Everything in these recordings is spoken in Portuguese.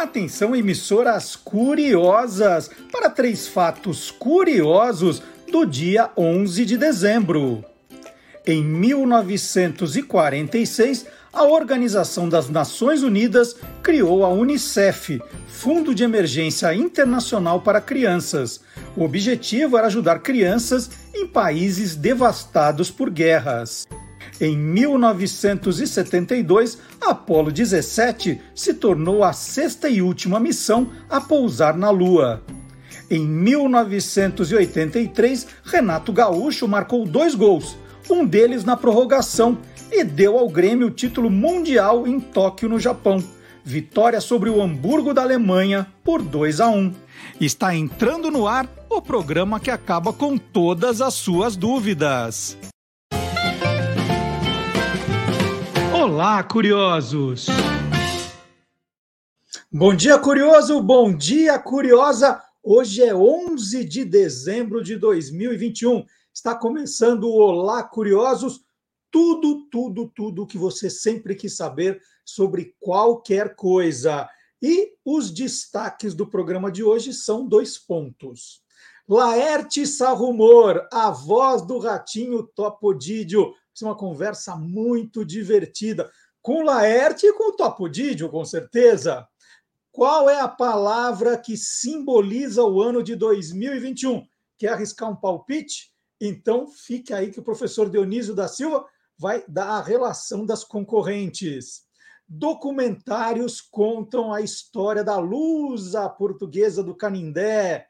Atenção, emissoras curiosas, para três fatos curiosos do dia 11 de dezembro. Em 1946, a Organização das Nações Unidas criou a Unicef, Fundo de Emergência Internacional para Crianças. O objetivo era ajudar crianças em países devastados por guerras. Em 1972, a Apollo 17 se tornou a sexta e última missão a pousar na Lua. Em 1983, Renato Gaúcho marcou dois gols, um deles na prorrogação, e deu ao Grêmio o título mundial em Tóquio, no Japão. Vitória sobre o Hamburgo da Alemanha por 2 a 1. Está entrando no ar o programa que acaba com todas as suas dúvidas. Olá, curiosos! Bom dia, curioso! Bom dia, curiosa! Hoje é 11 de dezembro de 2021. Está começando o Olá, curiosos! Tudo, tudo, tudo que você sempre quis saber sobre qualquer coisa. E os destaques do programa de hoje são dois pontos. Laerte Sarrumor, a voz do ratinho Topodídio, uma conversa muito divertida com Laerte e com o Topodídio, com certeza. Qual é a palavra que simboliza o ano de 2021? Quer arriscar um palpite? Então fique aí que o professor Dionísio da Silva vai dar a relação das concorrentes. Documentários contam a história da lusa portuguesa do Canindé,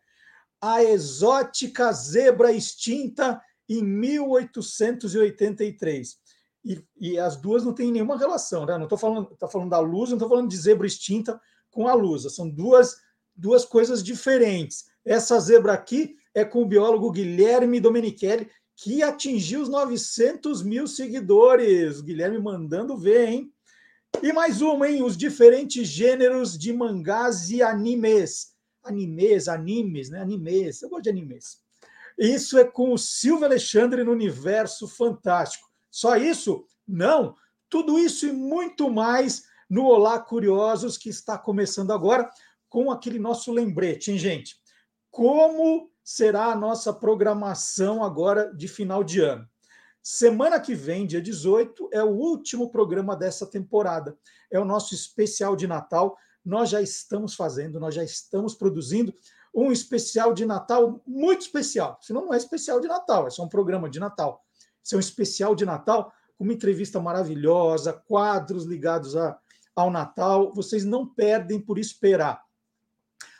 a exótica zebra extinta em 1883. E, e, as duas não têm nenhuma relação, né? Não estou falando, tá falando da luz, não estou falando de zebra extinta com a luz. São duas, duas coisas diferentes. Essa zebra aqui é com o biólogo Guilherme Domenichelli, que atingiu os 900 mil seguidores. Guilherme mandando ver, hein? E mais uma, hein? Os diferentes gêneros de mangás e animes. Animes, animes, né? Animes. Eu gosto de animes. Isso é com o Silvio Alexandre no Universo Fantástico. Só isso? Não. Tudo isso e muito mais no Olá Curiosos, que está começando agora com aquele nosso lembrete, hein, gente? Como será a nossa programação agora de final de ano? Semana que vem, dia 18, é o último programa dessa temporada. É o nosso especial de Natal. Nós já estamos fazendo, nós já estamos produzindo um especial de Natal muito especial. Senão não é especial de Natal, é só um programa de Natal. Isso é um especial de Natal, uma entrevista maravilhosa, quadros ligados a, ao Natal. Vocês não perdem por esperar.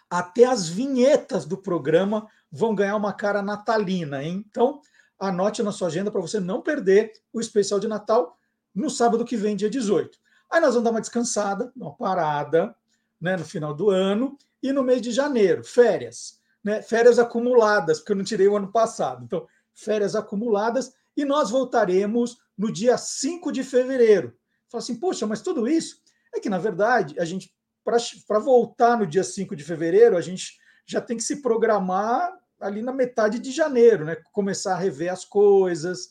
Até as vinhetas do programa vão ganhar uma cara natalina, hein? Então, anote na sua agenda para você não perder o especial de Natal no sábado que vem, dia 18. Aí nós vamos dar uma descansada, uma parada, né, no final do ano, e no mês de janeiro, férias, né? Férias acumuladas, porque eu não tirei o ano passado. Então, férias acumuladas e nós voltaremos no dia 5 de fevereiro. Fala assim, poxa, mas tudo isso é que, na verdade, a gente, para voltar no dia 5 de fevereiro, a gente já tem que se programar ali na metade de janeiro, né? Começar a rever as coisas,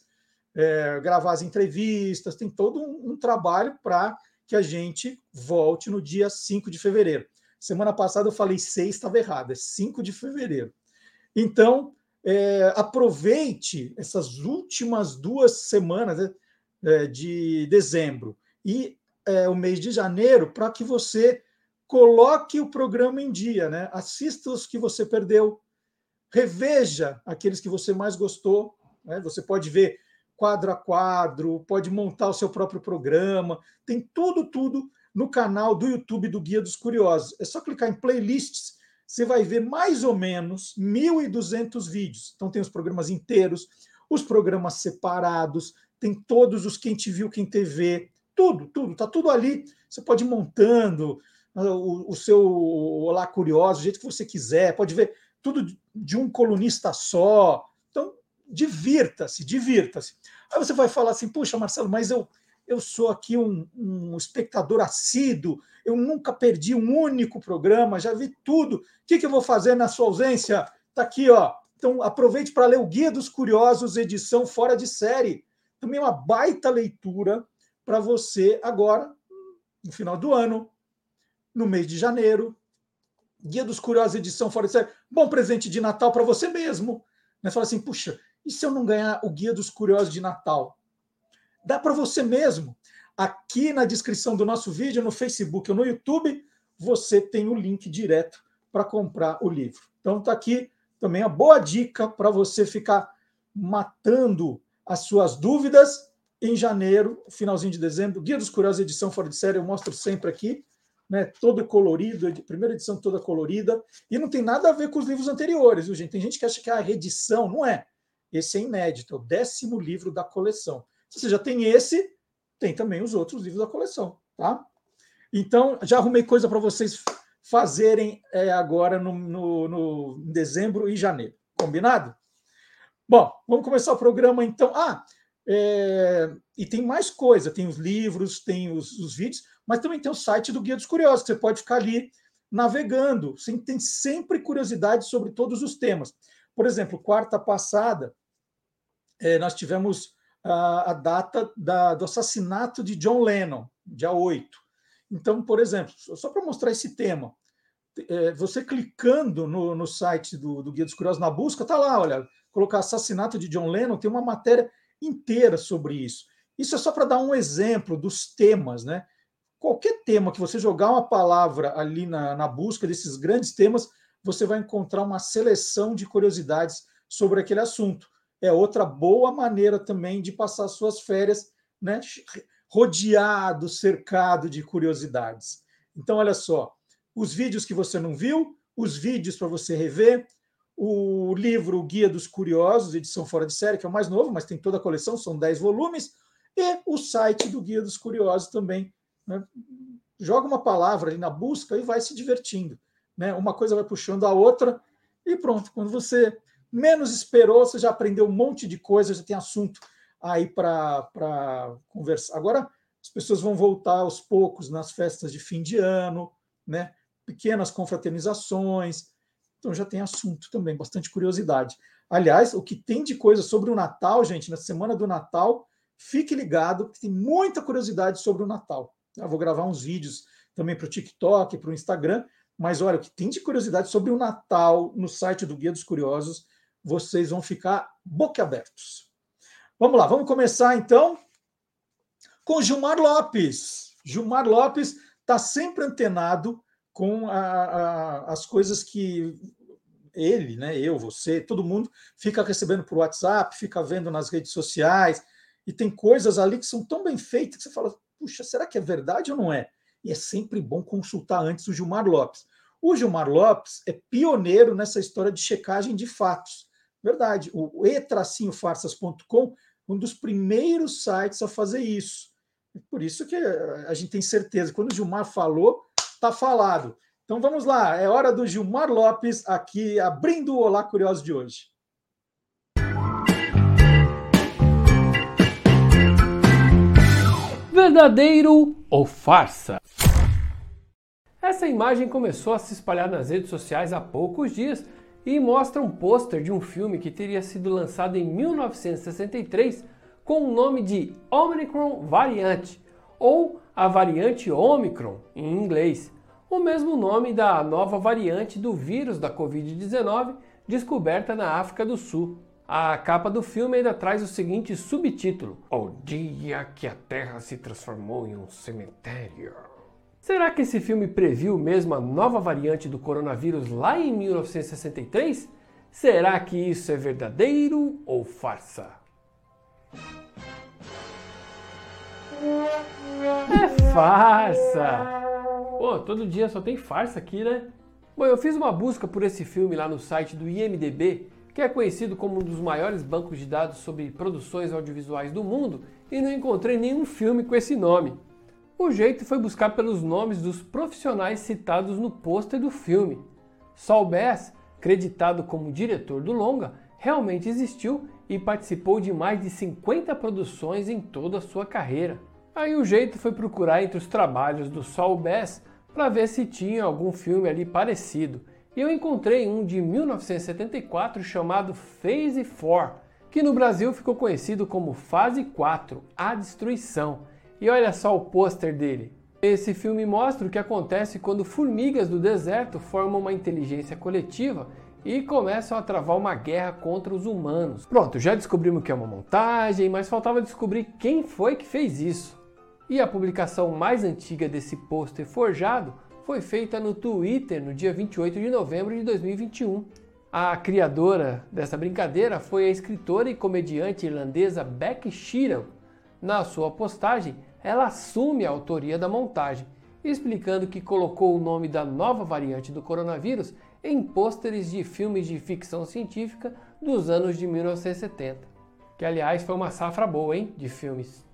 é, gravar as entrevistas, tem todo um, um trabalho para que a gente volte no dia 5 de fevereiro. Semana passada eu falei 6, estava errado, é 5 de fevereiro. Então, é, aproveite essas últimas duas semanas é, de dezembro e é, o mês de janeiro para que você coloque o programa em dia, né? assista os que você perdeu, reveja aqueles que você mais gostou. Né? Você pode ver quadro a quadro, pode montar o seu próprio programa, tem tudo, tudo no canal do YouTube do Guia dos Curiosos. É só clicar em playlists, você vai ver mais ou menos 1.200 vídeos. Então, tem os programas inteiros, os programas separados, tem todos os Quem Te Viu, Quem TV, tudo, tudo, tá tudo ali. Você pode ir montando ah, o, o seu Olá Curioso, do jeito que você quiser, pode ver tudo de um colunista só. Então, divirta-se, divirta-se. Aí você vai falar assim, puxa, Marcelo, mas eu eu sou aqui um, um, espectador assíduo, eu nunca perdi um único programa, já vi tudo. O que, que eu vou fazer na sua ausência? Está aqui, ó. Então aproveite para ler o Guia dos Curiosos, edição fora de série. Também uma baita leitura para você agora, no final do ano, no mês de janeiro. Guia dos Curiosos, edição fora de série. Bom presente de Natal para você mesmo. Né? Fala assim, puxa, e se eu não ganhar o Guia dos Curiosos de Natal? Dá para você mesmo. Aqui na descrição do nosso vídeo, no Facebook ou no YouTube, você tem o link direto para comprar o livro. Então tá aqui também a boa dica para você ficar matando as suas dúvidas em janeiro, finalzinho de dezembro. Guia dos Curiosos, edição fora de série, eu mostro sempre aqui, né? Todo colorido, primeira edição toda colorida. E não tem nada a ver com os livros anteriores, viu, gente? Tem gente que acha que é a reedição, não é. Esse é inédito, é o décimo livro da coleção. Se você já tem esse, tem também os outros livros da coleção, tá? Então, já arrumei coisa para vocês fazerem é, agora no, no, no, em dezembro e janeiro. Combinado? Bom, vamos começar o programa então. Ah, é, e tem mais coisa: tem os livros, tem os, os, vídeos, mas também tem o site do Guia dos Curiosos, que você pode ficar ali navegando. Você tem sempre curiosidade sobre todos os temas. Por exemplo, quarta passada, é, nós tivemos a, data da, do assassinato de John Lennon, dia 8. Então, por exemplo, só para mostrar esse tema, é, você clicando no, no site do, do, Guia dos Curiosos na busca, tá lá, olha, colocar assassinato de John Lennon, tem uma matéria inteira sobre isso. Isso é só para dar um exemplo dos temas, né? Qualquer tema que você jogar uma palavra ali na, na busca desses grandes temas, você vai encontrar uma seleção de curiosidades sobre aquele assunto. É outra boa maneira também de passar suas férias, né? Rodeado, cercado de curiosidades. Então, olha só, os vídeos que você não viu, os vídeos para você rever, o livro Guia dos Curiosos, edição fora de série, que é o mais novo, mas tem toda a coleção, são 10 volumes, e o site do Guia dos Curiosos também. Né? Joga uma palavra ali na busca e vai se divertindo. Né? Uma coisa vai puxando a outra, e pronto. Quando você menos esperou, você já aprendeu um monte de coisa, já tem assunto aí para conversar. Agora, as pessoas vão voltar aos poucos nas festas de fim de ano, né? pequenas confraternizações. Então já tem assunto também, bastante curiosidade. Aliás, o que tem de coisa sobre o Natal, gente, na semana do Natal, fique ligado, que tem muita curiosidade sobre o Natal. Eu vou gravar uns vídeos também para o TikTok, para o Instagram, mas olha, o que tem de curiosidade sobre o Natal no site do Guia dos Curiosos, vocês vão ficar boquiabertos. Vamos lá, vamos começar então com Gilmar Lopes. Gilmar Lopes está sempre antenado com a, a, as coisas que ele, né, eu, você, todo mundo fica recebendo por WhatsApp, fica vendo nas redes sociais, e tem coisas ali que são tão bem feitas que você fala, puxa, será que é verdade ou não é? E é sempre bom consultar antes o Gilmar Lopes. O Gilmar Lopes é pioneiro nessa história de checagem de fatos. Verdade, o e-farsas.com, um dos primeiros sites a fazer isso. Por isso que a gente tem certeza, quando o Gilmar falou, Está falado. Então vamos lá, é hora do Gilmar Lopes aqui abrindo o Olá Curioso de hoje. Verdadeiro ou farsa? Essa imagem começou a se espalhar nas redes sociais há poucos dias e mostra um pôster de um filme que teria sido lançado em 1963 com o nome de Omicron Variante, ou a variante Omicron em inglês, o mesmo nome da nova variante do vírus da Covid-19 descoberta na África do Sul. A capa do filme ainda traz o seguinte subtítulo: O dia que a Terra se transformou em um cemitério. Será que esse filme previu mesmo a nova variante do coronavírus lá em 1963? Será que isso é verdadeiro ou farsa? É farsa! Pô, todo dia só tem farsa aqui, né? Bom, eu fiz uma busca por esse filme lá no site do IMDB, que é conhecido como um dos maiores bancos de dados sobre produções audiovisuais do mundo, e não encontrei nenhum filme com esse nome. O jeito foi buscar pelos nomes dos profissionais citados no pôster do filme. Saul Bass, creditado como diretor do longa, realmente existiu e participou de mais de 50 produções em toda a sua carreira. Aí o jeito foi procurar entre os trabalhos do Saul Bass para ver se tinha algum filme ali parecido. E eu encontrei um de 1974 chamado Phase 4, que no Brasil ficou conhecido como Fase 4, A Destruição. E olha só o pôster dele. Esse filme mostra o que acontece quando formigas do deserto formam uma inteligência coletiva e começam a travar uma guerra contra os humanos. Pronto, já descobrimos que é uma montagem, mas faltava descobrir quem foi que fez isso. E a publicação mais antiga desse pôster forjado foi feita no Twitter no dia 28 de novembro de 2021. A criadora dessa brincadeira foi a escritora e comediante irlandesa Becky Sheeran. Na sua postagem, ela assume a autoria da montagem, explicando que colocou o nome da nova variante do coronavírus em pôsteres de filmes de ficção científica dos anos de 1970. Que, aliás, foi uma safra boa, hein, de filmes.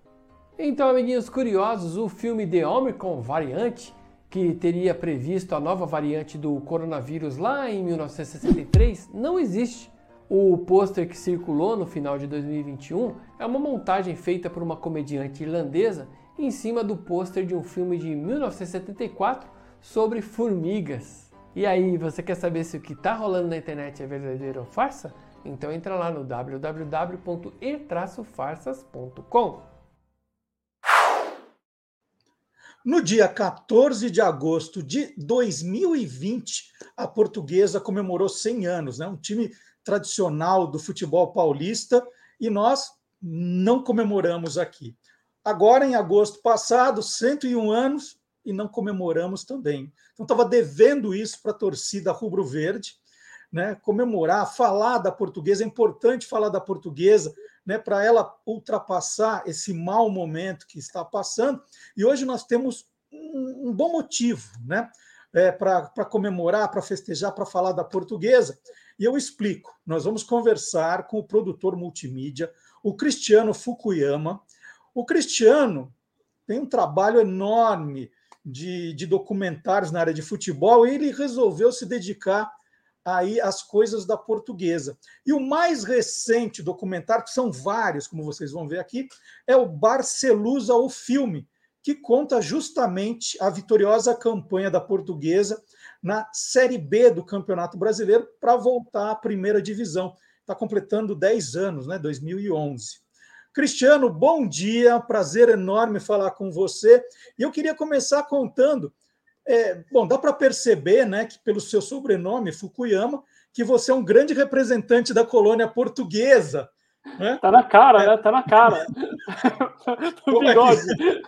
Então, amiguinhos curiosos, o filme The Omicron Variante, que teria previsto a nova variante do coronavírus lá em 1963, não existe. O pôster que circulou no final de 2021 é uma montagem feita por uma comediante irlandesa em cima do pôster de um filme de 1974 sobre formigas. E aí, você quer saber se o que está rolando na internet é verdadeiro ou farsa? Então entra lá no www.e-farsas.com. No dia 14 de agosto de 2020, a portuguesa comemorou 100 anos, né? um time tradicional do futebol paulista e nós não comemoramos aqui. Agora, em agosto passado, 101 anos e não comemoramos também. Então, estava devendo isso para a torcida rubro-verde, né? comemorar, falar da portuguesa. É importante falar da portuguesa, né? para ela ultrapassar esse mau momento que está passando. E hoje nós temos um, um bom motivo né? É, para comemorar, para festejar, para falar da portuguesa. E eu explico. Nós vamos conversar com o produtor multimídia, o Cristiano Fukuyama. O Cristiano tem um trabalho enorme de, de documentários na área de futebol e ele resolveu se dedicar aí às coisas da portuguesa. E o mais recente documentário, que são vários, como vocês vão ver aqui, é o Barcelusa, o filme, que conta justamente a vitoriosa campanha da portuguesa na Série B do Campeonato Brasileiro para voltar à primeira divisão. Está completando 10 anos, né? 2011. Cristiano, bom dia, prazer enorme falar com você. E eu queria começar contando. É, bom, dá para perceber, né, que pelo seu sobrenome, Fukuyama, que você é um grande representante da colônia portuguesa. Né? Tá na cara, é. né? Tá na cara. como, é que,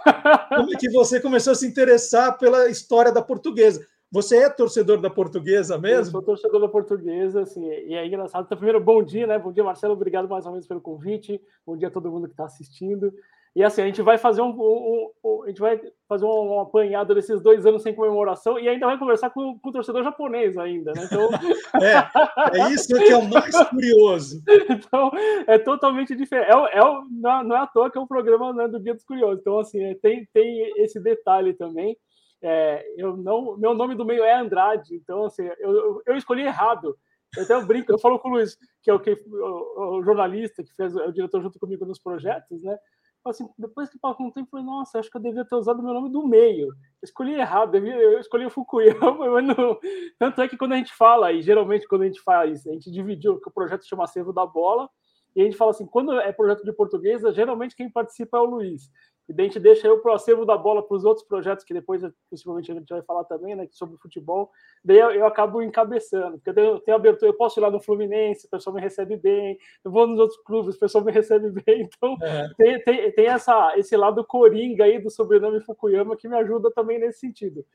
como é que você começou a se interessar pela história da portuguesa? Você é torcedor da portuguesa mesmo? Eu sou torcedor da portuguesa, assim, e é engraçado. Então, primeiro, bom dia, né? Bom dia, Marcelo. Obrigado mais uma vez pelo convite. Bom dia a todo mundo que está assistindo. E assim, a gente vai fazer um, um, um, a gente vai fazer um, um, apanhado desses dois anos sem comemoração e ainda vai conversar com, com o torcedor japonês ainda, né? Então... é, é isso que é o mais curioso. então, é totalmente diferente. É, é, não é à toa que é um programa né, do Dia dos Curiosos. Então, assim, é, tem, tem esse detalhe também. É, eu não, meu nome do meio é Andrade, então assim, eu, eu, escolhi errado. Eu até brinco, eu falo com o Luiz, que é o, que, o, o jornalista que fez, é o diretor junto comigo nos projetos, né? Assim, depois que passou um tempo, eu falei, nossa, acho que eu devia ter usado meu nome do meio. Eu escolhi errado, eu escolhi o Fukuyama. Não... Tanto é que quando a gente fala, e geralmente quando a gente faz, a gente dividiu, que o projeto chama Acervo da Bola, e a gente fala assim, quando é projeto de portuguesa, geralmente quem participa é o Luiz. E daí a gente deixa eu o acervo da bola para os outros projetos que depois possivelmente a gente vai falar também, né, sobre futebol. Daí eu, eu acabo encabeçando, porque eu tenho abertura, eu posso ir lá no Fluminense, o pessoal me recebe bem, eu vou nos outros clubes, o pessoal me recebe bem. Então é. tem, tem, tem essa, esse lado coringa aí do sobrenome Fukuyama que me ajuda também nesse sentido.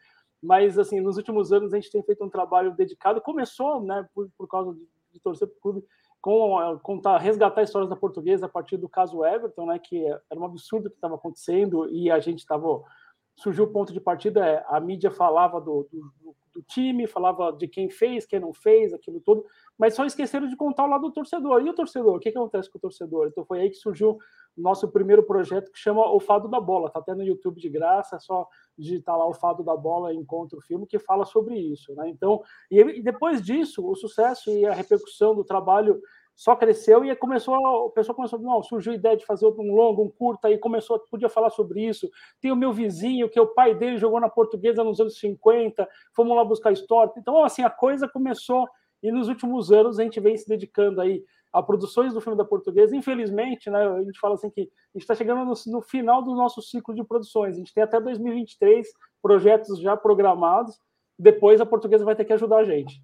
Mas, assim, nos últimos anos a gente tem feito um trabalho dedicado. Começou, né, por, por causa de, de torcer para o clube, com, contar, resgatar histórias da portuguesa a partir do caso Everton, né, que era um absurdo que estava acontecendo e a gente estava surgiu o ponto de partida, é, a mídia falava do, do, do, time, falava de quem fez, quem não fez, aquilo tudo, mas só esqueceram de contar o lado do torcedor. E o torcedor? O que, que acontece com o torcedor? Então foi aí que surgiu o nosso primeiro projeto que chama O Fado da Bola. Está até no YouTube de graça, é só digitar lá O Fado da Bola encontra o filme que fala sobre isso. Né? Então, e depois disso, o sucesso e a repercussão do trabalho só cresceu e começou, o pessoal começou, não, surgiu a ideia de fazer um longo, um curta, e começou, podia falar sobre isso. Tem o meu vizinho, que o pai dele jogou na portuguesa nos anos 50, fomos lá buscar história. Então, assim, a coisa começou, e nos últimos anos a gente vem se dedicando aí a produções do filme da portuguesa. Infelizmente, né, a gente fala assim que a gente está chegando no, no, final do nosso ciclo de produções. A gente tem até 2023 projetos já programados. Depois a portuguesa vai ter que ajudar a gente.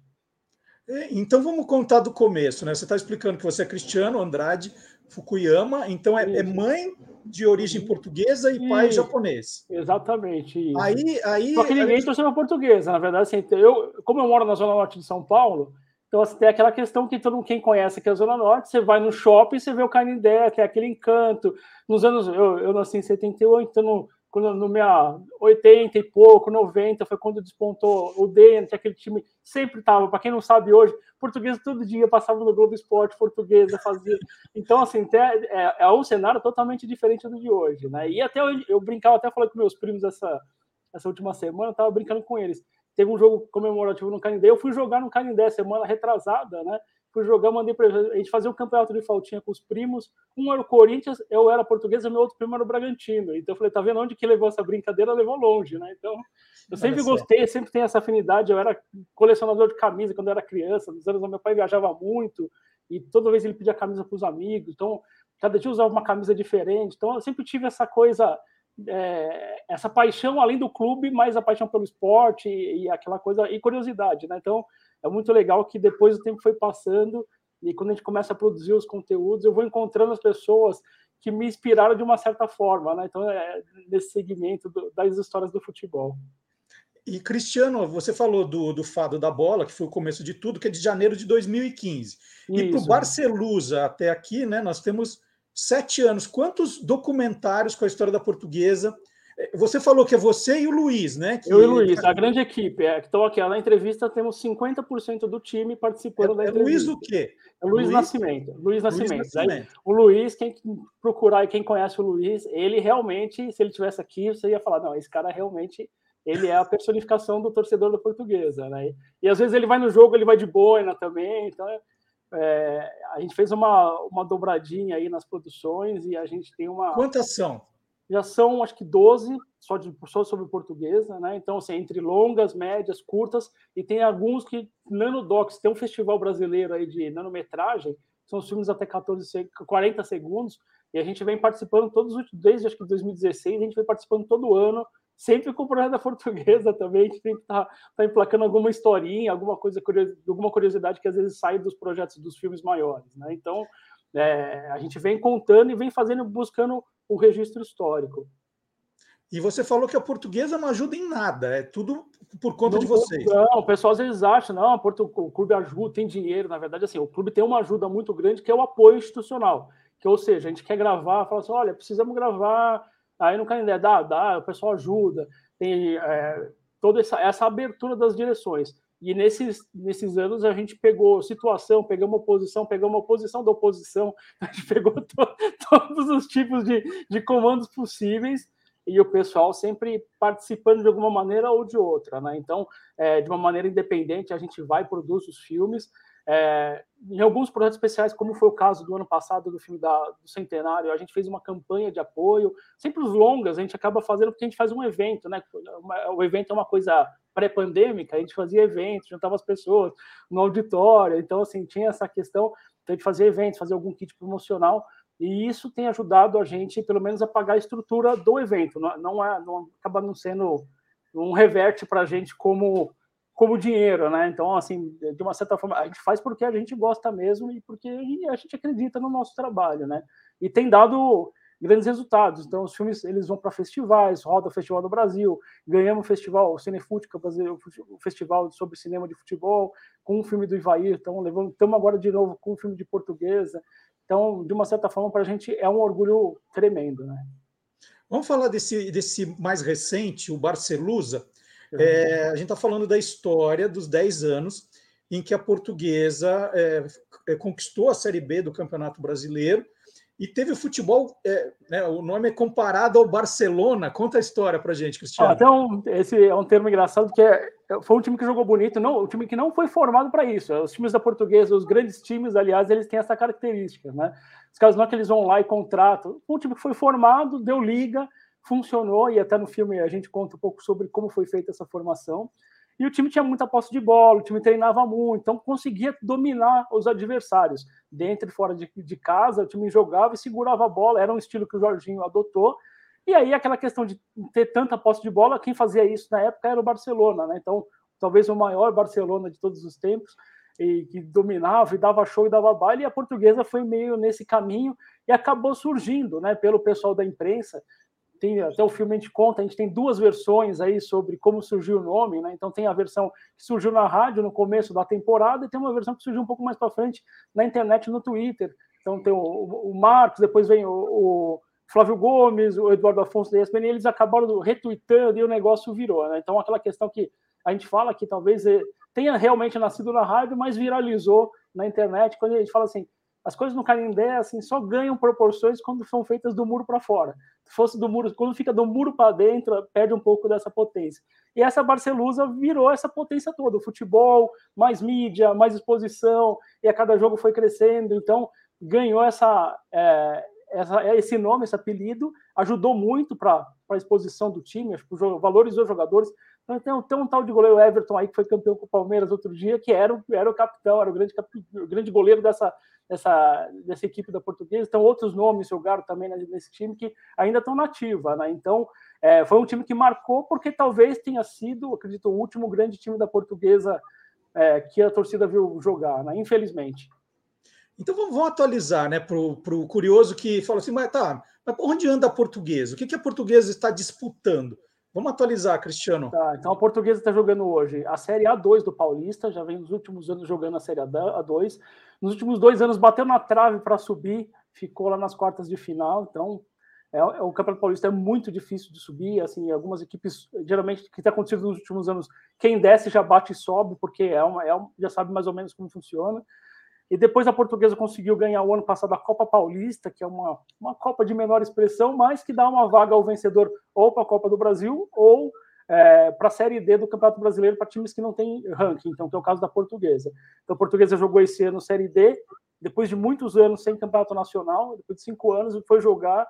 É, então vamos contar do começo, né? Você está explicando que você é Cristiano Andrade Fukuyama, então é, é mãe de origem portuguesa e pai japonês. Exatamente. Isso. Aí, aí, Só que ninguém gente... torceu portuguesa, na verdade. Assim, eu, como eu moro na zona norte de São Paulo, então assim, tem aquela questão que todo mundo, quem conhece aqui a zona norte, você vai no shopping, você vê o Canindé, tem aquele encanto. Nos anos, eu, eu nasci em 78, então quando no minha 80 e pouco, 90, foi quando despontou o Dente, aquele time sempre estava, para quem não sabe hoje, português todo dia passava no Globo Esporte, portuguesa fazia. Então, assim, é, é um cenário totalmente diferente do de hoje, né? E até eu, eu brincava, até falei com meus primos essa, essa última semana, eu tava brincando com eles. Teve um jogo comemorativo no Canindé, eu fui jogar no Canindé semana retrasada, né? Fui jogar, mandei para a gente fazer um campeonato de faltinha com os primos. Um era o Corinthians, eu era portuguesa, meu outro primo era o Bragantino. Então eu falei, tá vendo onde que levou essa brincadeira? Levou longe, né? Então eu sempre gostei, sempre tenho essa afinidade. Eu era colecionador de camisa quando eu era criança. Nos anos meu pai viajava muito e toda vez ele pedia camisa para os amigos. Então cada dia usava uma camisa diferente. Então eu sempre tive essa coisa é, essa paixão além do clube, mas a paixão pelo esporte e, e, aquela coisa e curiosidade, né? Então é muito legal que depois o tempo foi passando e quando a gente começa a produzir os conteúdos, eu vou encontrando as pessoas que me inspiraram de uma certa forma, né? Então é nesse segmento do, das histórias do futebol. E Cristiano, você falou do, do Fado da Bola, que foi o começo de tudo, que é de janeiro de 2015. Isso. E para o Barcelusa até aqui, né? Nós temos sete anos. Quantos documentários com a história da portuguesa? Você falou que é você e o Luiz, né? Que... Eu e o Luiz, a grande equipe. É, então, aqui na entrevista temos 50% do time participando é, da entrevista. É Luiz o quê? É Luiz, Luiz Nascimento. Luiz Nascimento. Luiz Nascimento. Aí, o Luiz, quem procurar e quem conhece o Luiz, ele realmente, se ele tivesse aqui, você ia falar, não, esse cara realmente ele é a personificação do torcedor da portuguesa, né? E às vezes ele vai no jogo, ele vai de boina também, então é, é, a gente fez uma, uma dobradinha aí nas produções e a gente tem uma. Quantas são? Já são, acho que 12, só, de, só sobre portuguesa, né? Então, assim, entre longas, médias, curtas, e tem alguns que nanodocs, tem um festival brasileiro aí de nanometragem, são filmes até 14, 40 segundos, e a gente vem participando todos, desde acho que 2016, a gente vem participando todo ano sempre com o projeto da portuguesa também, a gente estar tá, tá emplacando alguma historinha, alguma coisa, alguma curiosidade que às vezes sai dos projetos dos filmes maiores, né? Então, é, a gente vem contando e vem fazendo, buscando o registro histórico. E você falou que a portuguesa não ajuda em nada, é tudo por conta não, de vocês. Não, o pessoal às vezes acha, não, o clube ajuda, tem dinheiro, na verdade, assim, o clube tem uma ajuda muito grande que é o apoio institucional, que ou seja, a gente quer gravar, fala assim, olha, precisamos gravar Aí no Canindé dá, dá, o pessoal ajuda, tem é, toda essa, essa abertura das direções. E nesses, nesses anos a gente pegou situação, pegamos oposição, pegamos oposição da oposição, a gente pegou to, todos os tipos de, de comandos possíveis e o pessoal sempre participando de alguma maneira ou de outra. Né? Então, é, de uma maneira independente, a gente vai, produz os filmes. É, em alguns projetos especiais, como foi o caso do ano passado do filme da, do Centenário, a gente fez uma campanha de apoio. Sempre os longas a gente acaba fazendo porque a gente faz um evento, né? O evento é uma coisa pré-pandêmica, a gente fazia eventos, juntava as pessoas no auditório, então assim tinha essa questão então, de fazer eventos, fazer algum kit promocional. E isso tem ajudado a gente, pelo menos, a pagar a estrutura do evento. Não, não, é, não acaba não sendo um reverte para a gente como como dinheiro, né? Então, assim, de uma certa forma, a gente faz porque a gente gosta mesmo e porque a gente acredita no nosso trabalho, né? E tem dado grandes resultados. Então, os filmes eles vão para festivais, roda o Festival do Brasil, ganhamos o festival, o é o festival sobre cinema de futebol, com o filme do Ivair, então estamos agora de novo com o filme de portuguesa. Então, de uma certa forma, para a gente é um orgulho tremendo, né? Vamos falar desse, desse mais recente, o Barcelusa. É, a gente está falando da história dos 10 anos em que a portuguesa é, é, conquistou a Série B do Campeonato Brasileiro e teve o futebol, é, né, o nome é comparado ao Barcelona. Conta a história para gente, Cristiano. Ah, então, esse é um termo engraçado, porque é, foi um time que jogou bonito, não, um time que não foi formado para isso. Os times da portuguesa, os grandes times, aliás, eles têm essa característica. Né? Os caras não é que eles vão lá e contratam. Um time que foi formado, deu liga, funcionou, e até no filme a gente conta um pouco sobre como foi feita essa formação. E o time tinha muita posse de bola, o time treinava muito, então conseguia dominar os adversários. Dentro e fora de, de casa, o time jogava e segurava a bola, era um estilo que o Jorginho adotou. E aí, aquela questão de ter tanta posse de bola, quem fazia isso na época era o Barcelona, né? Então, talvez o maior Barcelona de todos os tempos, e que dominava e dava show e dava baile, e a portuguesa foi meio nesse caminho e acabou surgindo, né, pelo pessoal da imprensa. Tem até o filme a gente conta, a gente tem duas versões aí sobre como surgiu o nome, né? Então tem a versão que surgiu na rádio no começo da temporada e tem uma versão que surgiu um pouco mais para frente na internet no Twitter. Então tem o, o Marcos, depois vem o, o Flávio Gomes, o Eduardo Afonso da ESPN, eles acabaram retweetando e o negócio virou, né? Então aquela questão que a gente fala que talvez eh, tenha realmente nascido na rádio, mas viralizou na internet, quando a gente fala assim, as coisas no Canindé assim só ganham proporções quando são feitas do muro para fora. Se fosse do muro, quando fica do muro para dentro, perde um pouco dessa potência. E essa Barcelusa virou essa potência toda, o futebol, mais mídia, mais exposição, e a cada jogo foi crescendo, então ganhou essa, é, essa esse nome, esse apelido, ajudou muito para a exposição do time, valorizou os jogadores. Tem, tem um tal de goleiro Everton aí que foi campeão com o Palmeiras outro dia, que era, era o capitão, era o grande, o grande goleiro dessa, dessa, dessa equipe da Portuguesa. Então, outros nomes jogaram também nesse time que ainda estão na ativa. Né? Então, é, foi um time que marcou porque talvez tenha sido, acredito, o último grande time da Portuguesa é, que a torcida viu jogar, né? infelizmente. Então vamos, vamos atualizar né, para o curioso que fala assim, mas tá, mas onde anda a portuguesa? O que, que a portuguesa está disputando? Vamos atualizar, Cristiano. Tá, então a portuguesa está jogando hoje a Série A2 do Paulista, já vem nos últimos anos jogando a Série A2. Nos últimos dois anos bateu na trave para subir, ficou lá nas quartas de final. Então é, é, o Campeonato Paulista é muito difícil de subir. Assim, algumas equipes, geralmente, o que tem acontecido nos últimos anos, quem desce já bate e sobe, porque é uma, é uma, já sabe mais ou menos como funciona. E depois a portuguesa conseguiu ganhar o ano passado a Copa Paulista, que é uma, uma Copa de menor expressão, mas que dá uma vaga ao vencedor ou para a Copa do Brasil ou é, para a Série D do Campeonato Brasileiro para times que não têm ranking, então que é o caso da portuguesa. Então a portuguesa jogou esse ano Série D, depois de muitos anos sem campeonato nacional, depois de cinco anos, foi jogar,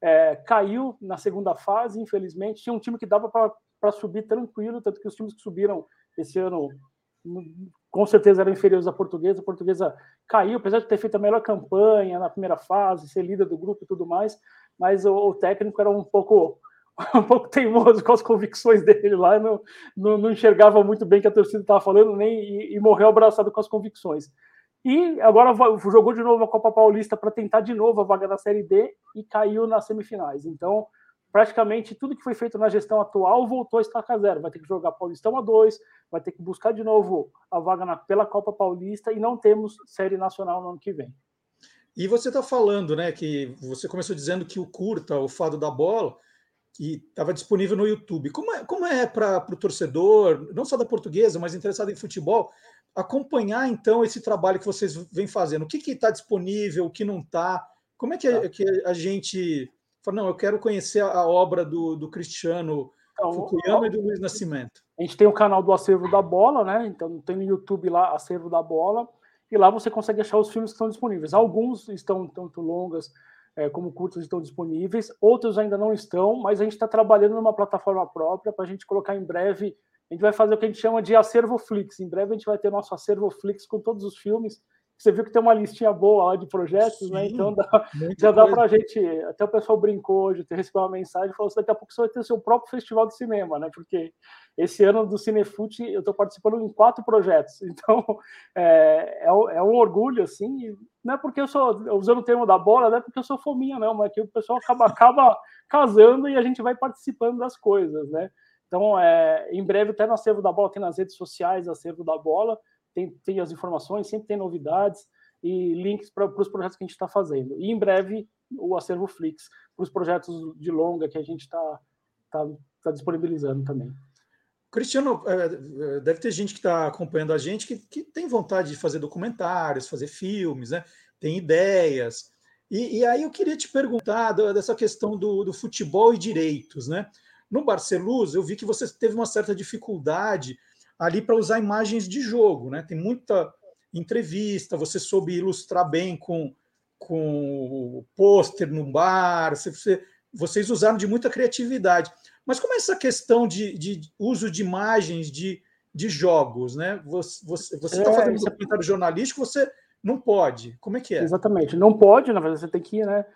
é, caiu na segunda fase, infelizmente. Tinha um time que dava para subir tranquilo, tanto que os times que subiram esse ano com certeza eram inferiores à portuguesa. A portuguesa caiu, apesar de ter feito a melhor campanha na primeira fase, ser líder do grupo e tudo mais, mas o, o técnico era um pouco um pouco teimoso com as convicções dele lá, não, não, não enxergava muito bem que a torcida estava falando, nem e, e, morreu abraçado com as convicções. E agora jogou de novo a Copa Paulista para tentar de novo a vaga da Série D e caiu nas semifinais. Então, praticamente tudo que foi feito na gestão atual voltou a estacar zero. Vai ter que jogar Paulistão a dois, vai ter que buscar de novo a vaga na, pela Copa Paulista e não temos série nacional no ano que vem. E você está falando, né, que você começou dizendo que o curta, o fado da bola, que estava disponível no YouTube. Como é, como é para o torcedor, não só da portuguesa, mas interessado em futebol, acompanhar então esse trabalho que vocês vêm fazendo? O que está disponível, o que não está? Como é que, tá. que a gente Fala, não, eu quero conhecer a obra do, do Cristiano então, Fukuyama e do Luiz Nascimento. A gente tem o canal do Acervo da Bola, né? Então tem no YouTube lá, Acervo da Bola, e lá você consegue achar os filmes que estão disponíveis. Alguns estão tanto longas é, como curtas estão disponíveis, outros ainda não estão, mas a gente está trabalhando numa plataforma própria para a gente colocar em breve. A gente vai fazer o que a gente chama de acervo Flix. Em breve a gente vai ter nosso acervo Flix com todos os filmes você viu que tem uma listinha boa lá de projetos, né? Sim, né? Então dá, já dá para a gente. Até o pessoal brincou hoje, recebido uma mensagem falou assim: daqui a pouco você vai ter o seu próprio festival de cinema, né? Porque esse ano do Cinefute eu estou participando em quatro projetos. Então é, é, é, um orgulho, assim. Não é porque eu sou, usando o termo da bola, não é porque eu sou fominha, não, mas que o pessoal acaba, acaba casando e a gente vai participando das coisas, né? Então, é, em breve, até no acervo da bola, tem nas redes sociais acervo da bola tem, tem as informações, sempre tem novidades e links para os projetos que a gente está fazendo. E em breve o acervo Flix para os projetos de longa que a gente está tá, tá disponibilizando também. Cristiano, é, é, deve ter gente que está acompanhando a gente que, que tem vontade de fazer documentários, fazer filmes, né? tem ideias. E, e aí eu queria te perguntar dessa questão do, do futebol e direitos. Né? No Barcelona, eu vi que você teve uma certa dificuldade ali para usar imagens de jogo, né? Tem muita entrevista, você soube ilustrar bem com, com o pôster no bar, você, vocês usaram de muita criatividade. Mas como é essa questão de, de uso de imagens, de, de jogos, né? Você está é, fazendo um documentário jornalístico, você não pode. Como é que é? Exatamente, não pode, na verdade, você tem que né,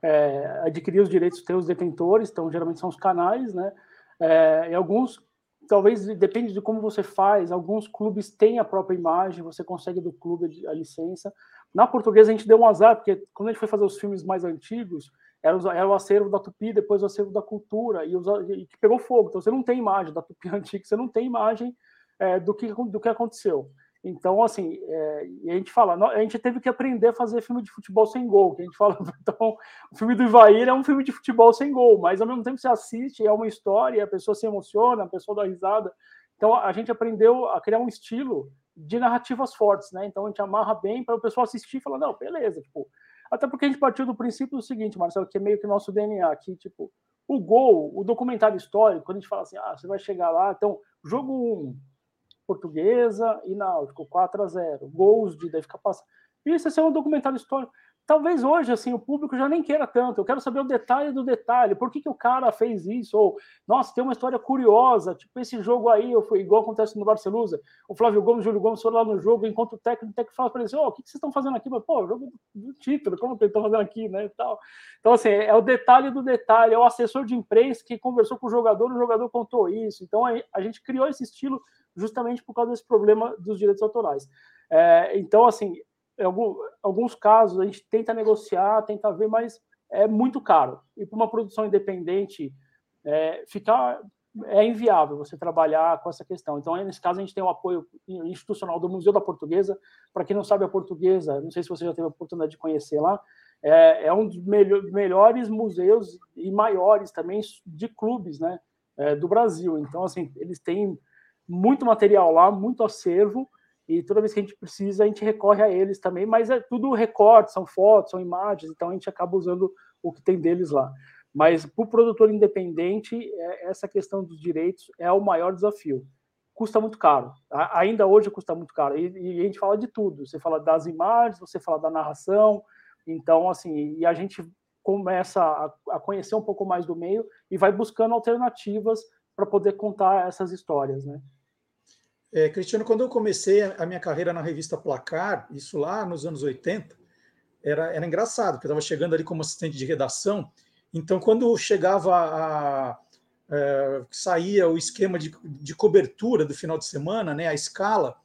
é, adquirir os direitos, ter os detentores, então geralmente são os canais, né? É, e alguns, talvez depende de como você faz, alguns clubes têm a própria imagem, você consegue do clube a licença. Na portuguesa a gente deu um azar, porque quando a gente foi fazer os filmes mais antigos, era, era o acervo da Tupi, depois o acervo da cultura, e, os, e que pegou fogo. Então você não tem imagem da Tupi antiga, você não tem imagem é, do, que, do que aconteceu. Então, assim, é, a gente fala, a gente teve que aprender a fazer filme de futebol sem gol, que a gente fala, então, o filme do Ivair é um filme de futebol sem gol, mas ao mesmo tempo você assiste, é uma história, a pessoa se emociona, a pessoa dá risada. Então, a gente aprendeu a criar um estilo de narrativas fortes, né? Então, a gente amarra bem para o pessoal assistir e falar, não, beleza, tipo, até porque a gente partiu do princípio do seguinte, Marcelo, que é meio que nosso DNA aqui, tipo, o gol, o documentário histórico, quando a gente fala assim, ah, você vai chegar lá, então, jogo 1, um, Portuguesa e Náutico, 4 a 0 gols de daí fica passando. Isso é um documentário histórico. Talvez hoje, assim, o público já nem queira tanto. Eu quero saber o detalhe do detalhe. Por que, que o cara fez isso? Ou, nossa, tem uma história curiosa. Tipo, esse jogo aí, foi igual acontece no Barcelona. O Flávio Gomes, o Júlio Gomes foram lá no jogo, enquanto o técnico, o técnico fala para eles, oh, o que, que vocês estão fazendo aqui? Mas, pô, jogo do título, como que eles estão fazendo aqui, né? E tal. Então, assim, é o detalhe do detalhe. É o assessor de imprensa que conversou com o jogador, o jogador contou isso. Então, a gente criou esse estilo justamente por causa desse problema dos direitos autorais. É, então, assim, alguns casos a gente tenta negociar, tenta ver, mas é muito caro. E para uma produção independente, é, ficar é inviável você trabalhar com essa questão. Então, nesse caso, a gente tem o apoio institucional do Museu da Portuguesa. Para quem não sabe, a Portuguesa, não sei se você já teve a oportunidade de conhecer lá, é, é um dos melhores museus e maiores também de clubes né, é, do Brasil. Então, assim, eles têm muito material lá, muito acervo, e toda vez que a gente precisa, a gente recorre a eles também, mas é tudo recorte, são fotos, são imagens, então a gente acaba usando o que tem deles lá. Mas para o produtor independente, é, essa questão dos direitos é o maior desafio. Custa muito caro, ainda hoje custa muito caro, e, e a gente fala de tudo, você fala das imagens, você fala da narração, então, assim, e a gente começa a, a conhecer um pouco mais do meio e vai buscando alternativas para poder contar essas histórias, né? É, Cristiano, quando eu comecei a minha carreira na revista Placar, isso lá nos anos 80, era, era engraçado, porque eu estava chegando ali como assistente de redação, então quando chegava a, a é, saía o esquema de, de cobertura do final de semana, né, a escala,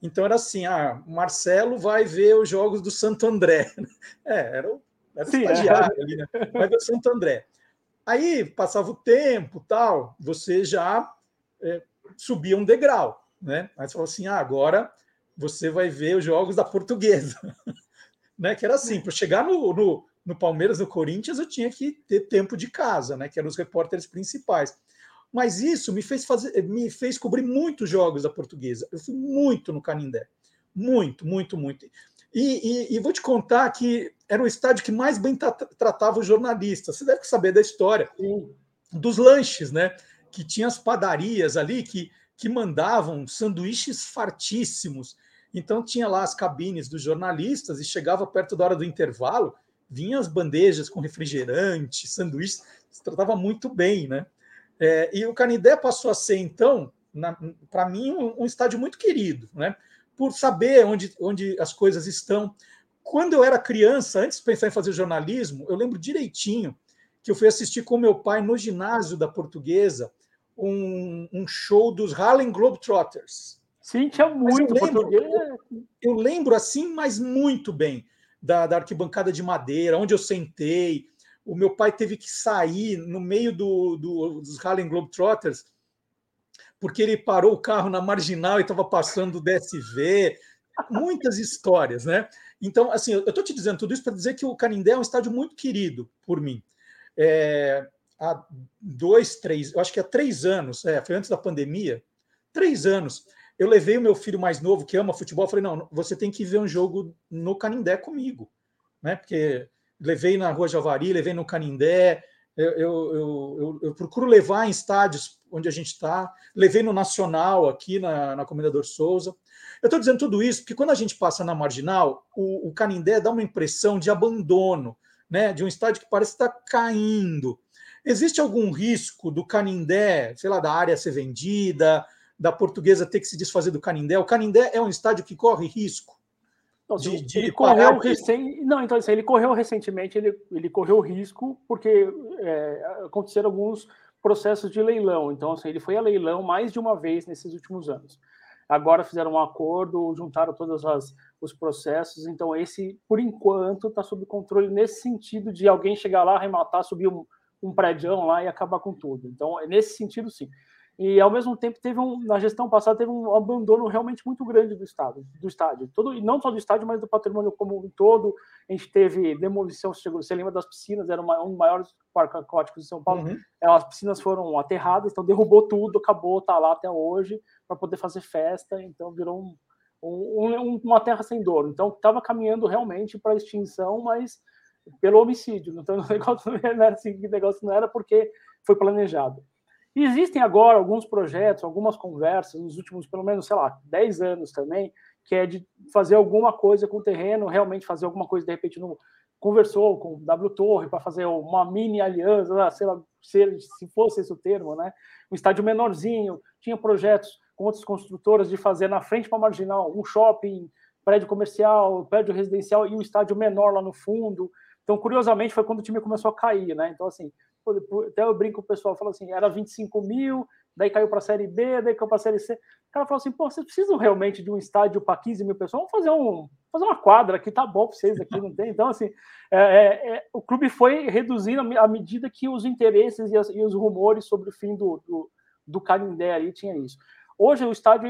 então era assim, ah, Marcelo vai ver os jogos do Santo André. É, era o, era Sim, estagiário é. ali, né? Vai ver o Santo André. Aí passava o tempo, tal, você já é, subia um degrau né? Aí você falou assim: ah, agora você vai ver os jogos da portuguesa. né? Que era assim, para chegar no, no, no, Palmeiras, no Corinthians, eu tinha que ter tempo de casa, né? Que eram os repórteres principais. Mas isso me fez fazer, me fez cobrir muitos jogos da portuguesa. Eu fui muito no Canindé. Muito, muito, muito. E, e, e, vou te contar que era o estádio que mais bem tratava os jornalistas. Você deve saber da história Sim. dos lanches, né? Que tinha as padarias ali que que mandavam sanduíches fartíssimos. Então tinha lá as cabines dos jornalistas e chegava perto da hora do intervalo, vinham as bandejas com refrigerante, sanduíches, se tratava muito bem, né? É, e o Canindé passou a ser, então, para mim, um, um, estádio muito querido, né? Por saber onde, onde as coisas estão. Quando eu era criança, antes de pensar em fazer jornalismo, eu lembro direitinho que eu fui assistir com meu pai no ginásio da Portuguesa um, um show dos Harlem Globetrotters. Sim, tinha muito eu lembro, eu, eu lembro, assim, mas muito bem da, da, arquibancada de madeira, onde eu sentei. O meu pai teve que sair no meio do, do, dos Harlem Globetrotters porque ele parou o carro na marginal e estava passando o DSV. Muitas histórias, né? Então, assim, eu estou te dizendo tudo isso para dizer que o Canindé é um estádio muito querido por mim. É, há dois, três, eu acho que há três anos, é, foi antes da pandemia, três anos, eu levei o meu filho mais novo, que ama futebol, falei, não, você tem que ver um jogo no Canindé comigo, né? Porque levei na Rua Javari, levei no Canindé, eu, eu, eu, eu procuro levar em estádios onde a gente está, levei no Nacional, aqui na, na Comendador Souza. Eu estou dizendo tudo isso porque quando a gente passa na Marginal, o, o Canindé dá uma impressão de abandono, né? de um estádio que parece estar caindo. Existe algum risco do Canindé, sei lá, da área ser vendida, da portuguesa ter que se desfazer do Canindé? O Canindé é um estádio que corre risco? De, de ele correu recém... Não, então assim, ele correu recentemente, ele, ele correu risco porque é, aconteceram alguns processos de leilão. Então, assim, ele foi a leilão mais de uma vez nesses últimos anos. Agora fizeram um acordo, juntaram todos os processos. Então, esse, por enquanto, está sob controle nesse sentido de alguém chegar lá, arrematar, subir um, um prédio lá e acabar com tudo. Então, é nesse sentido, sim. E ao mesmo tempo teve um, na gestão passada teve um abandono realmente muito grande do estado, do estádio, todo e não só do estádio, mas do patrimônio como um todo. A gente teve demolição, você lembra das piscinas? Era uma, um dos maiores parques aquáticos de São Paulo. Uhum. As piscinas foram aterradas, então derrubou tudo, acabou, tá lá até hoje para poder fazer festa. Então virou um, um, uma terra sem dono. Então estava caminhando realmente para extinção, mas pelo homicídio. Então o negócio não era assim, o negócio não era porque foi planejado. E existem agora alguns projetos, algumas conversas, nos últimos, pelo menos, sei lá, 10 anos também, que é de fazer alguma coisa com o terreno, realmente fazer alguma coisa, de repente, no, conversou com o W Torre para fazer uma mini aliança, sei lá, se, se fosse esse o termo, né? Um estádio menorzinho, tinha projetos com outras construtoras de fazer na frente para marginal um shopping, prédio comercial, prédio residencial e um estádio menor lá no fundo. Então, curiosamente, foi quando o time começou a cair, né? Então, assim, até eu brinco com o pessoal, falo assim, era 25 mil, daí caiu para a Série B, daí caiu para a Série C. O cara falou assim, pô, vocês precisam realmente de um estádio para 15 mil pessoas? Vamos fazer, um, fazer uma quadra aqui, tá bom para vocês aqui, não tem? Então, assim, é, é, é, o clube foi reduzindo à medida que os interesses e, as, e os rumores sobre o fim do, do, do Canindé ali tinha isso. Hoje o estádio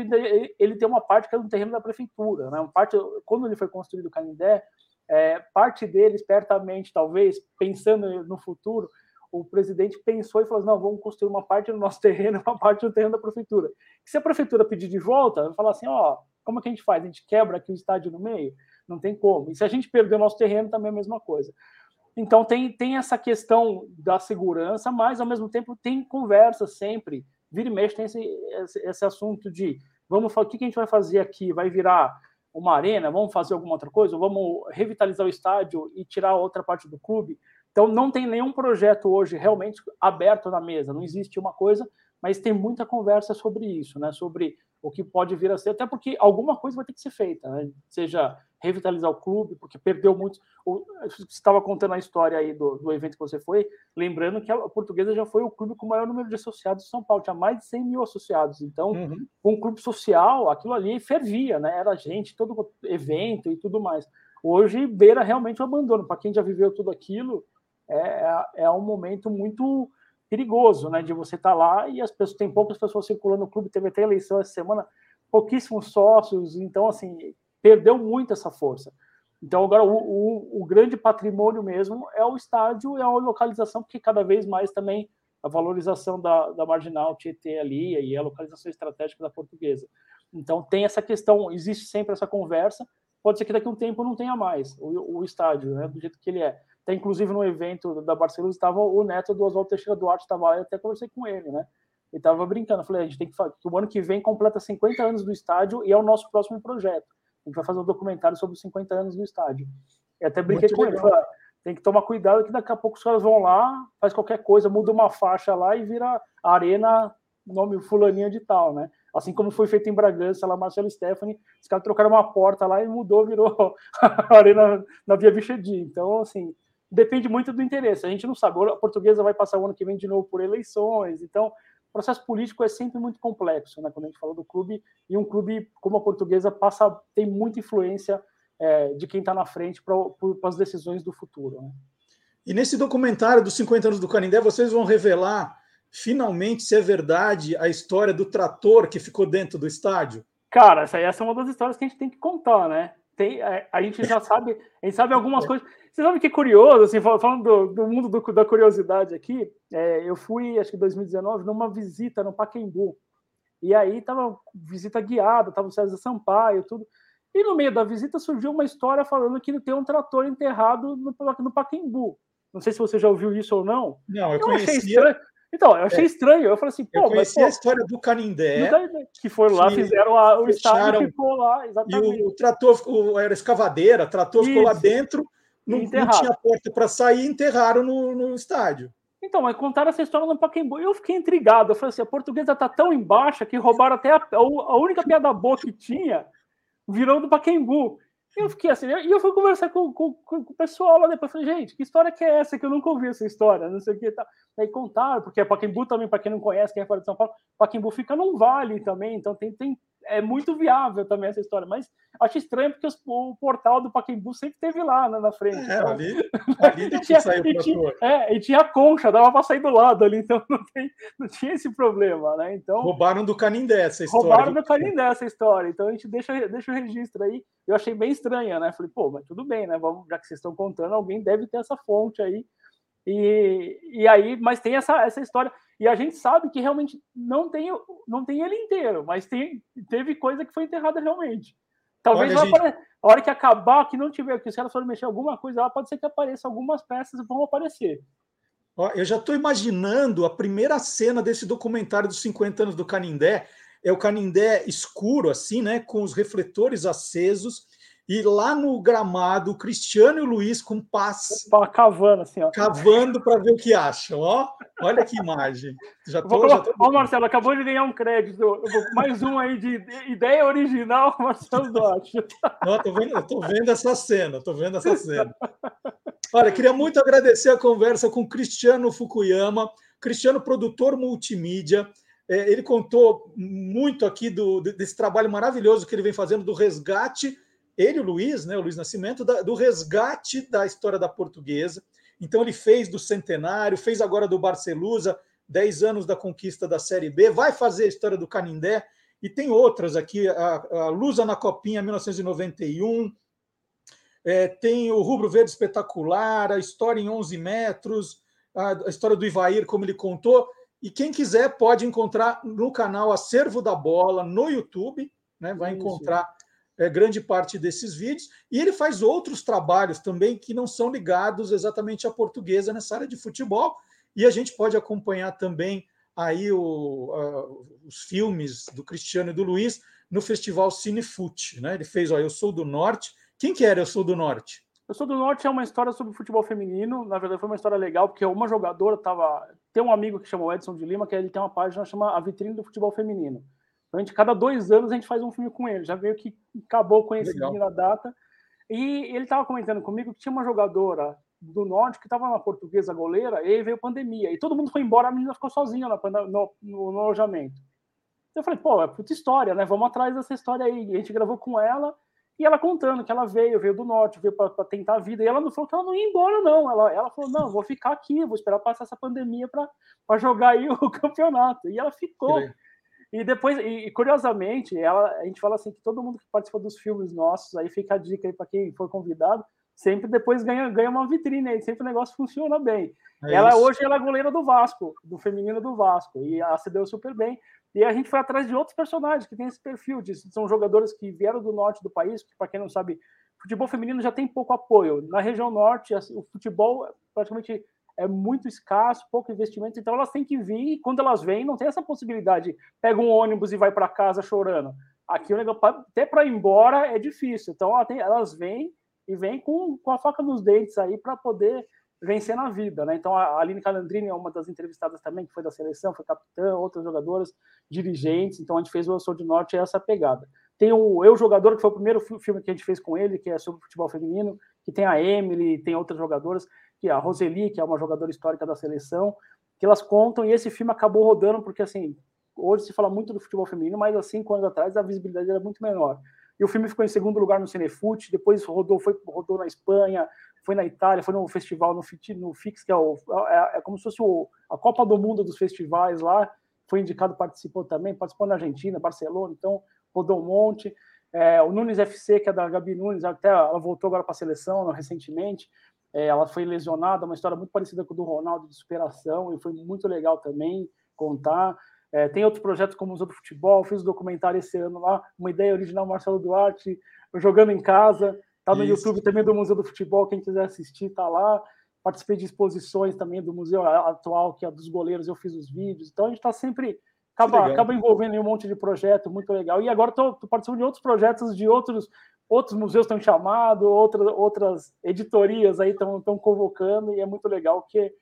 ele, tem uma parte que é no terreno da prefeitura, né? Uma parte, quando ele foi construído o Canindé, é, parte dele, espertamente, talvez, pensando no futuro, o presidente pensou e falou: não, vamos construir uma parte do nosso terreno, uma parte do terreno da prefeitura. Se a prefeitura pedir de volta, vai falar assim: ó, como é que a gente faz? A gente quebra aqui o estádio no meio? Não tem como. E se a gente perder o nosso terreno, também é a mesma coisa. Então tem, tem essa questão da segurança, mas ao mesmo tempo tem conversa sempre. Vira e mexe tem esse, esse, esse assunto de vamos falar o que a gente vai fazer aqui? Vai virar uma arena? Vamos fazer alguma outra coisa? Vamos revitalizar o estádio e tirar outra parte do clube? Então, não tem nenhum projeto hoje realmente aberto na mesa, não existe uma coisa, mas tem muita conversa sobre isso, né? sobre o que pode vir a ser, até porque alguma coisa vai ter que ser feita, né? seja revitalizar o clube, porque perdeu muito. Você estava contando a história aí do, do evento que você foi, lembrando que a Portuguesa já foi o clube com o maior número de associados de São Paulo, tinha mais de 100 mil associados. Então, uhum. um clube social, aquilo ali fervia, né? Era gente, todo evento e tudo mais. Hoje beira realmente o abandono. Para quem já viveu tudo aquilo, é, é um momento muito perigoso, né? De você estar tá lá e as pessoas tem poucas pessoas circulando no clube, teve até eleição essa semana, pouquíssimos sócios, então assim perdeu muito essa força. Então agora o, o, o grande patrimônio mesmo é o estádio, é a localização, porque cada vez mais também a valorização da, da marginal Tietê ali e a localização estratégica da portuguesa. Então tem essa questão, existe sempre essa conversa. Pode ser que daqui a um tempo não tenha mais o, o estádio, né, do jeito que ele é. Até, inclusive, no evento da Barcelona, estava o neto do Oswaldo Teixeira Duarte, estava lá, eu até conversei com ele, né? Ele estava brincando, eu falei, a gente tem que fazer, que o ano que vem completa 50 anos do estádio e é o nosso próximo projeto. A gente vai fazer um documentário sobre os 50 anos do estádio. E até brinquei Muito com legal. ele, falei, ah, tem que tomar cuidado que daqui a pouco os caras vão lá, faz qualquer coisa, muda uma faixa lá e vira arena, nome fulaninha de tal, né? Assim como foi feito em Bragança, lá Marcelo Stephanie, os caras trocaram uma porta lá e mudou, virou a arena na Via Vichedi. Então, assim, depende muito do interesse. A gente não sabe. A portuguesa vai passar o ano que vem de novo por eleições. Então, o processo político é sempre muito complexo, né? Quando a gente fala do clube, e um clube como a portuguesa passa, tem muita influência é, de quem está na frente para as decisões do futuro. Né? E nesse documentário dos 50 anos do Canindé, vocês vão revelar finalmente se é verdade a história do trator que ficou dentro do estádio? Cara, essa, essa é uma das histórias que a gente tem que contar, né? Tem, a, a gente já sabe, a gente sabe algumas é. coisas. Você sabe que é curioso, assim, falando do, do mundo do, da curiosidade aqui, é, eu fui, acho que em 2019, numa visita no Paquembu. E aí tava visita guiada, tava o César Sampaio, tudo. E no meio da visita surgiu uma história falando que tem um trator enterrado no, no Paquembu. Não sei se você já ouviu isso ou não. Não, eu, eu conhecia. Então, eu achei é. estranho. Eu falei assim, pô, eu conheci mas, pô, a história do Canindé. Que foram lá, fizeram a, o estádio e ficou lá, exatamente. E o, o trator, o, era escavadeira, o trator Isso. ficou lá dentro, não, não tinha porta para sair, enterraram no, no estádio. Então, mas contaram essa história no Pacaembu. Eu fiquei intrigado. Eu falei assim: a portuguesa tá tão embaixo que roubaram até a, a única piada boa que tinha virou do Pacaembu. E eu fiquei assim, e eu fui conversar com, com, com, o pessoal lá depois. Falei, gente, que história que é essa? Que eu nunca ouvi essa história, não sei o que. Tá. Aí contaram, porque Pacaembu também, para quem não conhece, quem é fora de São Paulo, Pacaembu fica num vale também, então tem, tem é muito viável também essa história, mas acho estranho porque os, o portal do Pacaembu sempre teve lá né, na frente. É, então, ali, ali e, tinha, e, tinha, é, e tinha a concha, dava para sair do lado ali, então não, tem, não tinha esse problema, né? Então, roubaram do Canindé essa história. Roubaram do Canindé essa história, então a gente deixa, deixa o registro aí. Eu achei bem estranha, né? Falei, pô, mas tudo bem, né? Vamos, já que vocês estão contando, alguém deve ter essa fonte aí. E, e aí, mas tem essa, essa história. E a gente sabe que realmente não tem, não tem ele inteiro, mas tem, teve coisa que foi enterrada realmente. Talvez Olha, gente... a hora que acabar, que não tiver, que os caras forem mexer alguma coisa, lá pode ser que apareça algumas peças e vão aparecer. Eu já estou imaginando a primeira cena desse documentário dos 50 anos do Canindé. É o Canindé escuro, assim, né? Com os refletores acesos e lá no gramado, o Cristiano e o Luiz com paz. Cavando, assim, ó. Cavando para ver o que acham, ó. Olha que imagem. Já tô, já tô... Ó, Marcelo, acabou de ganhar um crédito. Mais um aí de ideia original, Marcelo Dotti. Não, tô vendo, eu tô vendo essa cena, tô vendo essa cena. Olha, queria muito agradecer a conversa com Cristiano Fukuyama, Cristiano, produtor multimídia. É, ele contou muito aqui do, desse trabalho maravilhoso que ele vem fazendo do resgate ele, o Luiz, né, o Luiz Nascimento, da, do resgate da história da portuguesa. Então, ele fez do centenário, fez agora do Barcelusa, 10 anos da conquista da Série B, vai fazer a história do Canindé, e tem outras aqui, a, a Lusa na Copinha, 1991, é, tem o Rubro Verde Espetacular, a história em 11 metros, a, a história do Ivair, como ele contou, e quem quiser pode encontrar no canal Acervo da Bola, no YouTube, né, vai encontrar é, grande parte desses vídeos, e ele faz outros trabalhos também que não são ligados exatamente à portuguesa nessa área de futebol, e a gente pode acompanhar também aí o, a, os filmes do Cristiano e do Luiz no Festival Cinefute. Né? Ele fez ó, Eu Sou do Norte. Quem que era Eu Sou do Norte? Eu Sou do Norte é uma história sobre futebol feminino. Na verdade, foi uma história legal, porque uma jogadora estava. Tem um amigo que chama Edson de Lima, que ele tem uma página chama A Vitrine do Futebol Feminino. Então, a gente, cada dois anos a gente faz um filme com ele. Já veio que acabou conhecendo na data. E ele estava comentando comigo que tinha uma jogadora do norte que estava na portuguesa goleira, e veio pandemia. E todo mundo foi embora, a menina ficou sozinha no, no, no, alojamento. Eu falei, pô, é puta história, né? Vamos atrás dessa história aí. E a gente gravou com ela e ela contando que ela veio, veio do norte, veio para tentar a vida. E ela não falou que ela não ia embora, não. Ela, ela falou, não, vou ficar aqui, vou esperar passar essa pandemia para jogar aí o campeonato. E ela ficou. E depois, e, curiosamente, ela, a gente fala assim que todo mundo que participa dos filmes nossos, aí fica a dica aí para quem for convidado, sempre depois ganha, ganha uma vitrine aí, sempre o negócio funciona bem. É ela isso. hoje ela é goleira do Vasco, do feminino do Vasco, e ela se deu super bem. E a gente foi atrás de outros personagens que têm esse perfil, de, são jogadores que vieram do norte do país, que para quem não sabe, futebol feminino já tem pouco apoio. Na região norte, o futebol praticamente é muito escasso, pouco investimento, então elas têm que vir, e quando elas vêm, não tem essa possibilidade, pega um ônibus e vai para casa chorando. Aqui o negócio, até para ir embora é difícil, então ela tem, elas vêm e vêm com, com a faca nos dentes aí para poder vencer na vida, né? Então a Aline Calandrini é uma das entrevistadas também, que foi da seleção, foi capitã, outras jogadoras, dirigentes, então a gente fez o Eu de Norte, é essa pegada. Tem o Eu Jogador, que foi o primeiro filme que a gente fez com ele, que é sobre futebol feminino, que tem a Emily, tem outras jogadoras que a Roseli, que é uma jogadora histórica da seleção, que elas contam, e esse filme acabou rodando, porque assim, hoje se fala muito do futebol feminino, mas há cinco anos atrás a visibilidade era muito menor. E o filme ficou em segundo lugar no Cinefute, depois rodou, foi, rodou na Espanha, foi na Itália, foi no festival no, no Fix, que é, o, é, é como se fosse o, a Copa do Mundo dos festivais lá, foi indicado, participou também, participou na Argentina, Barcelona, então rodou um monte. É, o Nunes FC, que é da Gabi Nunes, até ela voltou agora para a seleção recentemente. É, ela foi lesionada, uma história muito parecida com o do Ronaldo de superação, e foi muito legal também contar. É, tem outros projetos como o Museu do Futebol, fiz um documentário esse ano lá, uma ideia original Marcelo Duarte, jogando em casa, tá no Isso. YouTube também do Museu do Futebol, quem quiser assistir tá lá. Participei de exposições também do museu atual, que é dos goleiros, eu fiz os vídeos. Então a gente está sempre acaba, acaba envolvendo em um monte de projeto muito legal. E agora estou participando de outros projetos de outros outros museus estão chamando, outras, outras editorias aí estão convocando, e é muito legal que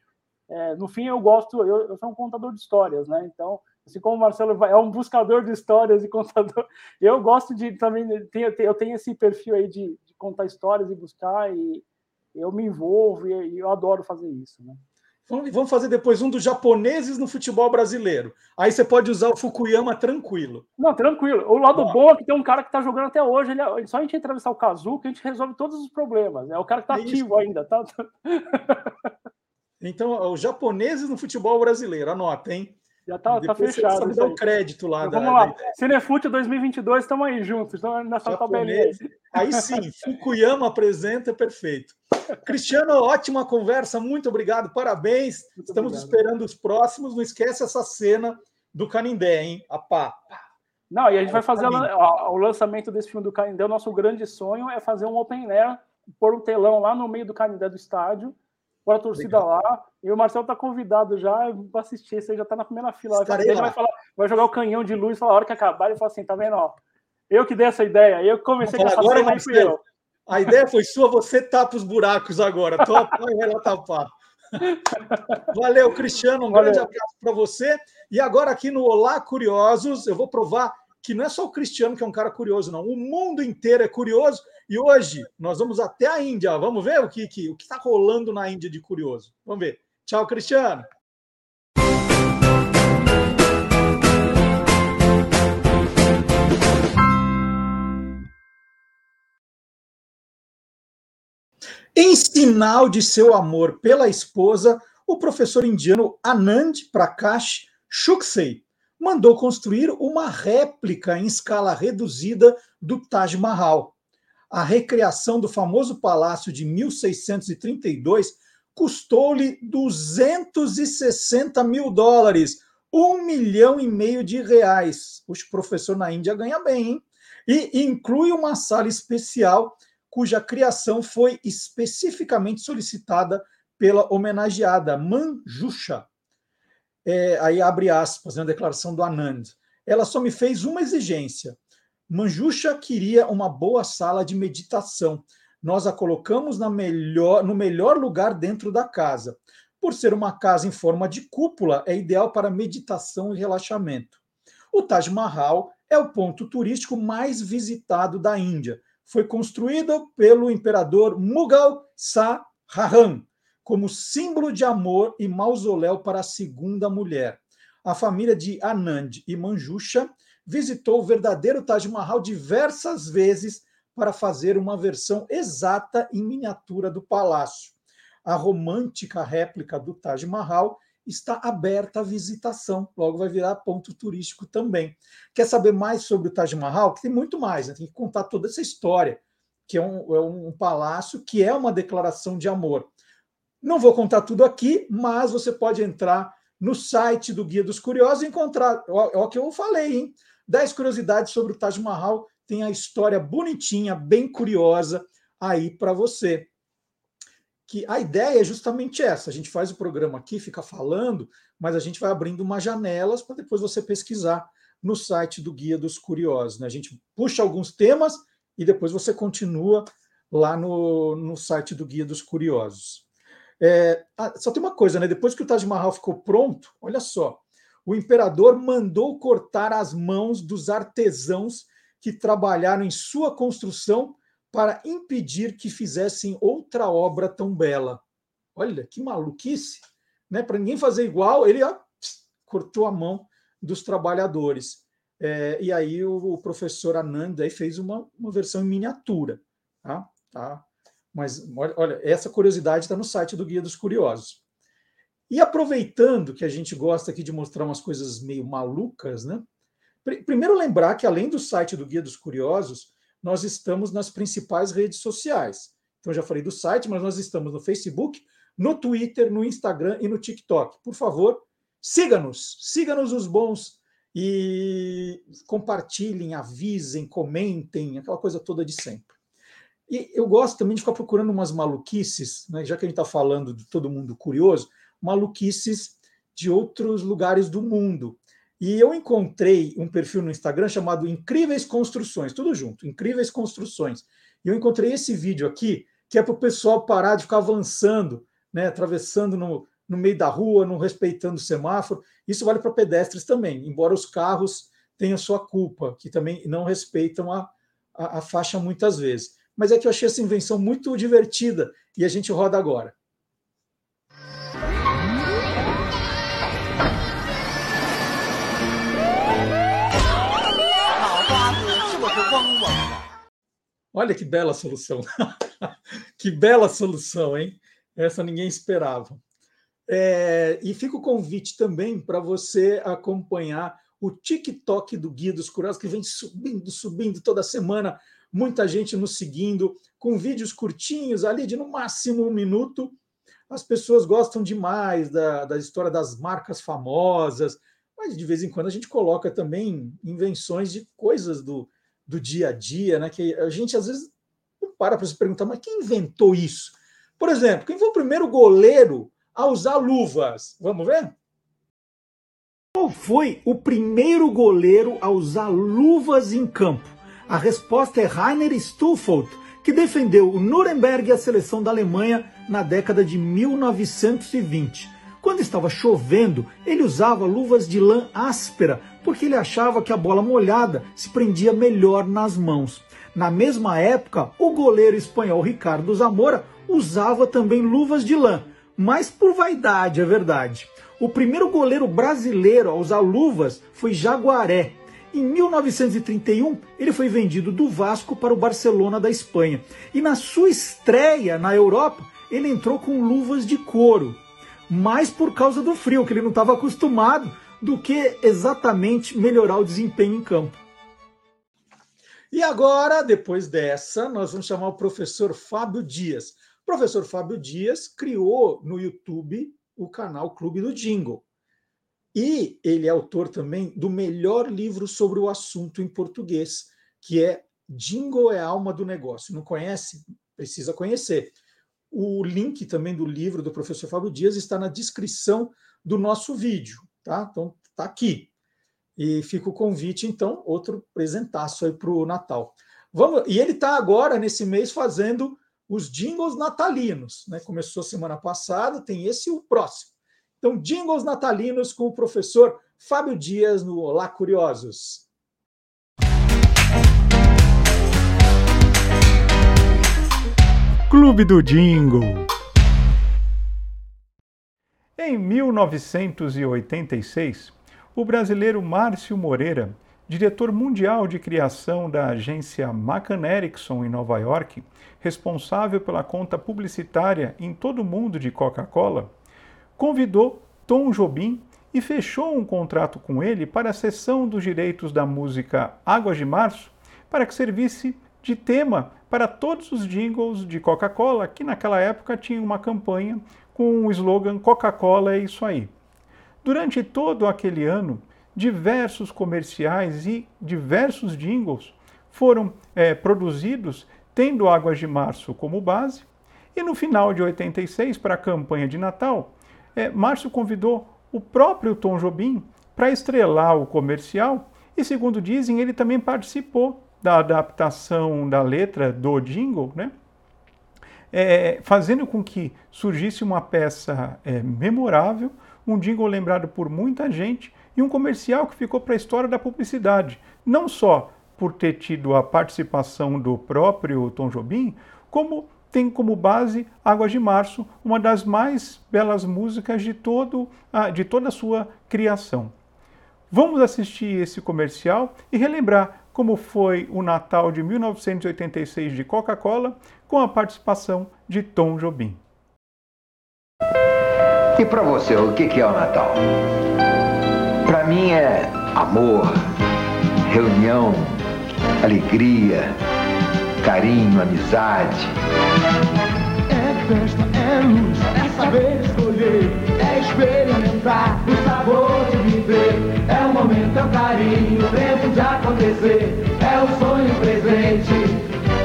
é, no fim eu gosto, eu, eu, sou um contador de histórias, né? Então, assim como o Marcelo é um buscador de histórias e contador, eu gosto de também, tenho, eu tenho esse perfil aí de, de contar histórias e buscar, e eu me envolvo e, e eu adoro fazer isso, né? Vamos fazer depois um dos japoneses no futebol brasileiro. Aí você pode usar o Fukuyama tranquilo. Não, tranquilo. O lado bom é que tem um cara que está jogando até hoje. Ele, é, só a gente entrevistar o Kazu que a gente resolve todos os problemas. É o cara que está é ativo ainda. Tá? Então, os japoneses no futebol brasileiro, anota, hein? Já tá, tá fechado. Você dá o crédito lá. Então, da, vamos lá. Da... Cinefute 2022, estamos aí juntos. Estamos nessa tabelinha aí. Sim, Fukuyama apresenta, perfeito. Cristiano, ótima conversa, muito obrigado, parabéns. Muito Estamos obrigado. esperando os próximos. Não esquece essa cena do Canindé, hein? A pá. Não, e a gente vai fazer o lançamento desse filme do Canindé. O nosso grande sonho é fazer um open air, pôr um telão lá no meio do Canindé do estádio para a torcida Obrigado. lá. E o Marcelo está convidado já para assistir. Você já está na primeira fila. Ele vai, falar, vai jogar o canhão de luz. Falar, a hora que acabar, ele fala assim: tá vendo? Ó, eu que dei essa ideia. Eu comecei com essa agora, cena. A ideia foi sua, você tapa os buracos agora. Topa e lá tapar. Valeu, Cristiano. Um Valeu. grande abraço para você. E agora, aqui no Olá Curiosos, eu vou provar que não é só o Cristiano que é um cara curioso, não. O mundo inteiro é curioso e hoje nós vamos até a Índia. Vamos ver o que está que, o que tá rolando na Índia de curioso. Vamos ver. Tchau, Cristiano. Em sinal de seu amor pela esposa, o professor indiano Anand Prakash Shuksey mandou construir uma réplica em escala reduzida do Taj Mahal a recriação do famoso palácio de 1632 custou-lhe 260 mil dólares, um milhão e meio de reais. O professor na Índia ganha bem, hein? E inclui uma sala especial cuja criação foi especificamente solicitada pela homenageada Manjusha. É, aí abre aspas na declaração do Anand. Ela só me fez uma exigência: Manjusha queria uma boa sala de meditação. Nós a colocamos melhor, no melhor lugar dentro da casa. Por ser uma casa em forma de cúpula, é ideal para meditação e relaxamento. O Taj Mahal é o ponto turístico mais visitado da Índia. Foi construído pelo imperador Mughal Shah Jahan como símbolo de amor e mausoléu para a segunda mulher. A família de Anand e Manjusha visitou o verdadeiro Taj Mahal diversas vezes para fazer uma versão exata em miniatura do palácio. A romântica réplica do Taj Mahal está aberta à visitação, logo vai virar ponto turístico também. Quer saber mais sobre o Taj Mahal? Que tem muito mais, né? tem que contar toda essa história, que é um, é um palácio que é uma declaração de amor. Não vou contar tudo aqui, mas você pode entrar no site do Guia dos Curiosos encontrar. É o que eu falei, hein? 10 curiosidades sobre o Taj Mahal. Tem a história bonitinha, bem curiosa aí para você. Que a ideia é justamente essa. A gente faz o programa aqui, fica falando, mas a gente vai abrindo umas janelas para depois você pesquisar no site do Guia dos Curiosos. Né? A gente puxa alguns temas e depois você continua lá no, no site do Guia dos Curiosos. É, ah, só tem uma coisa, né? Depois que o Taj Mahal ficou pronto, olha só, o imperador mandou cortar as mãos dos artesãos que trabalharam em sua construção para impedir que fizessem outra obra tão bela. Olha que maluquice, né? Para ninguém fazer igual, ele ó, cortou a mão dos trabalhadores. É, e aí o, o, professor Ananda aí fez uma, uma versão em miniatura, tá? tá? Mas olha, essa curiosidade está no site do Guia dos Curiosos. E aproveitando que a gente gosta aqui de mostrar umas coisas meio malucas, né? Primeiro lembrar que além do site do Guia dos Curiosos, nós estamos nas principais redes sociais. Então já falei do site, mas nós estamos no Facebook, no Twitter, no Instagram e no TikTok. Por favor, siga-nos, siga-nos os bons e compartilhem, avisem, comentem, aquela coisa toda de sempre. E eu gosto também de ficar procurando umas maluquices, né? já que a gente está falando de todo mundo curioso, maluquices de outros lugares do mundo. E eu encontrei um perfil no Instagram chamado Incríveis Construções, tudo junto, Incríveis Construções. E eu encontrei esse vídeo aqui, que é para o pessoal parar de ficar avançando, né, atravessando no, no meio da rua, não respeitando o semáforo. Isso vale para pedestres também, embora os carros tenham sua culpa, que também não respeitam a, a, a faixa muitas vezes. Mas é que eu achei essa invenção muito divertida e a gente roda agora. Olha que bela solução. que bela solução, hein? Essa ninguém esperava. É, e fica o convite também para você acompanhar o TikTok do Guia dos Curiosos, que vem subindo, subindo toda semana. Muita gente nos seguindo, com vídeos curtinhos, ali de no máximo um minuto. As pessoas gostam demais da, da história das marcas famosas, mas de vez em quando a gente coloca também invenções de coisas do, do dia a dia, né? Que a gente às vezes para para se perguntar, mas quem inventou isso? Por exemplo, quem foi o primeiro goleiro a usar luvas? Vamos ver? Qual foi o primeiro goleiro a usar luvas em campo? A resposta é Rainer Stuffelt, que defendeu o Nuremberg e a seleção da Alemanha na década de 1920. Quando estava chovendo, ele usava luvas de lã áspera, porque ele achava que a bola molhada se prendia melhor nas mãos. Na mesma época, o goleiro espanhol Ricardo Zamora usava também luvas de lã, mas por vaidade, é verdade. O primeiro goleiro brasileiro a usar luvas foi Jaguaré. Em 1931, ele foi vendido do Vasco para o Barcelona da Espanha. E na sua estreia na Europa, ele entrou com luvas de couro mais por causa do frio, que ele não estava acostumado, do que exatamente melhorar o desempenho em campo. E agora, depois dessa, nós vamos chamar o professor Fábio Dias. O professor Fábio Dias criou no YouTube o canal Clube do Jingle. E ele é autor também do melhor livro sobre o assunto em português, que é Jingle é a alma do negócio. Não conhece? Precisa conhecer. O link também do livro do professor Fábio Dias está na descrição do nosso vídeo, tá? Então tá aqui. E fica o convite, então, outro presentaço aí para o Natal. Vamos, e ele está agora, nesse mês, fazendo os jingles natalinos. Né? Começou semana passada, tem esse e o próximo. Então, jingles natalinos com o professor Fábio Dias no Olá Curiosos. Clube do Jingle. Em 1986, o brasileiro Márcio Moreira, diretor mundial de criação da agência McCann Erickson em Nova York, responsável pela conta publicitária em todo o mundo de Coca-Cola, convidou Tom Jobim e fechou um contrato com ele para a cessão dos direitos da música Águas de Março para que servisse de tema para todos os jingles de Coca-Cola, que naquela época tinha uma campanha com o slogan Coca-Cola é isso aí. Durante todo aquele ano, diversos comerciais e diversos jingles foram é, produzidos tendo Águas de Março como base, e no final de 86, para a campanha de Natal, é, Márcio convidou o próprio Tom Jobim para estrelar o comercial, e segundo dizem, ele também participou da adaptação da letra do jingle, né? É, fazendo com que surgisse uma peça é, memorável, um jingle lembrado por muita gente e um comercial que ficou para a história da publicidade, não só por ter tido a participação do próprio Tom Jobim, como tem como base Águas de Março, uma das mais belas músicas de, todo, de toda a sua criação. Vamos assistir esse comercial e relembrar como foi o Natal de 1986 de Coca-Cola, com a participação de Tom Jobim. E para você, o que é o Natal? Para mim é amor, reunião, alegria, carinho, amizade. É festa, é luz, é saber escolher, é experimentar o sabor de viver. É o momento, é o carinho, o tempo de acontecer. É o sonho presente,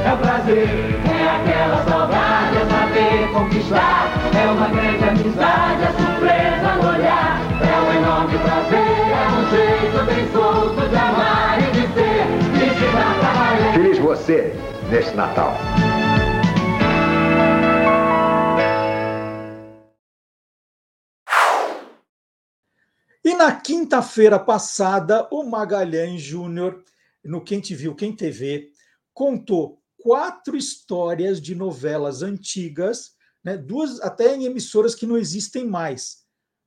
é o prazer. É aquela saudade, é saber conquistar. É uma grande amizade, é surpresa no olhar. É um enorme prazer, é um jeito bem solto de amar e de ser. De se. Feliz você nesse Natal. na quinta-feira passada, o Magalhães Júnior, no Quem Te Viu, Quem TV, contou quatro histórias de novelas antigas, né, duas até em emissoras que não existem mais,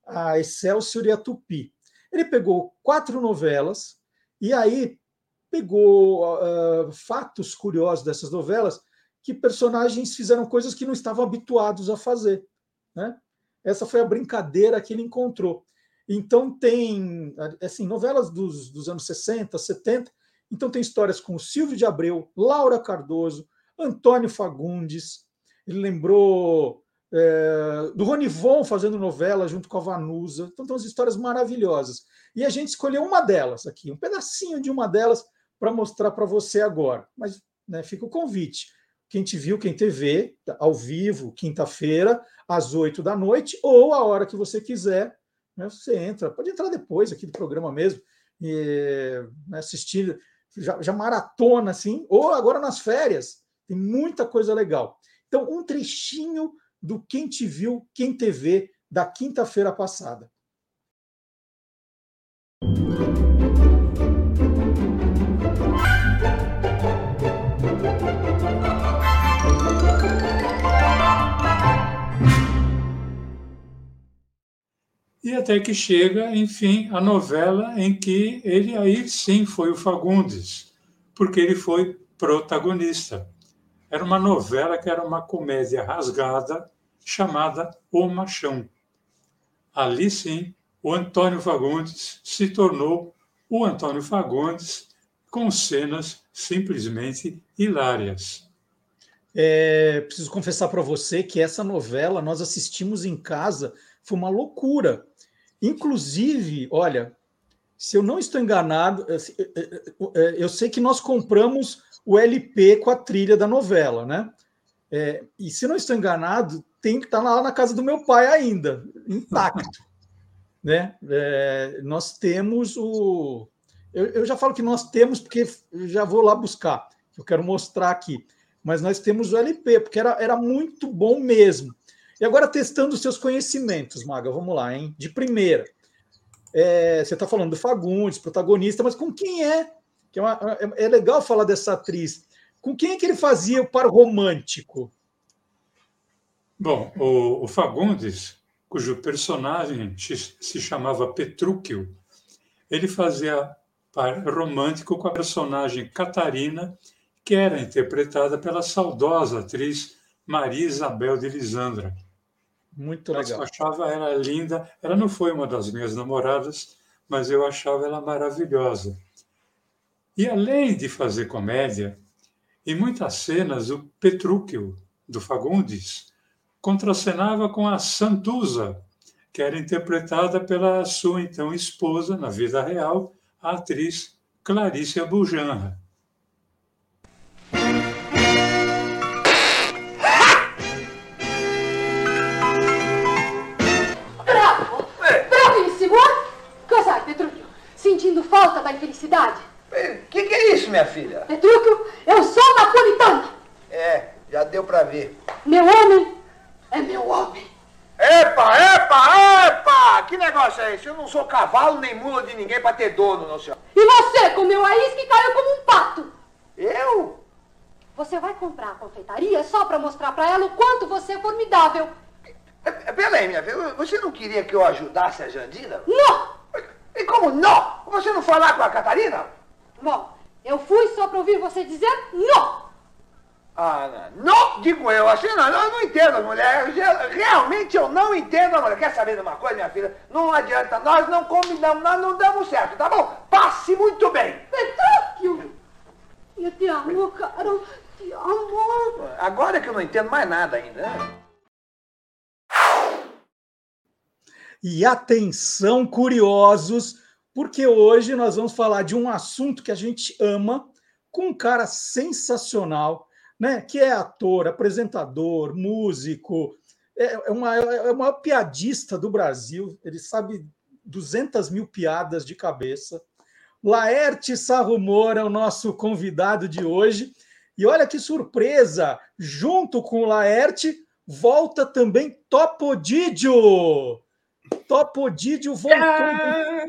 a Excelsior e a Tupi. Ele pegou quatro novelas e aí pegou uh, fatos curiosos dessas novelas que personagens fizeram coisas que não estavam habituados a fazer. Né? Essa foi a brincadeira que ele encontrou. Então tem assim, novelas dos, dos anos 60, 70, então tem histórias com Silvio de Abreu, Laura Cardoso, Antônio Fagundes, ele lembrou é, do Ronivon fazendo novela junto com a Vanusa. Então tem umas histórias maravilhosas. E a gente escolheu uma delas aqui, um pedacinho de uma delas para mostrar para você agora. Mas né, fica o convite. Quem te viu, quem te vê, ao vivo, quinta-feira, às oito da noite, ou a hora que você quiser, né, você entra. Pode entrar depois aqui do programa mesmo, e né, assistir, já, já maratona assim, ou agora nas férias. Tem muita coisa legal. Então, um trechinho do Quem Te Viu, Quem Te Vê, da quinta-feira passada. E até que chega, enfim, a novela em que ele aí sim foi o Fagundes, porque ele foi protagonista. Era uma novela que era uma comédia rasgada chamada O Machão. Ali sim, o Antônio Fagundes se tornou o Antônio Fagundes com cenas simplesmente hilárias. É, preciso confessar para você que essa novela nós assistimos em casa, foi uma loucura. Inclusive, olha, se eu não estou enganado, é, é, é, eu sei que nós compramos o LP com a trilha da novela, né? É, e se não estou enganado, tem que estar tá lá na casa do meu pai ainda, intacto. né? É, nós temos o. Eu, eu, já falo que nós temos, porque já vou lá buscar, eu quero mostrar aqui. Mas nós temos o LP, porque era, era muito bom mesmo. E agora, testando os seus conhecimentos, Maga, vamos lá, hein? De primeira. É, você está falando do Fagundes, protagonista, mas com quem é? Que é, uma, é, é, legal falar dessa atriz. Com quem é que ele fazia o par romântico? Bom, o, o Fagundes, cujo personagem se chamava Petrúquio, ele fazia par romântico com a personagem Catarina, que era interpretada pela saudosa atriz Maria Isabel de Lisandra. Muito legal. Eu achava ela linda. Ela não foi uma das minhas namoradas, mas eu achava ela maravilhosa. E além de fazer comédia, em muitas cenas o Petrúquio, do Fagundes, contracenava com a Santuza, que era interpretada pela sua então esposa, na vida real, a atriz Clarice Abujanra. Falta da infelicidade? O que, que, é isso, minha filha? Petrúquio, eu sou napolitana. É, já deu pra ver. Meu homem é meu homem. Epa, epa, epa! Que negócio é esse? Eu não sou cavalo nem mula de ninguém pra ter dono, não senhor. E você comeu a isca e caiu como um pato. Eu? Você vai comprar a confeitaria só pra mostrar pra ela o quanto você é formidável. É, é, peraí, minha filha, você não queria que eu ajudasse a Jandira? Não! E como não? Você não lá com a Catarina? Bom, eu fui só para ouvir você dizer não. Ah, não, não digo eu, assim não, eu não entendo as mulheres, realmente eu não entendo a mulher. Quer saber de uma coisa, minha filha? Não adianta, nós não combinamos, nós não damos certo, tá bom? Passe muito bem. Petróquio! Eu te amo, caro, te amo. Agora que eu não entendo mais nada ainda, né? E atenção, curiosos, porque hoje nós vamos falar de um assunto que a gente ama, com um cara sensacional, né? Que é ator, apresentador, músico, é, é, uma, é maior piadista do Brasil, ele sabe 200 mil piadas de cabeça. Laerte Sarrumor é o nosso convidado de hoje. E olha que surpresa! Junto com o Laerte, volta também Topodidio. Topodídio voltou é...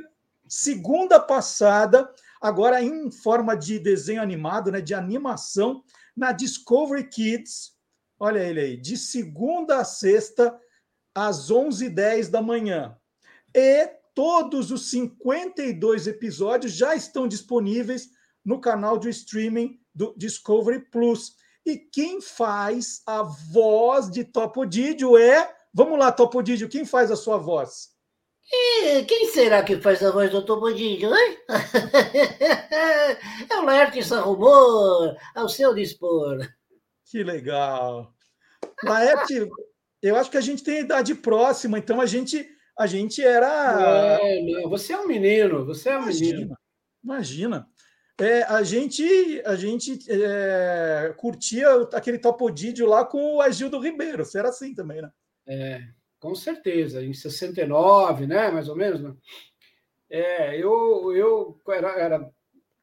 segunda passada, agora em forma de desenho animado, né, de animação, na Discovery Kids. Olha ele aí, de segunda a sexta, às 11h10 da manhã. E todos os 52 episódios já estão disponíveis no canal de streaming do Discovery Plus. E quem faz a voz de Topodídio é. Vamos lá, Topodídio, quem faz a sua voz? E quem será que faz a voz do Topodídio, hein? é o Laerte Rumor, ao seu dispor. Que legal. Laerte, eu acho que a gente tem idade próxima, então a gente a gente era. É, não, você é um menino, você é um imagina, menino. Imagina. É, a gente, a gente é, curtia aquele topodídio lá com o Agildo Ribeiro. Você era assim também, né? É, com certeza. Em 69, né? Mais ou menos, né? É, eu, eu era, era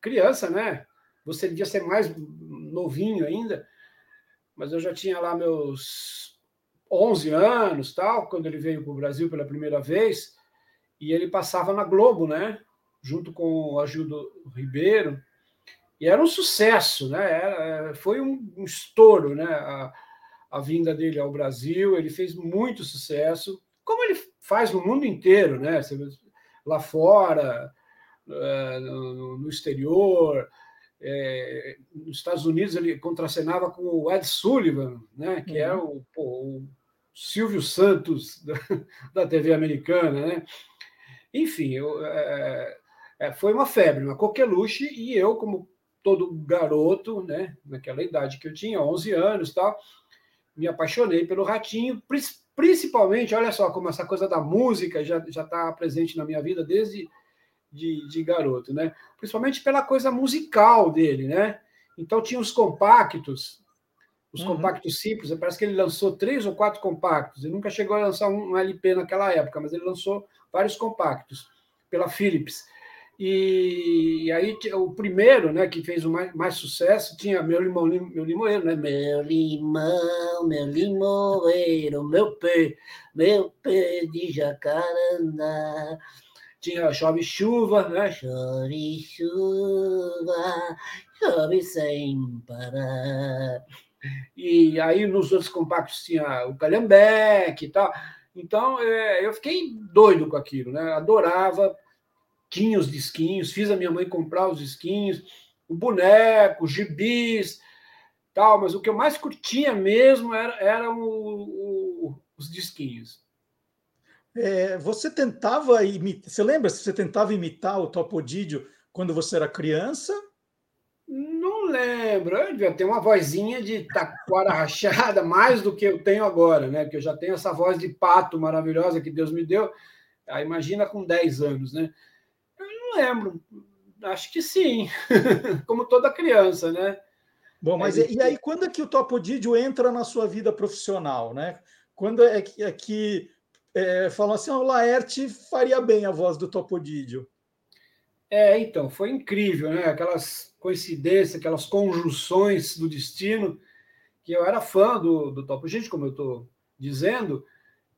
criança, né? Você devia ser mais novinho ainda, mas eu já tinha lá meus 11 anos, tal, quando ele veio para o Brasil pela primeira vez, e ele passava na Globo, né? Junto com o Agildo Ribeiro, e era um sucesso, né? Era, foi um, um estouro, né? A, a, vinda dele ao Brasil, ele fez muito sucesso, como ele faz no mundo inteiro, né? Lá fora, eh, no, exterior, é, nos Estados Unidos ele contracenava com o Ed Sullivan, né, que é uhum. o, pô, o, Silvio Santos da, da, TV americana, né? Enfim, eu, é, é, foi uma febre, uma coqueluche, e eu, como todo garoto, né, naquela idade que eu tinha, 11 anos tal, me apaixonei pelo Ratinho, principalmente, olha só como essa coisa da música já está presente na minha vida desde de, de garoto, né? Principalmente pela coisa musical dele, né? Então tinha os compactos, os uhum. compactos simples, parece que ele lançou três ou quatro compactos. Ele nunca chegou a lançar um LP naquela época, mas ele lançou vários compactos pela Philips. E aí o primeiro, né, que fez o mais, mais sucesso, tinha meu limão, meu limoeiro, né? Meu limão, meu limoeiro, meu pé, meu pé de jacarandá tinha Chove Chuva, né? Chove chuva, chove sem parar. E aí nos outros compactos tinha o Calhambeque e tal. Então é, eu fiquei doido com aquilo, né? Adorava, tinha os disquinhos, fiz a minha mãe comprar os disquinhos, o boneco, os gibis, tal, mas o que eu mais curtia mesmo era, eram o, o, os disquinhos. É, você tentava imitar. Você lembra se você tentava imitar o Topodídio quando você era criança? Não lembro. Eu devia ter uma vozinha de taquara rachada, mais do que eu tenho agora, né? Porque eu já tenho essa voz de pato maravilhosa que Deus me deu. Ah, imagina com 10 anos, né? Eu não lembro. Acho que sim. Como toda criança, né? Bom, mas é, e, aí quando é que o Topodídio entra na sua vida profissional, né? Quando é que, é que é, falam assim: o Laerte faria bem a voz do Topodídio. É, então, foi incrível, né? Aquelas coincidências, aquelas conjunções do destino, que eu era fã do, do Topodídio, como eu estou dizendo,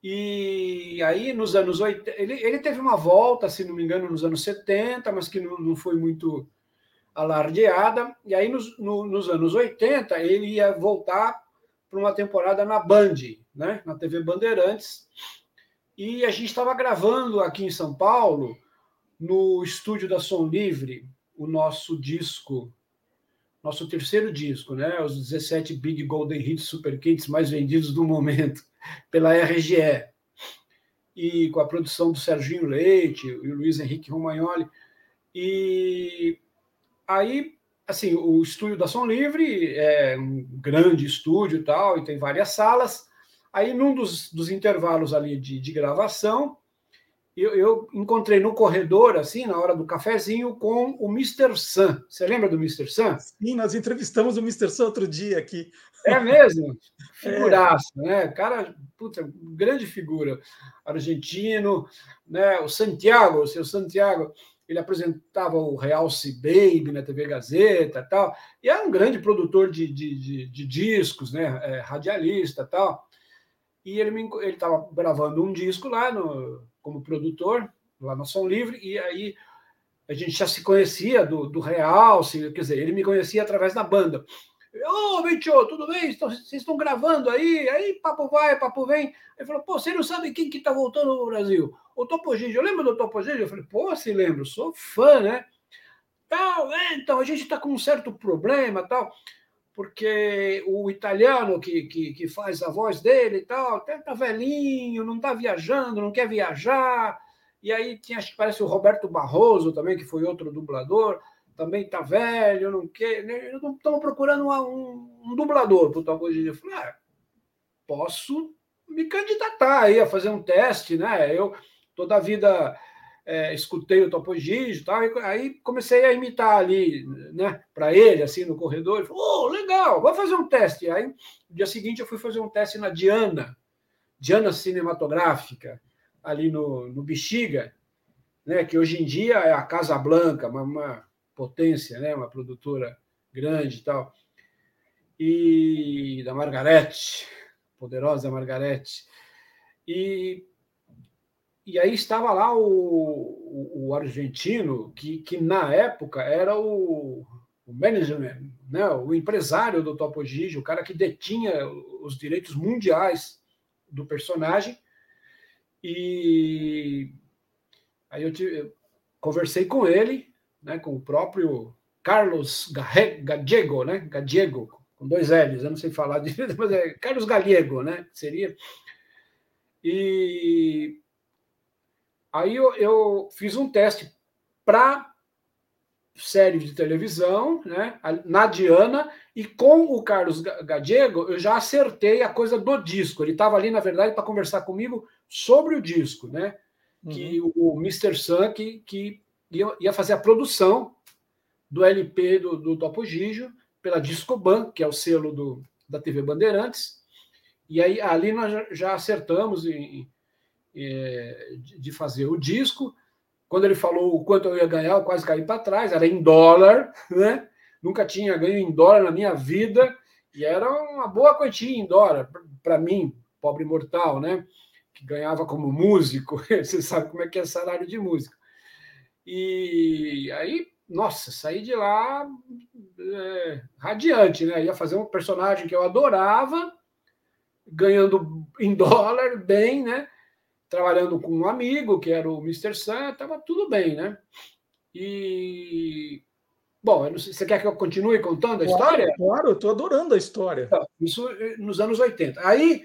e aí nos anos 80, ele, ele teve uma volta, se não me engano, nos anos 70, mas que não, não foi muito alardeada, e aí nos, no, nos anos 80 ele ia voltar para uma temporada na Band, né? na TV Bandeirantes, e a gente estava gravando aqui em São Paulo, no estúdio da Som Livre, o nosso disco, nosso terceiro disco, né? Os 17 Big Golden Hits Super Kits mais vendidos do momento, pela RGE. E com a produção do Serginho Leite e o Luiz Henrique Romagnoli. E aí, assim, o estúdio da Som Livre é um grande estúdio e tal, e tem várias salas. Aí, num dos, dos intervalos ali de, de gravação, eu, eu, encontrei no corredor, assim, na hora do cafezinho, com o Mr. Sam. Você lembra do Mr. Sam? Sim, nós entrevistamos o Mr. Sam outro dia aqui. É mesmo? Figuraço, é. né? Cara, puta, grande figura. Argentino, né? O Santiago, o seu Santiago, ele apresentava o Realce Baby na TV Gazeta tal. E é um grande produtor de, de, de, de discos, né? É, radialista tal. E ele estava gravando um disco lá no, como produtor lá na Som Livre, e aí a gente já se conhecia do, do Real, se, quer dizer, ele me conhecia através da banda. Ô, oh, tudo bem? Vocês estão gravando aí? Aí, papo vai, papo vem. Ele falou, pô, você não sabe quem que tá voltando no Brasil? O Topo Gigio. Eu lembro do Topo Gigio? Eu falei, pô, se lembro, sou fã, né? Tal, é, então, a gente está com um certo problema, tal, porque o italiano que, que, que faz a voz dele e tal, até tá velhinho, não tá viajando, não quer viajar. E aí tinha, acho que parece o Roberto Barroso também, que foi outro dublador também está velho, não quer. Né? Estamos procurando uma, um, um, dublador para o Topo Gigio. Eu falei, ah, posso me candidatar aí a fazer um teste, né? Eu toda a vida é, escutei o Topo Gigio tal, aí comecei a imitar ali, né, para ele, assim, no corredor. Ele falou, oh, legal, vou fazer um teste. Aí, no dia seguinte, eu fui fazer um teste na Diana, Diana Cinematográfica, ali no, no Bexiga, né, que hoje em dia é a Casa Blanca, uma, uma potência, né? uma produtora grande e tal. E da Margarete, poderosa Margarete. E, e aí estava lá o, o, o argentino, que, que na época era o, o management, né? o empresário do Topo Gigi, o cara que detinha os direitos mundiais do personagem. E aí eu, tive, eu conversei com ele né, com o próprio Carlos Gallego, né, Gallego, com dois L's, eu não sei falar direito, mas é Carlos Gallego, né, seria. E aí eu, eu fiz um teste para série de televisão, né, na Diana, e com o Carlos Gallego eu já acertei a coisa do disco. Ele estava ali, na verdade, para conversar comigo sobre o disco, né? Uhum. Que o Mr. Sun que, que ia, fazer a produção do LP do, do Topo Gigio pela Discoban, que é o selo do, da TV Bandeirantes. E aí ali nós já acertamos em, de fazer o disco. Quando ele falou o quanto eu ia ganhar, eu quase caí para trás, era em dólar, né? Nunca tinha ganho em dólar na minha vida, e era uma boa quantia em dólar para mim, pobre mortal, né? Que ganhava como músico, você sabe como é que é salário de músico. E aí, nossa, saí de lá é, radiante, né? Ia fazer um personagem que eu adorava, ganhando em dólar, bem, né? Trabalhando com um amigo, que era o Mr. Sun, estava tudo bem, né? E. Bom, sei, você quer que eu continue contando a claro, história? Claro, estou adorando a história. Então, isso eh, nos anos 80. Aí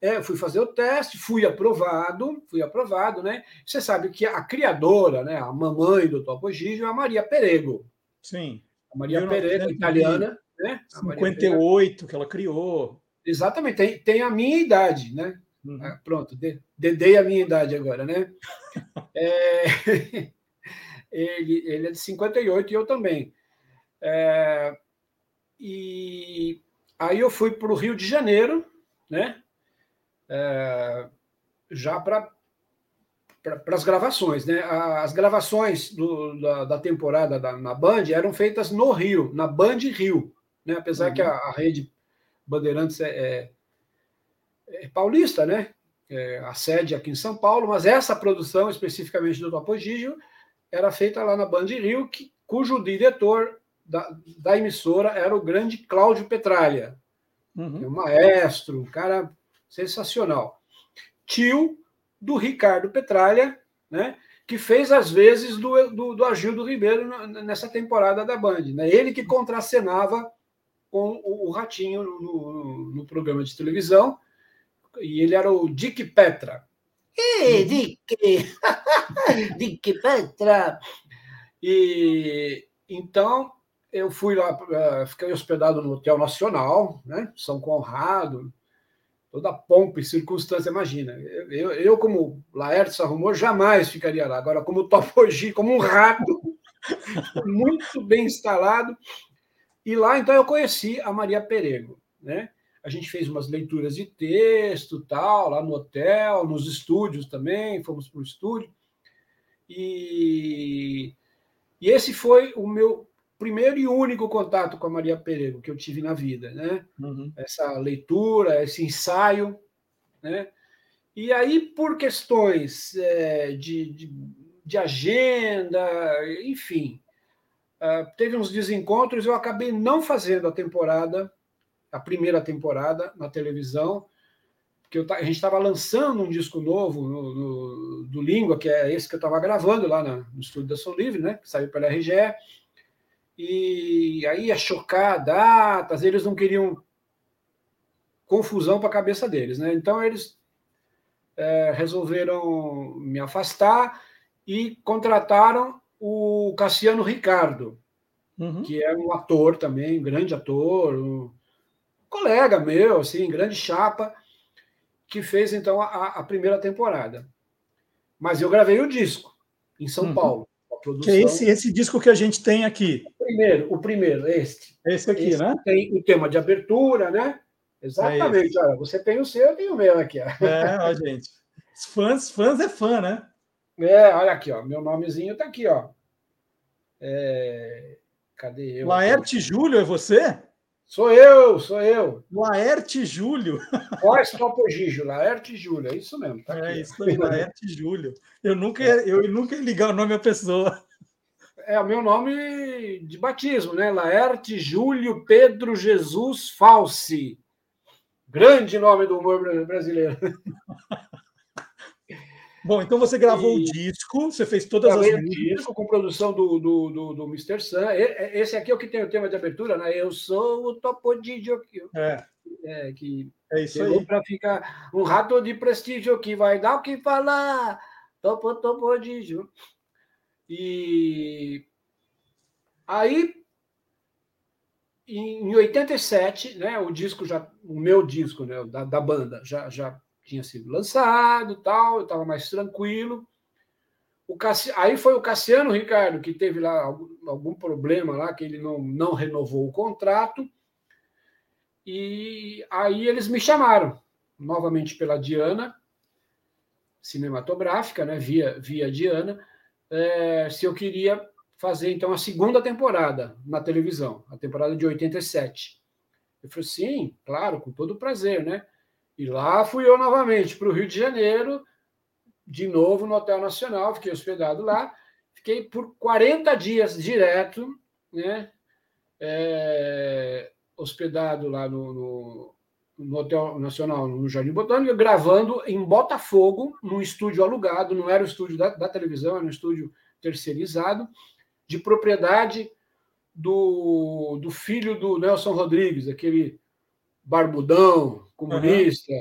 é, fui fazer o teste, fui aprovado, fui aprovado, né? Você sabe que a criadora, né, a mamãe do Topo Gigio é a Maria Perego. Sim. A Maria Perego, italiana, né? A 58 que ela criou. Exatamente, tem, tem a minha idade, né? Uhum. Ah, pronto, dedei a minha idade agora, né? é, ele, ele é de 58 e eu também. É, e aí eu fui para o Rio de Janeiro, né? é, já para para as gravações, né? As gravações do, da, da, temporada da, na Band eram feitas no Rio, na Band Rio, né? Apesar uhum. que a, a, rede Bandeirantes é, é, é paulista, né? É, a sede aqui em São Paulo, mas essa produção especificamente do Topo Gigio era feita lá na Band Rio, que, cujo diretor da, da emissora era o grande Cláudio Petralha, uhum. um maestro, um cara sensacional. Tio do Ricardo Petralha, né? que fez as vezes do, do, do Agildo Ribeiro nessa temporada da Band. Né? Ele que contracenava com o, o Ratinho no, no, no, programa de televisão, e ele era o Dick Petra. Ei, Dick! Dick Petra! E então eu fui lá, eh, fiquei hospedado no Hotel Nacional, né? São Conrado, toda pompa e circunstância, imagina. Eu, eu como Laertes arrumou, jamais ficaria lá. Agora, como Topogi, como um rato, muito bem instalado. E lá, então, eu conheci a Maria Perego, né? A gente fez umas leituras de texto, tal, lá no hotel, nos estúdios também, fomos para o estúdio. E, e esse foi o meu primeiro e único contato com a Maria Perego que eu tive na vida, né? Uhum. Essa leitura, esse ensaio, né? E aí, por questões é, de, de, de, agenda, enfim, uh, teve uns desencontros, eu acabei não fazendo a temporada, a primeira temporada na televisão, porque eu, a gente estava lançando um disco novo no, no, do Língua, que é esse que eu estava gravando lá na, no estúdio da Som Livre, né, que saiu pela RGE, e aí ia chocar datas, eles não queriam confusão para a cabeça deles, né? Então eles é, resolveram me afastar e contrataram o Cassiano Ricardo, uhum. que é um ator também, um grande ator, um colega meu, assim, grande chapa, que fez então a, a primeira temporada. Mas eu gravei o disco em São uhum. Paulo. Que é esse, esse disco que a gente tem aqui. O primeiro, o primeiro, este. Esse aqui, esse né? Tem o tema de abertura, né? Exatamente. É olha, você tem o seu, eu tenho o meu aqui. Ó. É, ó, gente. Fãs, fãs é fã, né? É, olha aqui, ó. Meu nomezinho tá aqui, ó. É... Cadê eu? Laerte Júlio, é você? Sou eu, sou eu. Laerte Júlio. Pós Topo Gigio, Laerte Júlio, é isso mesmo. Tá é isso aí, Laerte Júlio. Eu nunca, eu nunca ia ligar o nome à pessoa. É o meu nome de batismo, né? Laerte Júlio Pedro Jesus Falsi. Grande nome do humor brasileiro. Bom, então você gravou e... o disco, você fez todas Gravei as músicas. disco com produção do, do, do, do Mr. Sun. Esse aqui é o que tem o tema de abertura, né? Eu sou o Topodidio. É. É, que é isso aí. Para ficar um rato de prestígio que vai dar o que falar. Topo, Topodidio. E aí, em 87, né, o disco já, o meu disco, né, da, da banda, já, já tinha sido lançado, tal, eu estava mais tranquilo. O Cassi... Aí foi o Cassiano Ricardo que teve lá algum, problema lá, que ele não, não renovou o contrato. E aí eles me chamaram novamente pela Diana, cinematográfica, né, via, via Diana, é, se eu queria fazer então a segunda temporada na televisão, a temporada de 87. Eu falei, sim, claro, com todo prazer, né? E lá fui eu novamente para o Rio de Janeiro, de novo no Hotel Nacional, fiquei hospedado lá. Fiquei por 40 dias direto, né? É, hospedado lá no, no, no, Hotel Nacional, no Jardim Botânico, gravando em Botafogo, num estúdio alugado, não era o estúdio da, da televisão, era um estúdio terceirizado, de propriedade do, do filho do Nelson Rodrigues, aquele barbudão, comunista.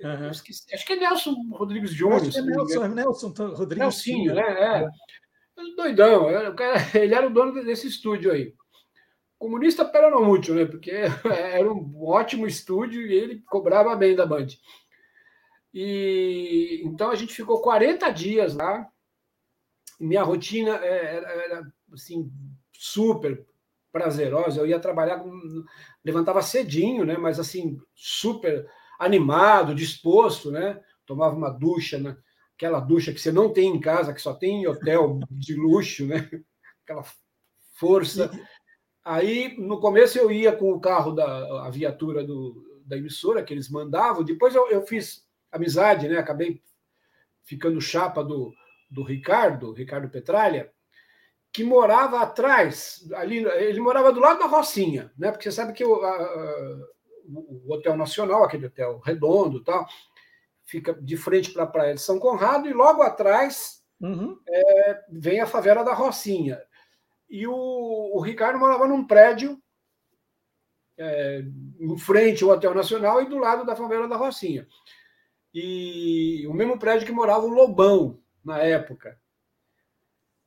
Uhum. Esqueci, acho que é Nelson Rodrigues Júnior. É Nelson, é Nelson Rodrigues Nelsinho, né? É. é. Doidão, ele era o dono desse estúdio aí. Comunista peronomútil, né? Porque era um ótimo estúdio e ele cobrava bem da Band. E então a gente ficou 40 dias lá. Minha rotina é, era, era assim super prazerosa. Eu ia trabalhar, levantava cedinho, né? Mas assim, super animado, disposto, né? Tomava uma ducha, né? aquela ducha que você não tem em casa, que só tem em hotel de luxo, né? Aquela força. Aí, no começo, eu ia com o carro da a viatura do, da emissora que eles mandavam. Depois eu, eu fiz amizade, né? Acabei ficando chapa do, do Ricardo, Ricardo Petralha, que morava atrás, ali, ele morava do lado da Rocinha, né? Porque você sabe que o, a, o Hotel Nacional, aquele hotel redondo tal, fica de frente para a Praia de São Conrado, e logo atrás uhum. é, vem a favela da Rocinha. E o, o Ricardo morava num prédio é, em frente ao Hotel Nacional e do lado da favela da Rocinha. E o mesmo prédio que morava o Lobão na época.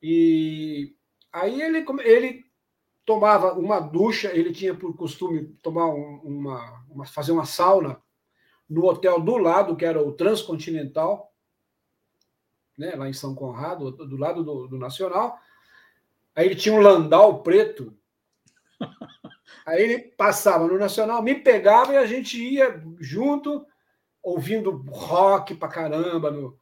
E Aí ele, ele tomava uma ducha, ele tinha por costume tomar uma, uma, fazer uma sauna no hotel do lado, que era o Transcontinental, né, lá em São Conrado, do lado do, do Nacional. Aí ele tinha um landau preto. Aí ele passava no Nacional, me pegava e a gente ia junto, ouvindo rock pra caramba no,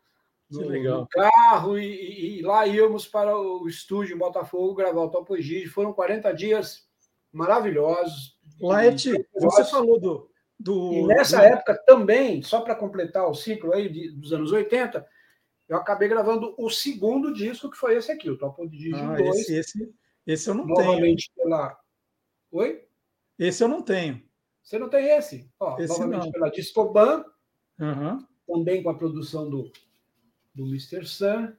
no, no carro e, e, lá íamos para o estúdio em Botafogo gravar o Topo Gigi. Foram 40 dias maravilhosos. Laete, você falou do do. E nessa do... época também, só para completar o ciclo aí de, dos anos 80, eu acabei gravando o segundo disco, que foi esse aqui, o Topo de Digio Ah, 2. esse, esse, esse eu não novamente pela. Oi? Esse eu não tenho. Você não tem esse? Ó, Esse novamente não. pela Discoban, Uhum. também com a produção do, do Mr. Sun.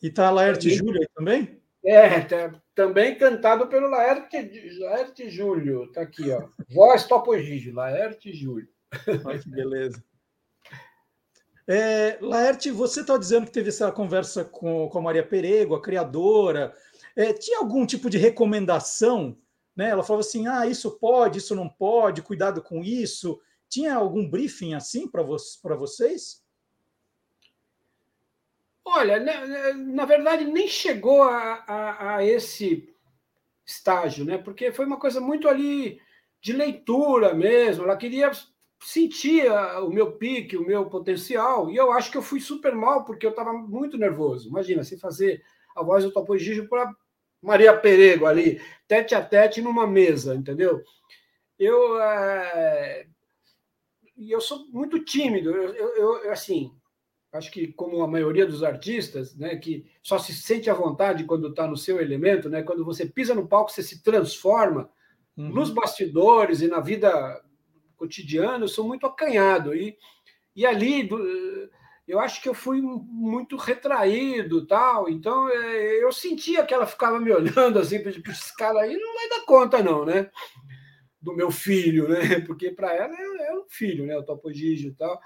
E tá Laerte aí também? É, tá- também cantado pelo Laerte, Laerte Júlio. Tá aqui, ó. Voz Topo Gigio, Laerte Júlio. Olha que beleza. É, Laerte, você está dizendo que teve essa conversa com, com a Maria Perego, a criadora. É, tinha algum tipo de recomendação? Né? Ela falava assim: ah, isso pode, isso não pode, cuidado com isso. Tinha algum briefing assim para vo vocês? Olha, na, na verdade, nem chegou a, a, a esse estágio, né? Porque foi uma coisa muito ali de leitura mesmo. Ela queria sentir o meu pique, o meu potencial, e eu acho que eu fui super mal porque eu estava muito nervoso. Imagina, se fazer a voz do Topo Gigio para Maria Perego ali, tete a tete numa mesa, entendeu? Eu, eh, e eu sou muito tímido. Eu, eu- eu, assim, acho que como a maioria dos artistas, né, que só se sente à vontade quando está no seu elemento, né? Quando você pisa no palco, você se transforma. Uhum. Nos bastidores e na vida cotidiana, eu sou muito acanhado e e ali eu acho que eu fui muito retraído, tal. Então eh, eu sentia que ela ficava me olhando assim, para esse cara aí não vai dar conta não, né? Do meu filho, né? Porque para ela é, é um filho, né? O Topo Gigio e tal.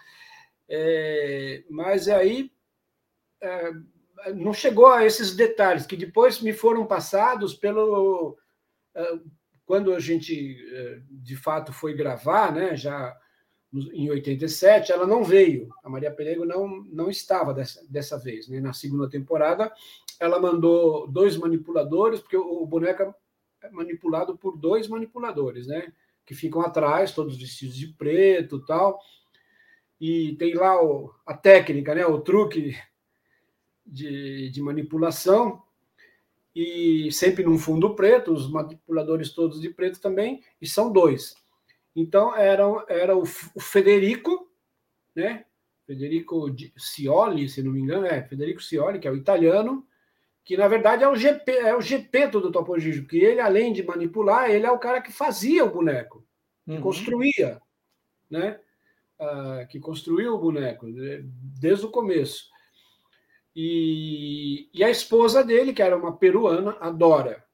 É, mas aí é, não chegou a esses detalhes que depois me foram passados pelo é, quando a gente é, de fato foi gravar, né? Já em 87, ela não veio. A Maria Perego não não estava dessa, dessa vez, né? Na segunda temporada, ela mandou dois manipuladores, porque o, o boneco é manipulado por dois manipuladores, né? Que ficam atrás, todos vestidos de preto, tal e tem lá o- a técnica, né, o truque de, de manipulação, e sempre num fundo preto, os manipuladores todos de preto também, e são dois. Então, eram, era o, o Federico, né, Federico Cioli, se não me engano, é Federico Cioli, que é o italiano, que na verdade é o GP, é o Gepeto do Topo Gigio, porque ele, além de manipular, ele é o cara que fazia o boneco, que Uhum. construía, né? Ah, que construiu o boneco né, desde o começo. E, e a esposa dele, que era uma peruana, a Dora,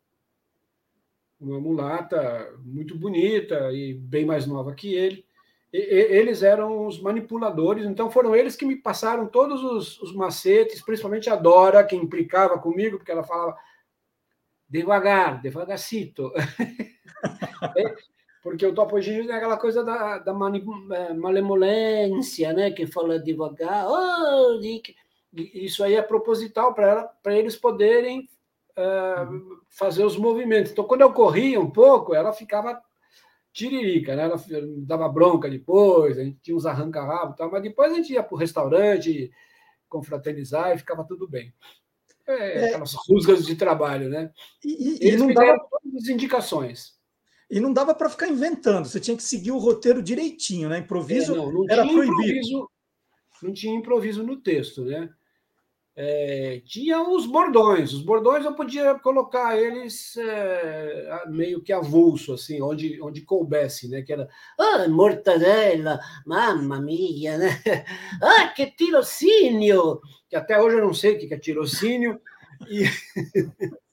uma mulata muito bonita e bem mais nova que ele. E- eles eram os manipuladores, então foram eles que me passaram todos os, os macetes, principalmente a Dora, que implicava comigo, porque ela falava devagar, devagarcito. Porque o Topo Gigio é aquela coisa da, da eh, malemolência, né? Que fala devagar. "Oh, Dick." E Isso aí é proposital para ela, para eles poderem eh, fazer os movimentos. Então, quando eu corria um pouco, ela ficava tiririca, né? Ela dava bronca depois, a gente tinha uns arranca-rabo tal, mas depois a gente ia para o restaurante confraternizar e ficava tudo bem. É, É. aquelas rusgas de trabalho, né? E, e- e não dava, todas as indicações. E não dava para ficar inventando, você tinha que seguir o roteiro direitinho, né? Improviso É, não, não era tinha proibido. improviso, não tinha improviso no texto, né? É, tinha os bordões. Os bordões eu podia colocar eles é, meio que avulso, assim, onde, onde coubesse, né? Que era Ah, mortadela, mamma mia, né? Ah, que tirocínio! que até hoje eu não sei o que é tirocínio, e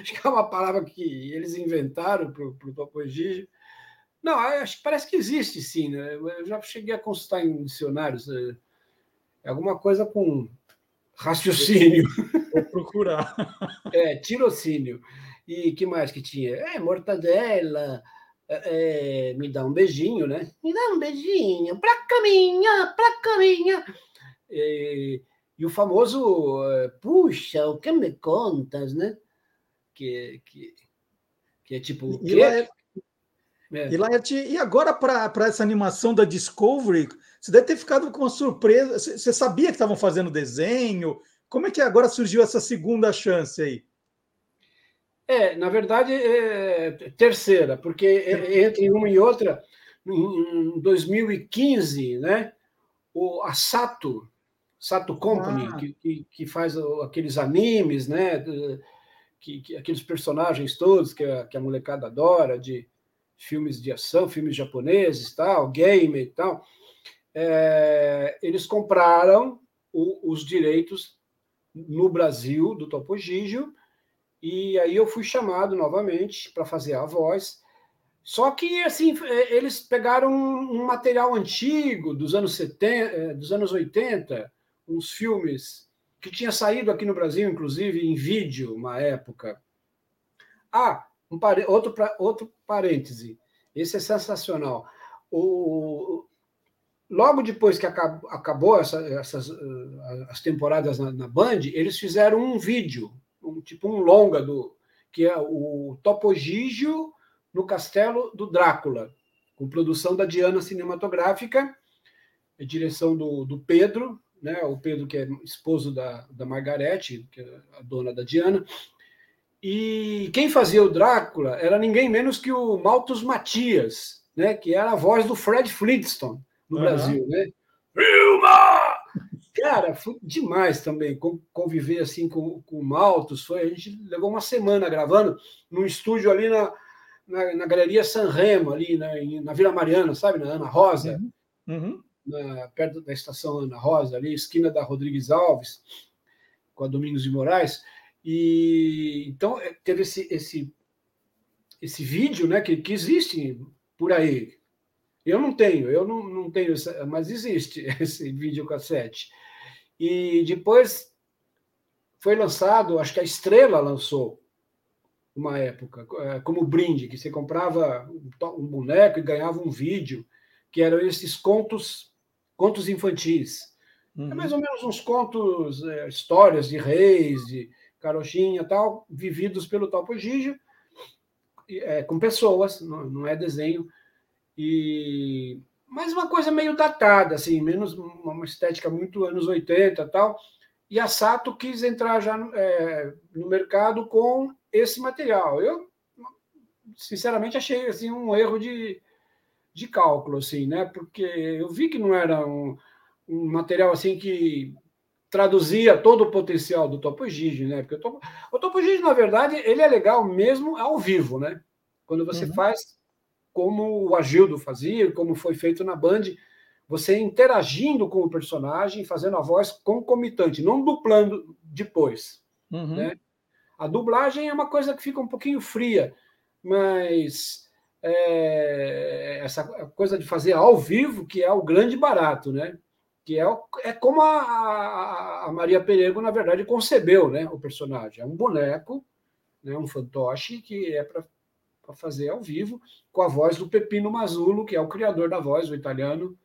acho que é uma palavra que eles inventaram para o Topo Gigio. Não, acho que parece que existe sim, né? Eu já cheguei a consultar em dicionários. É é alguma coisa com raciocínio. Vou procurar. É, tirocínio. E que mais que tinha? É, mortadela, é, é, me dá um beijinho, né? Me dá um beijinho, pra caminha, pra caminha. E, e o famoso é, Puxa, o que me contas, né? Que, que, que é tipo. E, quê? Laerte, É. e, Laerte, e agora para essa animação da Discovery, você deve ter ficado com uma surpresa. Você sabia que estavam fazendo desenho? Como é que agora surgiu essa segunda chance aí? É, na verdade, é terceira, porque é- entre uma e outra em 2015, né, o, a Sato, Sato Company, ah. que, que, faz aqueles animes, né, que, que, aqueles personagens todos que a, que a molecada adora, de filmes de ação, filmes japoneses, tal, game e tal, é, eles compraram o, os direitos no Brasil do Topo Gigio, e aí eu fui chamado novamente para fazer a voz. Só que assim, é, eles pegaram um material antigo dos anos 70, é, dos anos 80, uns filmes que tinha saído aqui no Brasil, inclusive em vídeo, uma época. Ah, um outro, outro parêntese. Esse é sensacional. O, logo depois que acabou, acabou essa, essas uh, as temporadas na, na, Band, eles fizeram um vídeo, um, tipo um longa do que é o Topogígio no Castelo do Drácula, com produção da Diana Cinematográfica, direção do, do Pedro, né, o Pedro que é esposo da, da Margarete, que é a dona da Diana, e quem fazia o Drácula era ninguém menos que o Malthus Matias, né, que era a voz do Fred Flintstone no uhum. Brasil, né? Vilma! Cara, foi demais também conviver assim com, com o Maltos. Foi, a gente levou uma semana gravando num estúdio ali na, na, na Galeria San Remo, ali na, na Vila Mariana, sabe? Na Ana Rosa, uhum. Uhum. Na, perto da estação Ana Rosa, ali, esquina da Rodrigues Alves, com a Domingos de Moraes. E então é, teve esse, esse, esse vídeo né, que, que existe por aí, eu não tenho, eu não, não tenho, mas existe esse videocassete. E depois foi lançado, acho que a Estrela lançou uma época, é, como brinde, que você comprava um boneco e ganhava um vídeo, que eram esses contos, contos infantis. É uhum. É mais ou menos uns contos, é, histórias de reis, de carochinha tal, vividos pelo Topo Gigio, é, com pessoas, não, não é desenho. E mas uma coisa meio datada, assim, menos uma estética muito anos 80 tal. E a Sato quis entrar já é, no mercado com esse material. Eu, sinceramente, achei assim, um erro de, de cálculo, assim, né? Porque eu vi que não era um, um material assim que traduzia todo o potencial do Topo Gigi, né? Porque o Topo, o Topo Gigi, na verdade, ele é legal mesmo ao vivo, né? Quando você uhum. faz como o Agildo fazia, como foi feito na Band, você interagindo com o personagem, fazendo a voz concomitante, não duplando depois. Uhum. Né? A dublagem é uma coisa que fica um pouquinho fria, mas é, essa coisa de fazer ao vivo que é o grande barato, né? Que é, é como a, a, Maria Perego, na verdade, concebeu né, o personagem. É um boneco, né, um fantoche que é para fazer ao vivo, com a voz do Pepino Mazulo, que é o criador da voz, o italiano,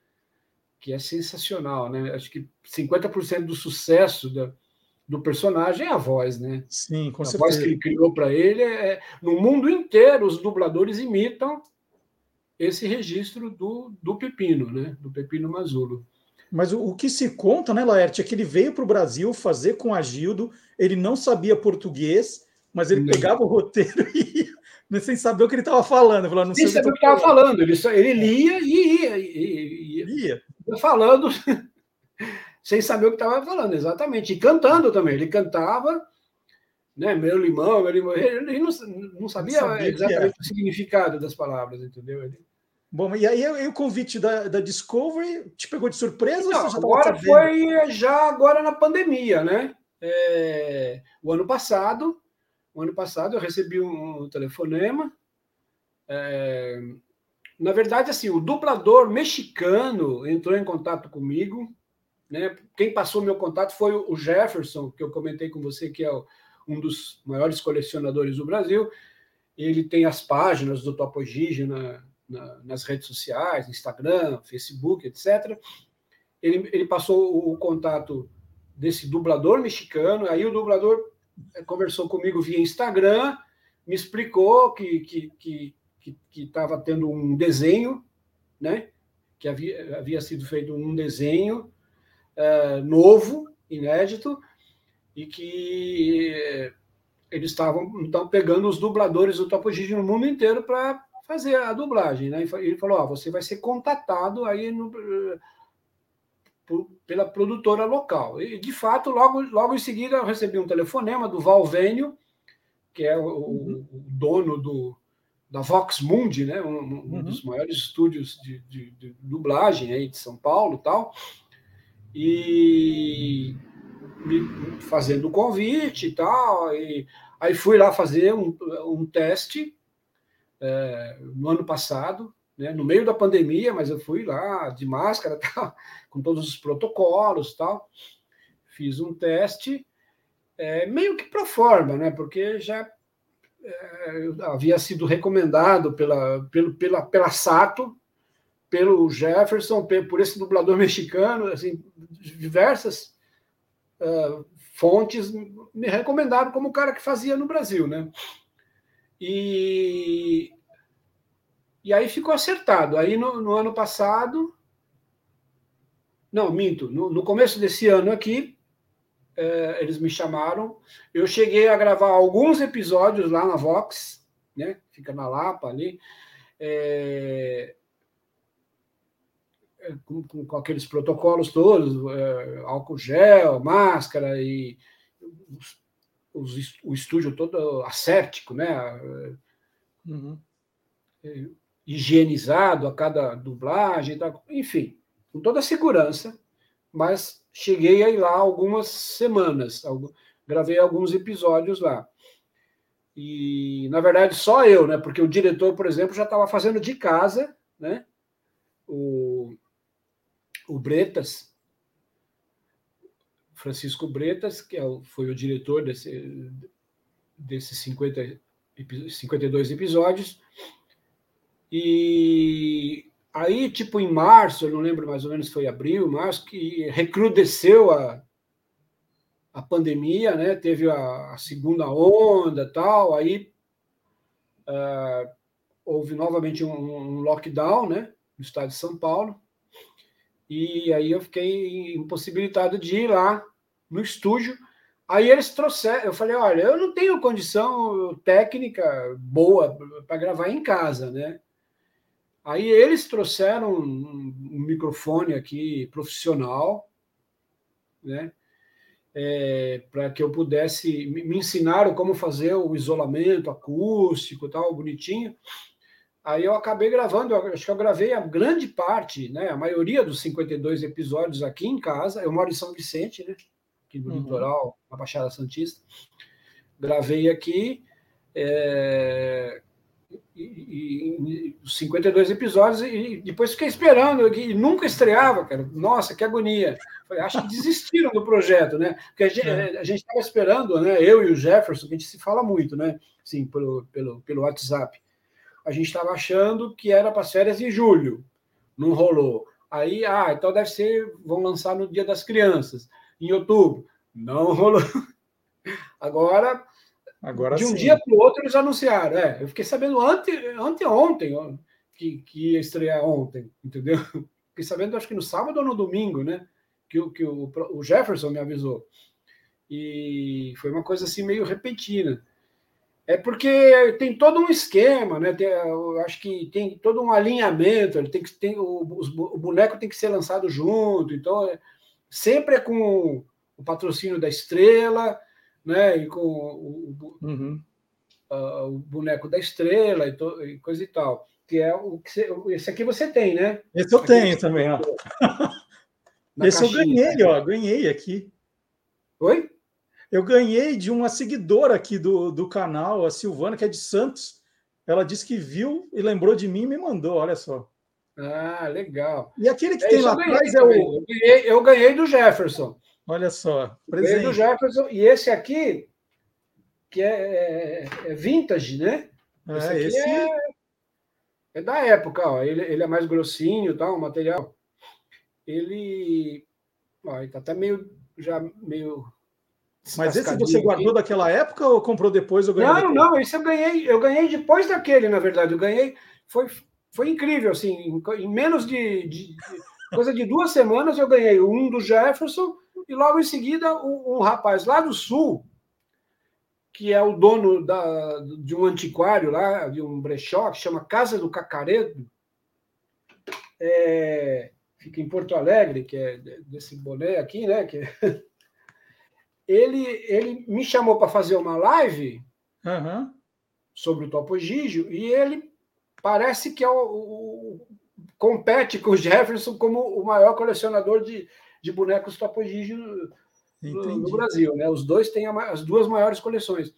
que é sensacional, né? Acho que 50% do sucesso da, do personagem é a voz, né? Sim, com a certeza. voz que ele criou para ele é, é, no mundo inteiro os dubladores imitam esse registro do, do Pepino, né? Do Pepino Mazulo. Mas o, o, que se conta, né, Laerte, é que ele veio para o Brasil fazer com a Gildo, ele não sabia português, mas ele não. pegava o roteiro e sem saber o que ele estava falando. Falando, não sem saber o que estava falando. Ele, só, ele lia e ia. ia, ia. ia falando sem saber o que estava falando, exatamente. E cantando também. Ele cantava, né? Meu limão, meu limão. Ele não, não sabia, não sabia exatamente o significado das palavras, entendeu? Ele... Bom, e aí o convite da, da Discovery te pegou de surpresa? Não, agora foi já agora na pandemia, né? É, o ano passado o ano passado eu recebi um telefonema. É, na verdade, assim, o dublador mexicano entrou em contato comigo. Né? Quem passou meu contato foi o Jefferson, que eu comentei com você, que é um dos maiores colecionadores do Brasil. Ele tem as páginas do Topo Gigi na, na, nas redes sociais, Instagram, Facebook, etc. Ele, ele passou o contato desse dublador mexicano, aí o dublador conversou comigo via Instagram, me explicou que que que que estava tendo um desenho, né? Que havia, havia sido feito um desenho uh, novo, inédito, e que eles estavam então pegando os dubladores do Topo Gigi no mundo inteiro para fazer a dublagem, né? Ele falou: ó, você vai ser contatado aí no, por, pela produtora local. E, de fato, logo, logo em seguida, eu recebi um telefonema do Valvênio, que é o, uhum. o dono do, da Vox Mundi, né? um, um uhum. dos maiores estúdios de, de, de, dublagem aí de São Paulo tal, e me fazendo o convite e tal, e aí fui lá fazer um, um teste é, no ano passado, né, no meio da pandemia, mas eu fui lá de máscara, tal, com todos os protocolos tal. Fiz um teste, é, meio que pro forma, né, porque já é, havia sido recomendado pela, pelo, pela, pela Sato, pelo Jefferson, por esse dublador mexicano, assim, diversas uh, fontes me recomendaram como o cara que fazia no Brasil, né? E e aí ficou acertado. Aí no, no ano passado. Não, minto. No, no começo desse ano aqui, é, eles me chamaram. Eu cheguei a gravar alguns episódios lá na Vox, né? Fica na Lapa ali. É, com, com, com, aqueles protocolos todos, é, álcool gel, máscara e os, os, o estúdio todo asséptico, né? Uhum. É, higienizado a cada dublagem, enfim, com toda a segurança, mas cheguei aí lá algumas semanas, gravei alguns episódios lá. E, na verdade, só eu, né? Porque o diretor, por exemplo, já estava fazendo de casa, né? O, o Bretas, Francisco Bretas, que é foi o diretor desse, desses 50, 52 episódios, e aí, tipo, em março, eu não lembro mais ou menos, foi abril, março, que recrudesceu a, a pandemia, né? Teve a, a segunda onda tal, aí uh, houve novamente um, um, lockdown, né? No estado de São Paulo. E aí eu fiquei impossibilitado de ir lá no estúdio. Aí eles trouxeram, eu falei, olha, eu não tenho condição técnica boa para gravar em casa, né? Aí eles trouxeram um, microfone aqui profissional, né? É, para que eu pudesse me, me ensinaram como fazer o isolamento acústico, tal, bonitinho. Aí eu acabei gravando, eu, acho que eu gravei a grande parte, né, a maioria dos 52 episódios aqui em casa. Eu moro em São Vicente, né, aqui no uhum. litoral, na Baixada Santista. Gravei aqui, é, e, e, 52 episódios e depois fiquei esperando e nunca estreava, cara. Nossa, que agonia. Falei, acho que desistiram do projeto, né? Porque a gente é. estava esperando, né? Eu e o Jefferson, que a gente se fala muito, né? Sim, pelo, pelo, pelo WhatsApp. A gente estava achando que era para as férias em julho. Não rolou. Aí, ah, então deve ser, vão lançar no Dia das Crianças, em outubro. Não rolou. Agora Agora de um sim. dia para o outro eles anunciaram. É, eu fiquei sabendo ante, anteontem que, que ia estrear ontem, entendeu? Fiquei sabendo, acho que no sábado ou no domingo, né? Que, que o, o Jefferson me avisou. E foi uma coisa assim meio repentina. É porque tem todo um esquema, né? Tem, eu acho que tem todo um alinhamento. Ele tem que tem, o, o boneco tem que ser lançado junto. Então, é, sempre é com o patrocínio da estrela né? E com o, uhum. uh, o boneco da estrela e, to, e, coisa e tal. Que é o que você, esse aqui você tem, né? Esse eu aqui tenho também, ó. esse caixinha, eu ganhei, ó, ganhei aqui. Oi? Eu ganhei de uma seguidora aqui do, do canal, a Silvana, que é de Santos. Ela disse que viu e lembrou de mim e me mandou, olha só. Ah, legal. E aquele que é, tem lá atrás é o. Eu ganhei, eu ganhei do Jefferson. Olha só, presente. do Jefferson. E esse aqui, que é, é, é vintage, né? É, esse, esse... É, é, da época, ó. Ele, ele é mais grossinho, tá? o material. Ele, ó, ele tá até meio, já meio mas esse você guardou daquela época ou comprou depois? Ou não, depois? não, esse eu ganhei, eu ganhei depois daquele, na verdade. Eu ganhei, foi, foi incrível, assim, em, em menos de, de, coisa de duas semanas eu ganhei um do Jefferson e logo em seguida um, um rapaz lá do sul, que é o dono da, de um antiquário lá, de um brechó, que chama Casa do Cacaredo, é, fica em Porto Alegre, que é desse boné aqui, né? Que, ele, ele me chamou para fazer uma live uhum. sobre o Topo Gigio e ele parece que é o, o, compete com o Jefferson como o maior colecionador de, de bonecos Topo Gigio no, no, Brasil, né? Os dois têm as duas maiores coleções.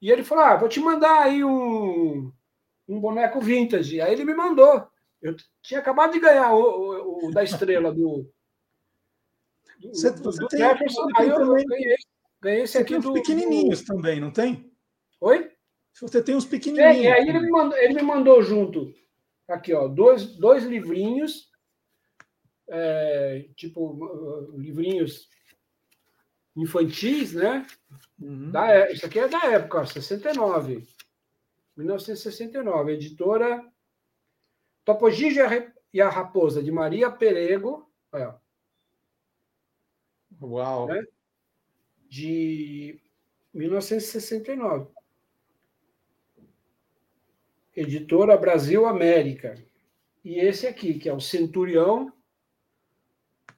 E ele falou: ah, vou te mandar aí um, um boneco vintage. Aí ele me mandou. Eu tinha acabado de ganhar o, o, o da estrela do. do você, do tem, Jefferson, aí eu também, ganhei, ganhei esse aqui do. pequenininhos do... também, não tem? Oi? Você tem uns pequenininhos. É, e aí ele me, mandou, ele me mandou junto, aqui, ó, dois, dois livrinhos, é, tipo, livrinhos infantis, né? Uhum. Da, é, isso aqui é da época, ó, 69. 1969, editora Topo Gigio e a Raposa, de Maria Perego. Olha. Uau! Né? De 1969. Editora Brasil América. E esse aqui, que é o Centurião,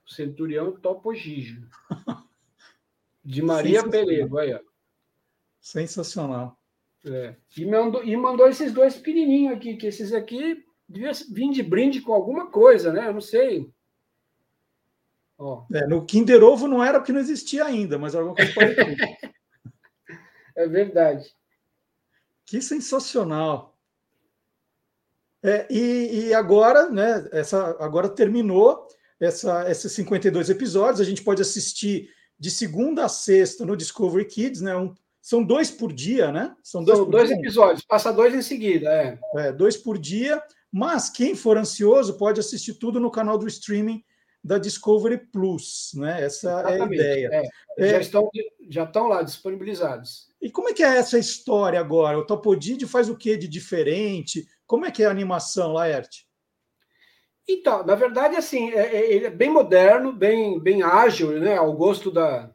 Centurião Topo Gigio. De Maria Perego, aí, ó. Sensacional. É. E, mandou, e mandou esses dois pequenininhos aqui, que esses aqui devia vir de brinde com alguma coisa, né? Eu não sei. Ó. É, no Kinder Ovo não era porque não existia ainda, mas alguma coisa ter. é verdade. Que sensacional. É, e, e, agora, né? Essa, agora terminou essa, esses 52 episódios. A gente pode assistir de segunda a sexta no Discovery Kids, né? Um, são dois por dia, né? São dois, são dois episódios, passa dois em seguida, é. é. Dois por dia. Mas quem for ansioso pode assistir tudo no canal do streaming da Discovery Plus, né? Essa Exatamente. é a ideia. É, já, estão, já estão lá disponibilizados. E como é que é essa história agora? O Topodid faz o que de diferente? Como é que é a animação, Laerte? Então, na verdade, assim, é, é, ele é bem moderno, bem, bem ágil, né? Ao gosto da,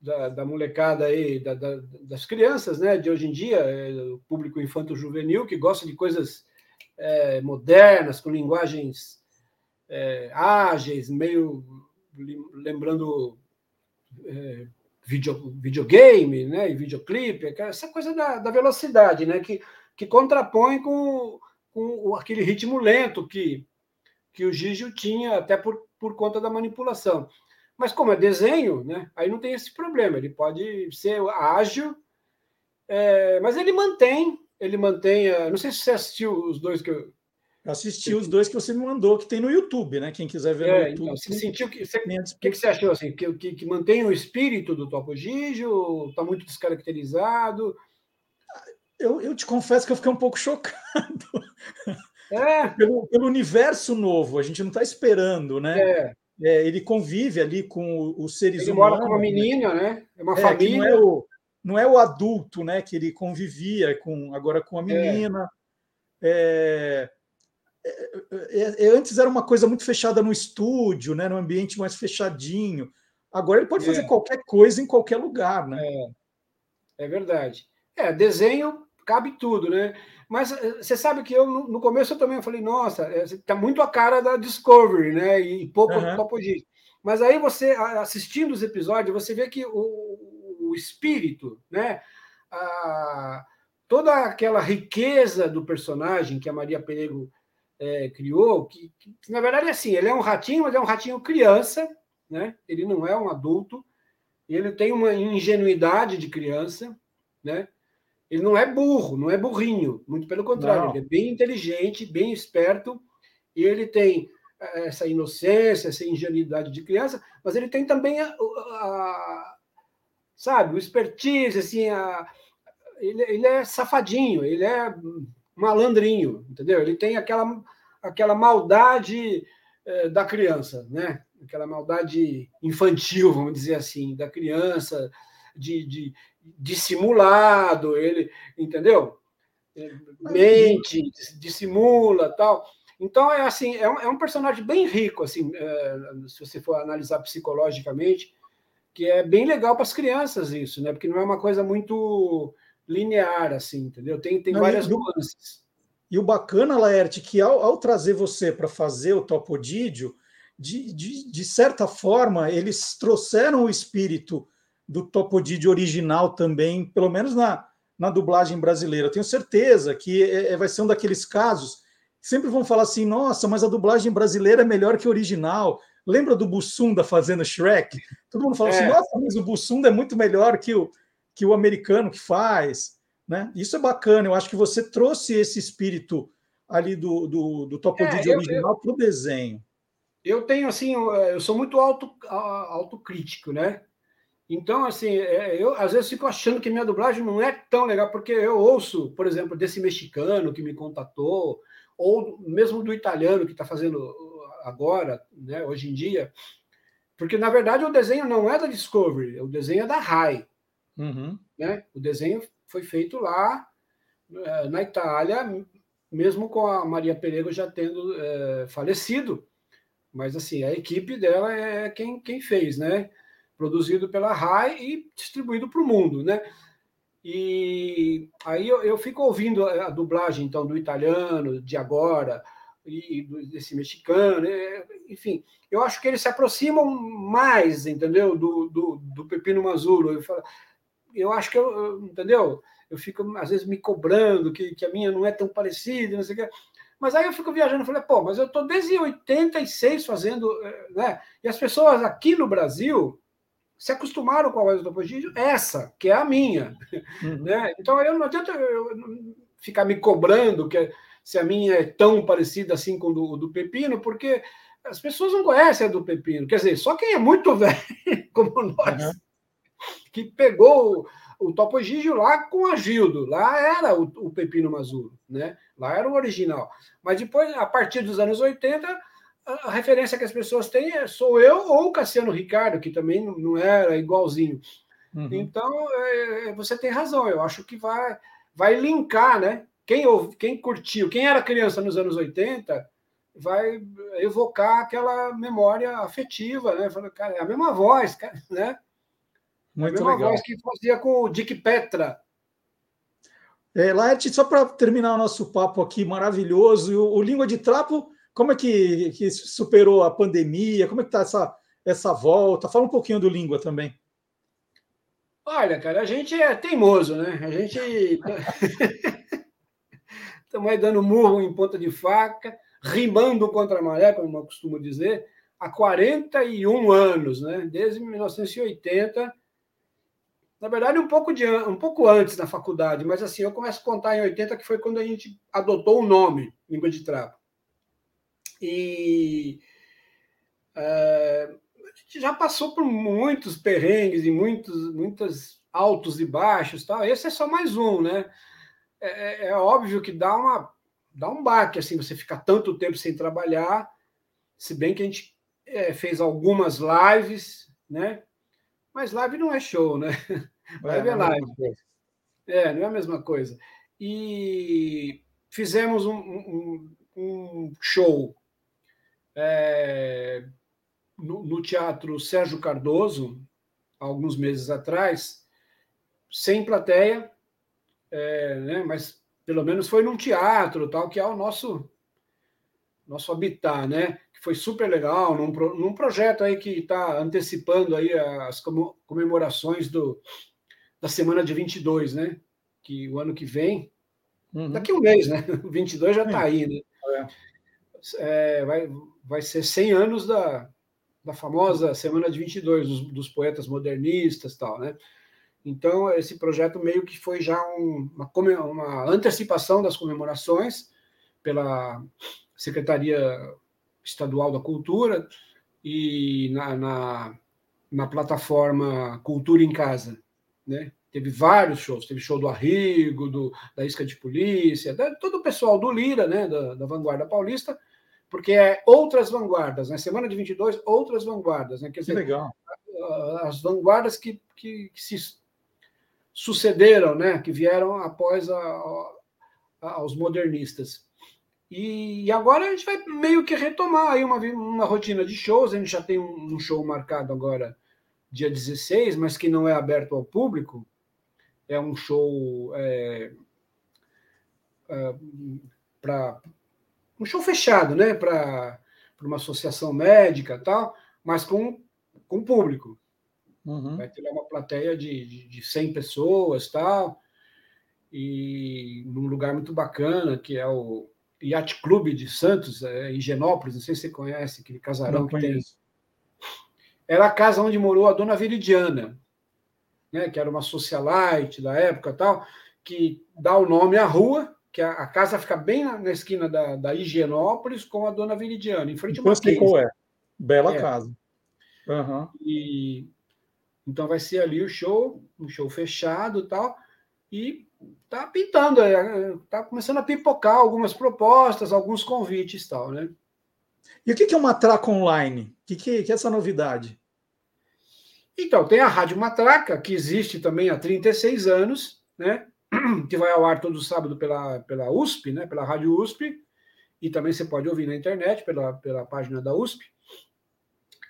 da, da molecada aí, da, da, das crianças, né? De hoje em dia, é, o público infanto-juvenil que gosta de coisas é, modernas, com linguagens é, ágeis, meio lembrando é, video, videogame, né, e videoclipe, essa coisa da, da velocidade, né, que, que contrapõe com, com aquele ritmo lento que, que o Gigio tinha, até por, por conta da manipulação. Mas como é desenho, né, aí não tem esse problema, ele pode ser ágil, é, mas ele mantém ele mantém. A... Não sei se você assistiu os dois que eu. Assisti os dois que você me mandou, que tem no YouTube, né? Quem quiser ver é, no YouTube. Então, você sentiu que. Você, o que, que você achou assim? Que, que, que mantém o espírito do Topo Gigio? Está muito descaracterizado? Eu, eu te confesso que eu fiquei um pouco chocado. É. pelo, pelo universo novo, a gente não está esperando, né? É. É, ele convive ali com os seres ele humanos. Ele mora com uma né? menina, né? É uma é, família. Não é, o, não é o adulto, né, que ele convivia com agora com a menina. É. É, é, é, antes era uma coisa muito fechada no estúdio, né, no ambiente mais fechadinho. Agora ele pode fazer é. qualquer coisa em qualquer lugar, né? É, é verdade. É, desenho cabe tudo, né? Mas eh, você sabe que eu no começo eu também falei, nossa, está muito a cara da Discovery, né? E pouco uhum. Topo Mas aí você assistindo os episódios, você vê que o, o espírito, né? A, toda aquela riqueza do personagem que a Maria Perego é, criou, que, que, na verdade é assim, ele é um ratinho, mas é um ratinho criança, né? Ele não é um adulto, ele tem uma ingenuidade de criança, né? Ele não é burro, não é burrinho, muito pelo contrário, não. ele é bem inteligente, bem esperto, e ele tem é, essa inocência, essa ingenuidade de criança, mas ele tem também a, a, sabe? O expertise, assim, a... ele, ele é safadinho, ele é malandrinho, entendeu? Ele tem aquela, aquela maldade é, da criança, né? Aquela maldade infantil, vamos dizer assim, da criança, de, de dissimulado, ele, entendeu? Mente, dissimula, tal. Então é assim, é um, é um personagem bem rico, assim, é, se você for analisar psicologicamente que é bem legal para as crianças isso, né? Porque não é uma coisa muito linear, assim, entendeu? Tem, tem não, várias e, nuances. E o bacana, Laerte, que ao, ao trazer você para fazer o Topodídio, de, de, de certa forma, eles trouxeram o espírito do Topodídio original também, pelo menos na, na dublagem brasileira. Eu tenho certeza que é, é, vai ser um daqueles casos sempre vão falar assim: nossa, mas a dublagem brasileira é melhor que a original. Lembra do Bussunda fazendo Shrek? Todo mundo fala assim, é. assim: nossa, mas o Bussunda é muito melhor que o, que o americano que faz. Né? Isso é bacana. Eu acho que você trouxe esse espírito ali do, do, do Topodid é, original para o desenho. Eu tenho assim, eu sou muito auto, autocrítico, né? Então, assim, é, eu às vezes fico achando que minha dublagem não é tão legal, porque eu ouço, por exemplo, desse mexicano que me contatou, ou mesmo do italiano que está fazendo agora, né, hoje em dia, porque na verdade o desenho não é da Discovery, o desenho é da Rai. Uhum. Né? O desenho foi feito lá eh, na Itália, mesmo com a Maria Perego já tendo é, falecido. Mas assim, a equipe dela é quem, quem fez, né? Produzido pela RAI e distribuído para o mundo, né? E aí eu, eu, fico ouvindo a dublagem então do italiano, de agora, e desse mexicano, é, enfim, eu acho que eles se aproximam mais, entendeu, do, do, do Pepino Mazuro. Eu, falo, eu acho que eu, entendeu? Eu fico às vezes me cobrando que, que a minha não é tão parecida, não sei o que. Mas aí eu fico viajando e falei, pô, mas eu estou desde 86 fazendo, eh, né? E as pessoas aqui no Brasil se acostumaram com a voz do Topogídio, essa, que é a minha. Uhum. Né? Então eu não adianta eu ficar me cobrando que se a minha é tão parecida assim com do, do Pepino, porque as pessoas não conhecem a do Pepino. Quer dizer, só quem é muito velho, como nós, uhum. Que pegou o, o Topo Gigio lá com a Gildo. Lá era o, o Pepino Mazuro, né? Lá era o original. Mas depois, a partir dos anos 80, a, referência que as pessoas têm é sou eu ou o Cassiano Ricardo, que também não era igualzinho. Uhum. Então, é, você tem razão. Eu acho que vai, vai linkar, né? Quem, quem curtiu, quem era criança nos anos 80, vai evocar aquela memória afetiva, né? Fala, cara, é a mesma voz, né? Muito a mesma legal. voz que fazia com o Dick Petra. É, Laerte, só para terminar o nosso papo aqui maravilhoso, o, o, Língua de Trapo, como é que, que superou a pandemia? Como é que está essa, essa volta? Fala um pouquinho do Língua também. Olha, cara, a gente é teimoso, né? A gente estamos aí dando murro em ponta de faca, rimando contra a maré, como eu costumo dizer, há 41 anos, né? desde 1980. Na verdade, um pouco, de, um pouco antes na faculdade, mas assim, eu começo a contar em 80, que foi quando a gente adotou o nome Língua de Trapo. E é, a gente já passou por muitos perrengues e muitos, muitos altos e baixos. Tal. Esse é só mais um, né? É, é, é, óbvio que dá uma dá um baque assim você ficar tanto tempo sem trabalhar se bem que a gente é, fez algumas lives né mas live não é show né? Live é, é live. é não é a mesma coisa. E fizemos um, um, um show é, no, no teatro Sérgio Cardoso alguns meses atrás sem plateia é, né, mas pelo menos foi num teatro, tal, que é o nosso nosso habitat, né? Foi super legal, num, num projeto aí que está antecipando aí as comemorações do, da semana de 22, né? Que o ano que vem, uhum. daqui um mês, né? 22 já está aí, né? É. é, vai, vai ser 100 anos da, da famosa Semana de 22, dos, dos poetas modernistas tal, né? Então, esse projeto meio que foi já um, uma, uma antecipação das comemorações pela Secretaria Estadual da Cultura e na, na, na, plataforma Cultura em Casa. Né? Teve vários shows, teve show do Arrigo, do, da Isca de Polícia, da, todo o pessoal do Lira, né? da, da Vanguarda Paulista, porque é outras vanguardas, né? Semana de 22, outras vanguardas. Né? Quer dizer, que legal. As vanguardas que, que, que se sucederam, né, que vieram após a, a, aos modernistas. E, agora a gente vai meio que retomar aí uma, uma rotina de shows. A gente já tem um, show marcado agora dia 16, mas que não é aberto ao público. É um show é, é, para um show fechado, né? Para uma associação médica tal, mas com, com público. Uhum. Vai ter uma plateia de, de, de 100 pessoas tal, e num lugar muito bacana, que é o Yacht Clube de Santos, é, em Genópolis, não sei se você conhece, aquele casarão que tem. Era a casa onde morou a dona Viridiana, né, que era uma socialite da época tal, que dá o nome à rua, que a, a casa fica bem na, na, esquina da, da Higienópolis com a dona Viridiana, em frente a uma sei qual é. Bela é. casa. Uhum. E, então vai ser ali o show, um show fechado tal, e tá pintando, é, tá começando a pipocar algumas propostas, alguns convites tal, né? E o que é uma traca online? O que, que é essa novidade? Então, tem a Rádio Matraca, que existe também há 36 anos, né? que vai ao ar todo sábado pela, pela USP, né? pela Rádio USP, e também você pode ouvir na internet, pela, pela página da USP.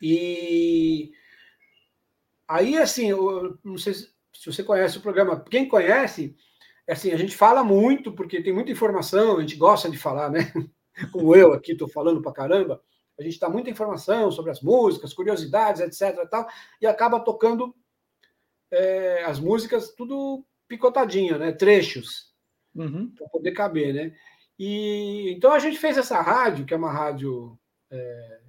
E aí, assim, eu não sei se você conhece o programa. Quem conhece, assim, a gente fala muito, porque tem muita informação, a gente gosta de falar, né? Como eu aqui estou falando para caramba, a gente dá muita informação sobre as músicas, curiosidades, etc. Tal, e acaba tocando é, as músicas tudo picotadinha, né? Trechos, uhum. para poder caber, né? E então a gente fez essa rádio, que é uma rádio é,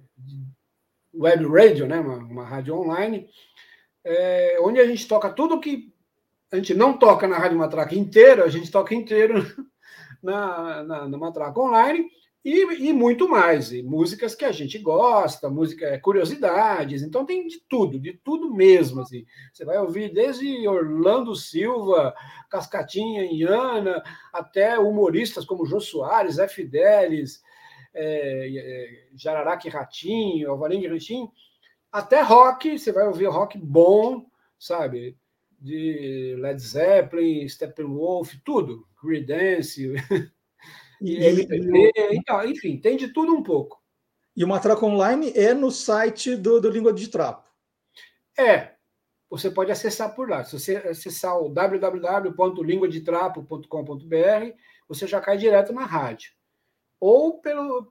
web radio, né? Uma, uma rádio online, é, onde a gente toca tudo que a gente não toca na Rádio Matraca inteira, a gente toca inteiro na, na, na Matraca Online e, e, muito mais. E músicas que a gente gosta, música, é, curiosidades, então tem de tudo, de tudo mesmo. Assim. Você vai ouvir desde Orlando Silva, Cascatinha, Iana, até humoristas como Jô Soares, Zé Fidelis, é, é, Jararaque Ratinho, Alvarengue Ratinho, até rock, você vai ouvir rock bom, sabe? De Led Zeppelin, Steppenwolf, tudo. Creedence, e, MPB, então, enfim, tem de tudo um pouco. E o Matraca Online é no site do, do Língua de Trapo. É, você pode acessar por lá. Se você acessar o www.linguadetrapo.com.br, você já cai direto na rádio. Ou pelo,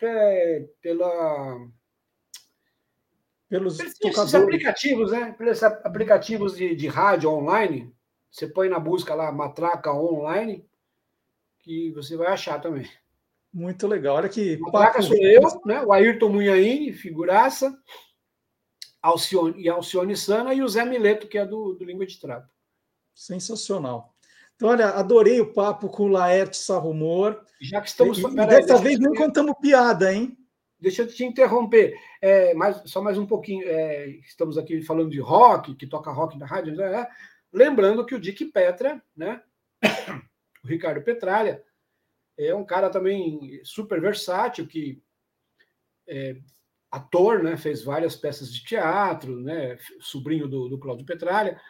pela pelos esses aplicativos, né? Pelos aplicativos de, de rádio online, você põe na busca lá Matraca Online, que você vai achar também. Muito legal. Olha que. Matraca sou eu, né? O Ayrton Munhaine, figuraça, Alcione, e Alcione Sana, e o Zé Mileto, que é do, do Língua de Trapo. Sensacional. Então, olha, adorei o papo com o Laerte Sarrumor. Já que estamos. E, e dessa vez não contamos piada, hein? Deixa eu te interromper. É, mais, só mais um pouquinho. É, estamos aqui falando de rock, que toca rock na rádio. Né? Lembrando que o Dick Petra, né? o Ricardo Petralha, é um cara também super versátil, que é ator, né? fez várias peças de teatro, né? sobrinho do, do Cláudio Petralha,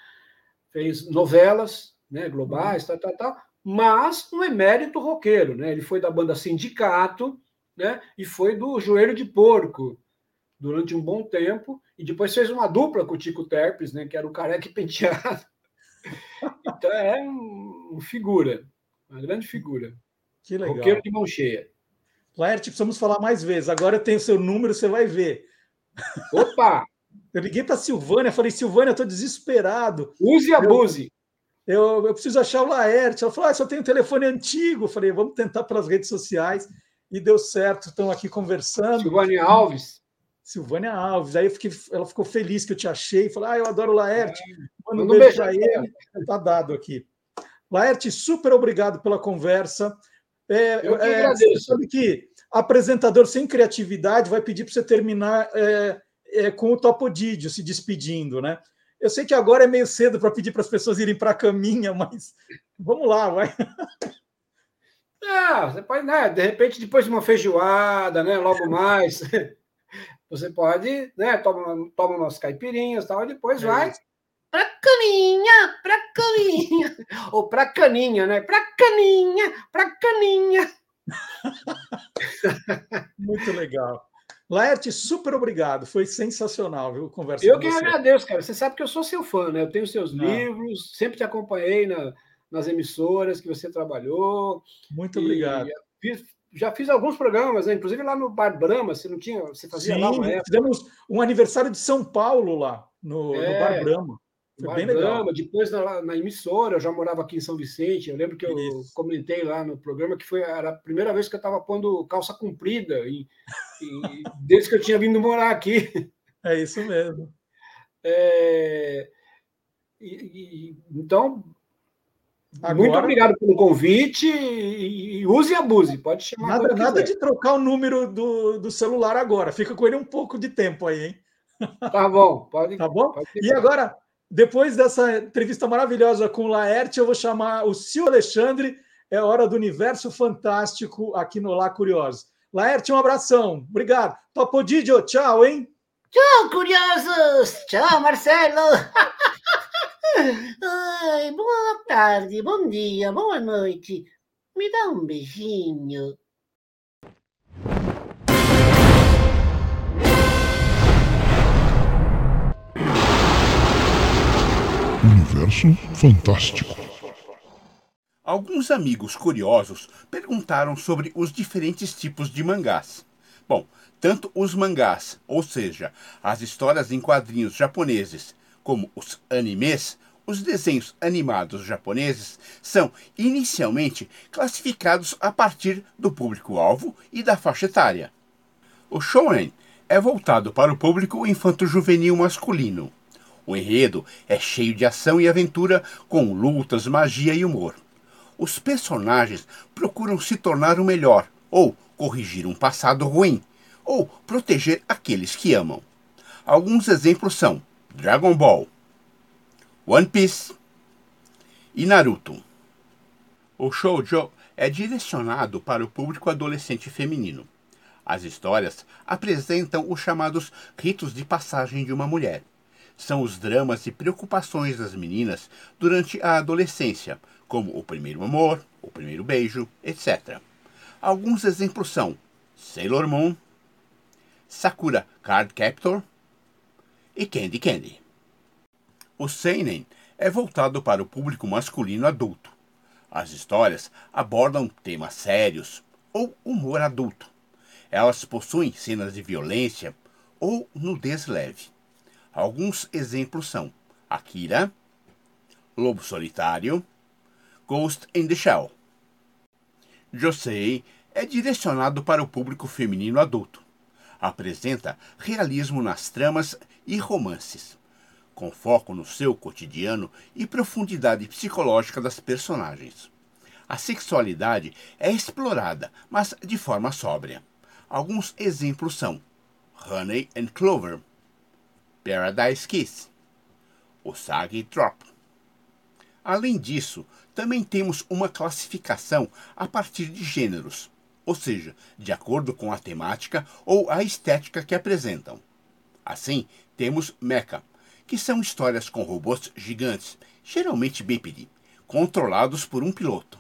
fez novelas né? globais, uhum. tal, tal, tal, mas um emérito roqueiro. Né? Ele foi da banda Sindicato, né? E foi do Joelho de Porco durante um bom tempo e depois fez uma dupla com o Tico Terpes, né? Que era o careca penteado. Então é um, um, figura, uma grande figura. Que legal. Roqueiro de mão cheia. Laerte, precisamos falar mais vezes. Agora eu tenho seu número, você vai ver. Opa! Eu liguei para a Silvânia, falei, Silvânia, estou desesperado. Use e abuse. Eu, eu, eu, preciso achar o Laerte. Ela falou, ah, só tenho um telefone antigo. Eu falei, vamos tentar pelas redes sociais e deu certo, estão aqui conversando. Silvânia Alves. Silvânia Alves. Aí fiquei, ela ficou feliz que eu te achei. Falou: Ah, eu adoro o Laerte. É. Manda um beijo para ele. Está dado aqui. Laerte, super obrigado pela conversa. É, eu que é, agradeço. Sabe que apresentador sem criatividade vai pedir para você terminar é, é, com o Topodídio se despedindo, né? Eu sei que agora é meio cedo para pedir para as pessoas irem para a caminha, mas vamos lá, vai. Ah, você pode, né? De repente, depois de uma feijoada, né? Logo mais, você pode, né? Toma, toma umas caipirinhas tal, e depois é vai pra caninha, pra caninha. Ou pra caninha, né? Pra caninha, pra caninha. Muito legal. Laerte, super obrigado. Foi sensacional, viu? Conversa eu que você. agradeço, cara. Você sabe que eu sou seu fã, né? Eu tenho seus Não. livros, sempre te acompanhei na- nas emissoras que você trabalhou. Muito obrigado. fiz- já fiz alguns programas, né? inclusive lá no Bar Brahma, você não tinha, você fazia lá uma Sim, época. fizemos um aniversário de São Paulo lá, no, no É, Bar Brahma. Foi Bar bem legal. Brahma, depois na, na emissora, eu já morava aqui em São Vicente. Eu lembro que eu Isso. comentei lá no programa que foi era a primeira vez que eu estava pondo calça comprida, e, e desde que eu tinha vindo morar aqui. É isso mesmo. É, e- e- então, Agora- muito obrigado pelo convite e, use e abuse. Pode chamar Nada, nada de trocar o número do, do celular agora. Fica com ele um pouco de tempo aí, hein? Tá bom, pode. Tá bom? pode E agora, depois dessa entrevista maravilhosa com o Laerte, eu vou chamar o Sil Alexandre. É hora do universo fantástico aqui no Lá Curiosos. Laerte, um abração. Obrigado. Topodidio, tchau, hein? Tchau, curiosos! Tchau, Marcelo! Ai, boa tarde, bom dia, boa noite. Me dá um beijinho. Universo Fantástico. Alguns amigos curiosos perguntaram sobre os diferentes tipos de mangás. Bom, tanto os mangás, ou seja, as histórias em quadrinhos japoneses, como os animes, os desenhos animados japoneses, são inicialmente classificados a partir do público-alvo e da faixa etária. O shonen é voltado para o público infanto-juvenil masculino. O enredo é cheio de ação e aventura, com lutas, magia e humor. Os personagens procuram se tornar o melhor, ou corrigir um passado ruim, ou proteger aqueles que amam. Alguns exemplos são Dragon Ball, One Piece e Naruto. O shoujo é direcionado para o público adolescente feminino. As histórias apresentam os chamados ritos de passagem de uma mulher. São os dramas e preocupações das meninas durante a adolescência, como o primeiro amor, o primeiro beijo, etc. Alguns exemplos são Sailor Moon, Sakura Card Captor e Candy Candy. O seinen é voltado para o público masculino adulto. As histórias abordam temas sérios ou humor adulto. Elas possuem cenas de violência ou nudez leve. Alguns exemplos são Akira, Lobo Solitário, Ghost in the Shell. Josei é direcionado para o público feminino adulto. Apresenta realismo nas tramas e romances, com foco no seu cotidiano e profundidade psicológica das personagens. A sexualidade é explorada, mas de forma sóbria. Alguns exemplos são Honey and Clover, Paradise Kiss, Usagi Drop. Além disso, também temos uma classificação a partir de gêneros, ou seja, de acordo com a temática ou a estética que apresentam. Assim, temos Mecha, que são histórias com robôs gigantes, geralmente bípede, controlados por um piloto.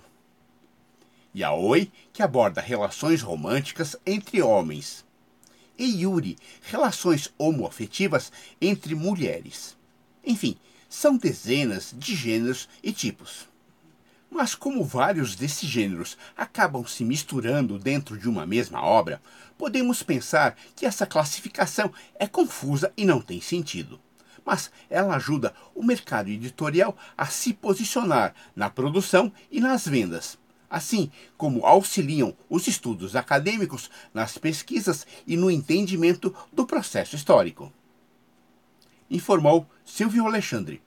Yaoi, que aborda relações românticas entre homens. E Yuri, relações homoafetivas entre mulheres. Enfim, são dezenas de gêneros e tipos. Mas como vários desses gêneros acabam se misturando dentro de uma mesma obra, podemos pensar que essa classificação é confusa e não tem sentido. Mas ela ajuda o mercado editorial a se posicionar na produção e nas vendas, assim como auxiliam os estudos acadêmicos nas pesquisas e no entendimento do processo histórico. Informou Silvio Alexandre,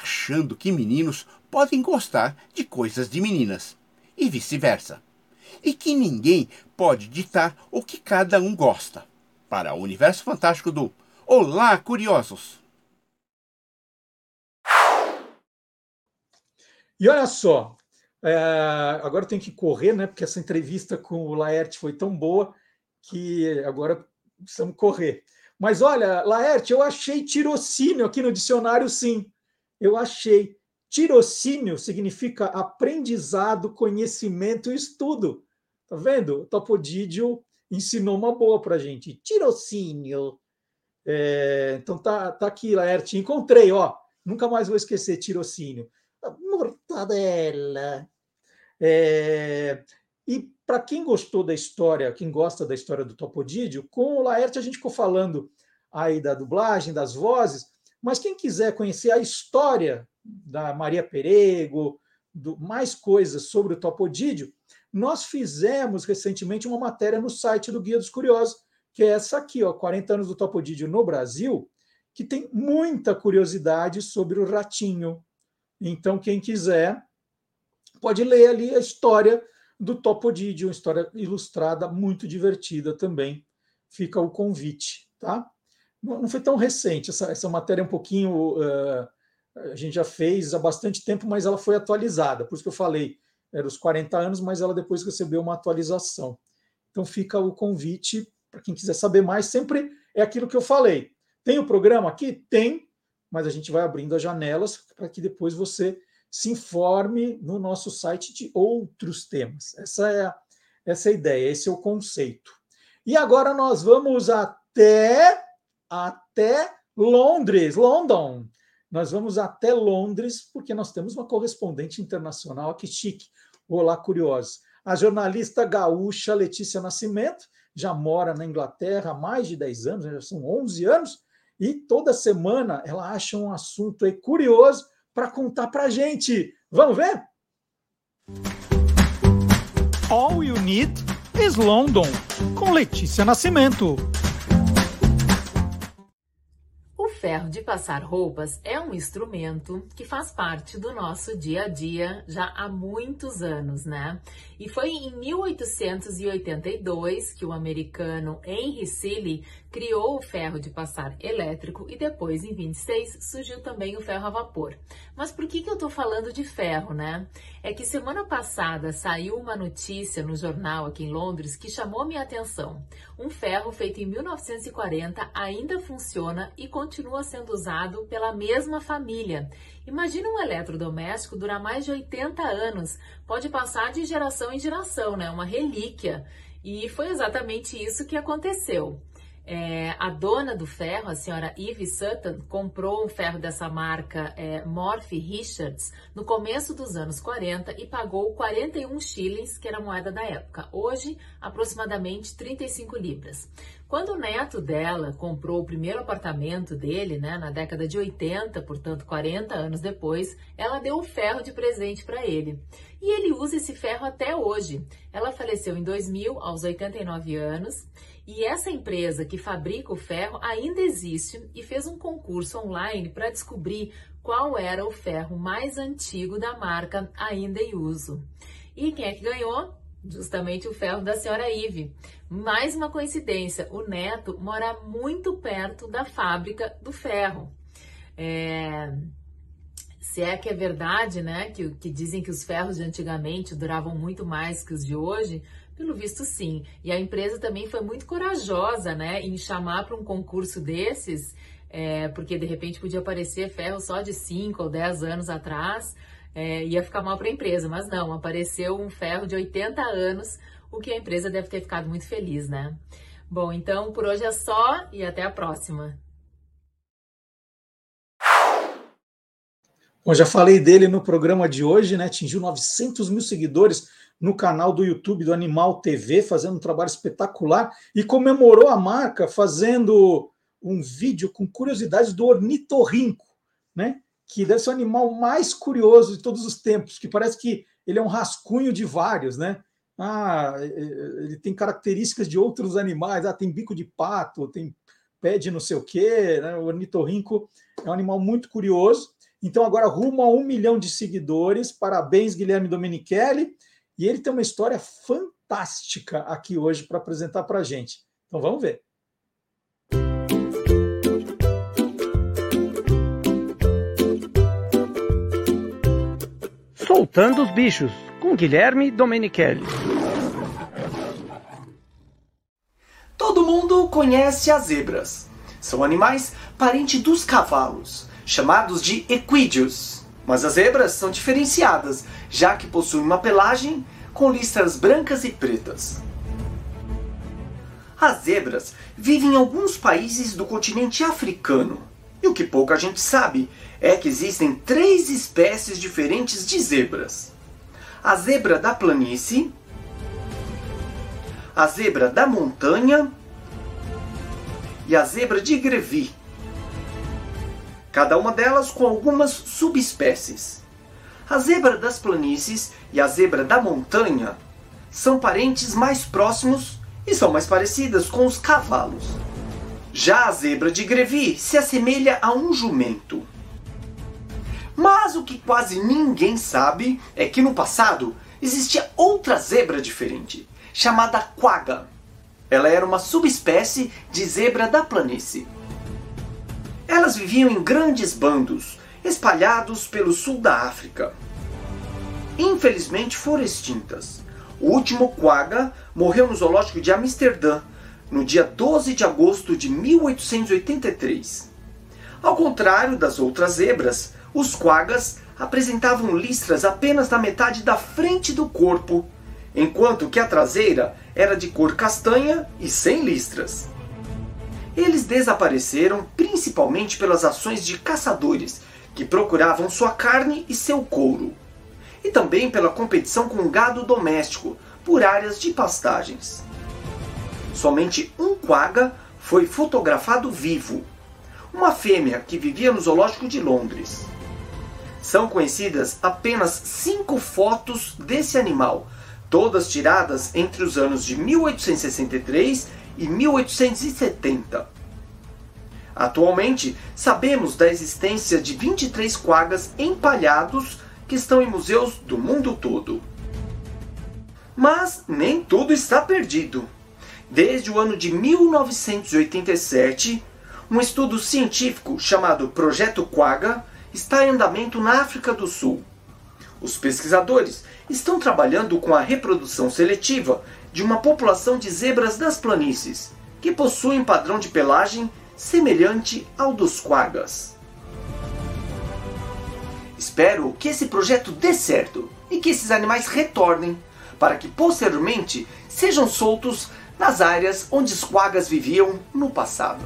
achando que meninos podem gostar de coisas de meninas, e vice-versa, e que ninguém pode ditar o que cada um gosta. Para o universo fantástico do Olá, Curiosos! E olha só, é, agora eu tenho que correr, né? Porque essa entrevista com o Laerte foi tão boa que agora precisamos correr. Mas olha, Laerte, eu achei tirocínio aqui no dicionário, sim. Eu achei. Tirocínio significa aprendizado, conhecimento e estudo. Tá vendo? Topodídio ensinou uma boa para gente. Tirocínio. É, então tá, tá aqui, Laerte. Encontrei, ó. Nunca mais vou esquecer tirocínio. Mortadela. É, e para quem gostou da história, quem gosta da história do Topodídio, com o Laerte a gente ficou falando aí da dublagem, das vozes, mas quem quiser conhecer a história da Maria Perego, do, mais coisas sobre o Topodídio, nós fizemos recentemente uma matéria no site do Guia dos Curiosos, que é essa aqui, ó, 40 anos do Topodídio no Brasil, que tem muita curiosidade sobre o ratinho. Então, quem quiser pode ler ali a história do Topodídio, uma história ilustrada muito divertida também. Fica o convite, tá? Não foi tão recente, essa, essa matéria é um pouquinho. Uh, a gente já fez há bastante tempo, mas ela foi atualizada. Por isso que eu falei, era os 40 anos, mas ela depois recebeu uma atualização. Então fica o convite para quem quiser saber mais. Sempre é aquilo que eu falei. Tem o programa aqui? Tem, mas a gente vai abrindo as janelas para que depois você se informe no nosso site de outros temas. Essa é a, essa é a ideia, esse é o conceito. E agora nós vamos até até Londres, London. Nós vamos até Londres porque nós temos uma correspondente internacional aqui chique. Olá, curiosos. A jornalista gaúcha Letícia Nascimento já mora na Inglaterra há mais de 10 anos, já são 11 anos, e toda semana ela acha um assunto curioso para contar para a gente. Vamos ver? All You Need is London, com Letícia Nascimento ferro de passar roupas é um instrumento que faz parte do nosso dia a dia já há muitos anos, né? E foi em 1882 que o americano Henry Seeley criou o ferro de passar elétrico e depois, em 26, surgiu também o ferro a vapor. Mas por que, que eu estou falando de ferro, né? É que semana passada saiu uma notícia no jornal aqui em Londres que chamou minha atenção. Um ferro feito em 1940 ainda funciona e continua sendo usado pela mesma família. Imagina um eletrodoméstico durar mais de 80 anos, pode passar de geração em geração, né? Uma relíquia. E foi exatamente isso que aconteceu. É, a dona do ferro, a senhora Eve Sutton, comprou um ferro dessa marca é, Morphy Richards no começo dos anos 40 e pagou 41 shillings, que era a moeda da época. Hoje, aproximadamente 35 libras. Quando o neto dela comprou o primeiro apartamento dele, né, na década de 80, portanto 40 anos depois, ela deu o ferro de presente para ele. E ele usa esse ferro até hoje. Ela faleceu em 2000, aos 89 anos. E essa empresa que fabrica o ferro ainda existe e fez um concurso online para descobrir qual era o ferro mais antigo da marca ainda em uso. E quem é que ganhou? Justamente o ferro da senhora Ive. Mais uma coincidência, o neto mora muito perto da fábrica do ferro. É... Se é que é verdade, né, que, que dizem que os ferros de antigamente duravam muito mais que os de hoje, pelo visto, sim. E a empresa também foi muito corajosa, né, em chamar para um concurso desses, é, porque de repente podia aparecer ferro só de 5 ou 10 anos atrás, é, ia ficar mal para a empresa, mas não, apareceu um ferro de 80 anos, o que a empresa deve ter ficado muito feliz, né? Bom, então por hoje é só e até a próxima. Bom, já falei dele no programa de hoje, né? Atingiu 900 mil seguidores no canal do YouTube do Animal TV, fazendo um trabalho espetacular e comemorou a marca fazendo um vídeo com curiosidades do ornitorrinco, né? Que deve ser o animal mais curioso de todos os tempos, que parece que ele é um rascunho de vários, né? Ah, ele tem características de outros animais, ah, tem bico de pato, tem pé de não sei o quê, né? O ornitorrinco é um animal muito curioso. Então, agora rumo a um milhão de seguidores. Parabéns, Guilherme Domenichelli. E ele tem uma história fantástica aqui hoje para apresentar para a gente. Então vamos ver. Soltando os bichos, com Guilherme Domenichelli. Todo mundo conhece as zebras. São animais parentes dos cavalos, chamados de equídeos. Mas as zebras são diferenciadas já que possui uma pelagem com listras brancas e pretas. As zebras vivem em alguns países do continente africano. E o que pouca gente sabe é que existem três espécies diferentes de zebras: a zebra da planície, a zebra da montanha e a zebra de Grevy. Cada uma delas com algumas subespécies. A zebra das planícies e a zebra da montanha são parentes mais próximos e são mais parecidas com os cavalos. Já a zebra de Grevy se assemelha a um jumento. Mas o que quase ninguém sabe é que no passado existia outra zebra diferente, chamada quagga. Ela era uma subespécie de zebra da planície. Elas viviam em grandes bandos, espalhados pelo sul da África. Infelizmente foram extintas. O último quagga morreu no zoológico de Amsterdã, no dia 12 de agosto de 1883. Ao contrário das outras zebras, os quaggas apresentavam listras apenas na metade da frente do corpo, enquanto que a traseira era de cor castanha e sem listras. Eles desapareceram principalmente pelas ações de caçadores, que procuravam sua carne e seu couro e também pela competição com gado doméstico por áreas de pastagens. Somente um quagga foi fotografado vivo, uma fêmea que vivia no zoológico de Londres. São conhecidas apenas cinco fotos desse animal, todas tiradas entre os anos de 1863 e 1870. Atualmente, sabemos da existência de 23 quaggas empalhados que estão em museus do mundo todo. Mas nem tudo está perdido. Desde o ano de 1987, um estudo científico chamado Projeto Quagga está em andamento na África do Sul. Os pesquisadores estão trabalhando com a reprodução seletiva de uma população de zebras das planícies, que possuem padrão de pelagem semelhante ao dos quaggas. Espero que esse projeto dê certo e que esses animais retornem para que posteriormente sejam soltos nas áreas onde os quaggas viviam no passado.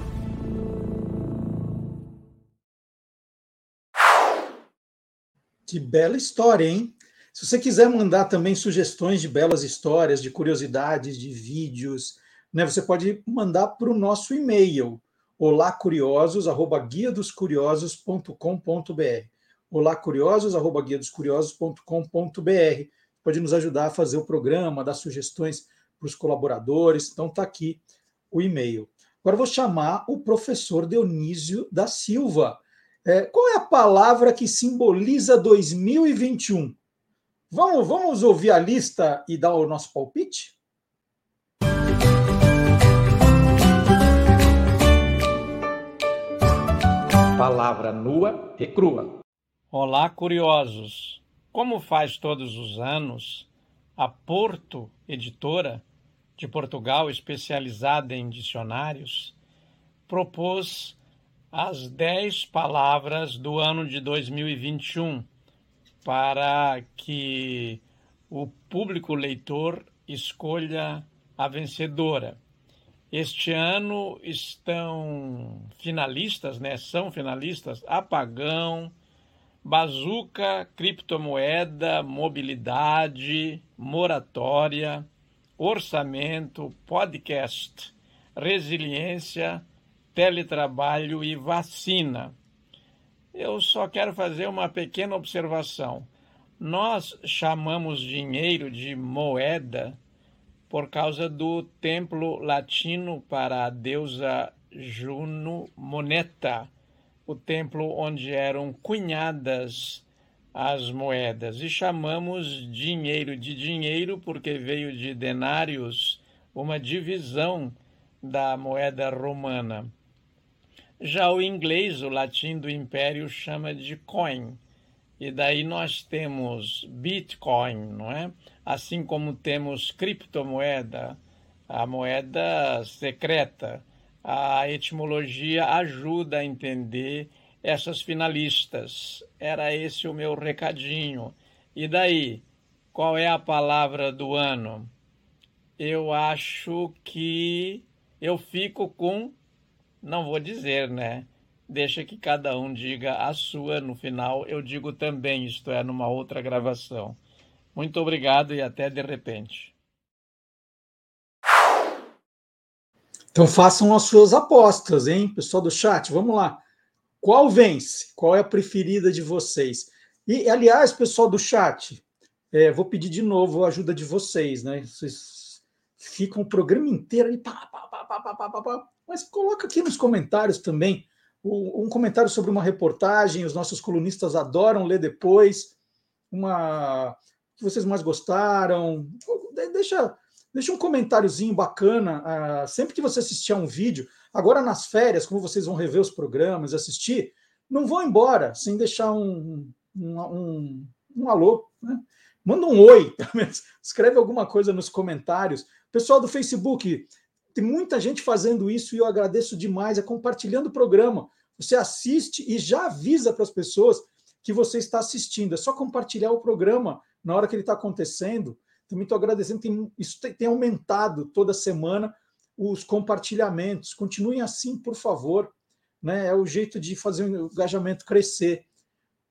Que bela história, hein? Se você quiser mandar também sugestões de belas histórias, de curiosidades, de vídeos, né, você pode mandar para o nosso e-mail, olacuriosos@guiadoscuriosos.com.br olá curiosos, arroba guia dos curiosos.com.br. Pode nos ajudar a fazer o programa, dar sugestões para os colaboradores. Então está aqui o e-mail. Agora vou chamar o professor Dionísio da Silva. É, qual é a palavra que simboliza 2021? Vamos, vamos ouvir a lista e dar o nosso palpite? Palavra nua e crua. Olá, curiosos! Como faz todos os anos, a Porto Editora, de Portugal, especializada em dicionários, propôs as 10 palavras do ano de 2021 para que o público leitor escolha a vencedora. Este ano estão finalistas, né? São finalistas apagão, bazuca, criptomoeda, mobilidade, moratória, orçamento, podcast, resiliência, teletrabalho e vacina. Eu só quero fazer uma pequena observação. Nós chamamos dinheiro de moeda por causa do templo latino para a deusa Juno Moneta o templo onde eram cunhadas as moedas e chamamos dinheiro de dinheiro porque veio de denários, uma divisão da moeda romana. Já o inglês, o latim do império, chama de coin. E daí nós temos Bitcoin, não é? Assim como temos criptomoeda, a moeda secreta a etimologia ajuda a entender essas finalistas. Era esse o meu recadinho. E daí, qual é a palavra do ano? Eu acho que eu fico com. Não vou dizer, né? Deixa que cada um diga a sua no final. Eu digo também, isto é, numa outra gravação. Muito obrigado e até de repente. Então façam as suas apostas, hein, pessoal do chat? Vamos lá. Qual vence? Qual é a preferida de vocês? E, aliás, pessoal do chat, é, vou pedir de novo a ajuda de vocês, né? Vocês ficam o programa inteiro aí, pá, pá, pá, pá, pá, pá, pá, mas coloca aqui nos comentários também um comentário sobre uma reportagem, os nossos colunistas adoram ler depois, uma que vocês mais gostaram, deixa, deixa um comentáriozinho bacana, uh, sempre que você assistir a um vídeo, agora nas férias, como vocês vão rever os programas, assistir, não vão embora sem deixar um, um, um, um alô, né? manda um oi, escreve alguma coisa nos comentários. Pessoal do Facebook, tem muita gente fazendo isso e eu agradeço demais, é compartilhando o programa. Você assiste e já avisa para as pessoas que você está assistindo. É só compartilhar o programa na hora que ele está acontecendo. Também estou agradecendo, tem, isso tem, tem aumentado toda semana os compartilhamentos. Continuem assim, por favor. Né? É o jeito de fazer o engajamento crescer.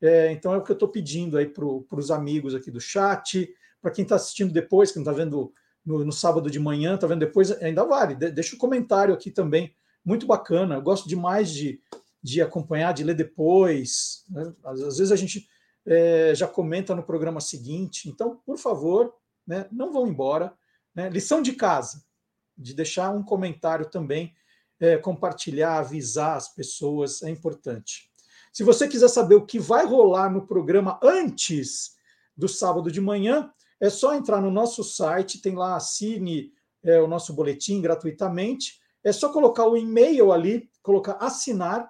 É, então é o que eu estou pedindo aí para os amigos aqui do chat, para quem está assistindo depois, que não está vendo no, no, sábado de manhã, está vendo depois, ainda vale. De, deixa o um comentário aqui também, muito bacana. Eu gosto demais de, de acompanhar, de ler depois. Né? Às, às, vezes a gente é, já comenta no programa seguinte. Então, por favor, né, não vão embora. Né? Lição de casa, de deixar um comentário também, é, compartilhar, avisar as pessoas, é importante. Se você quiser saber o que vai rolar no programa antes do sábado de manhã, é só entrar no nosso site, tem lá, assine é, o nosso boletim gratuitamente. É só colocar o e-mail ali, colocar assinar.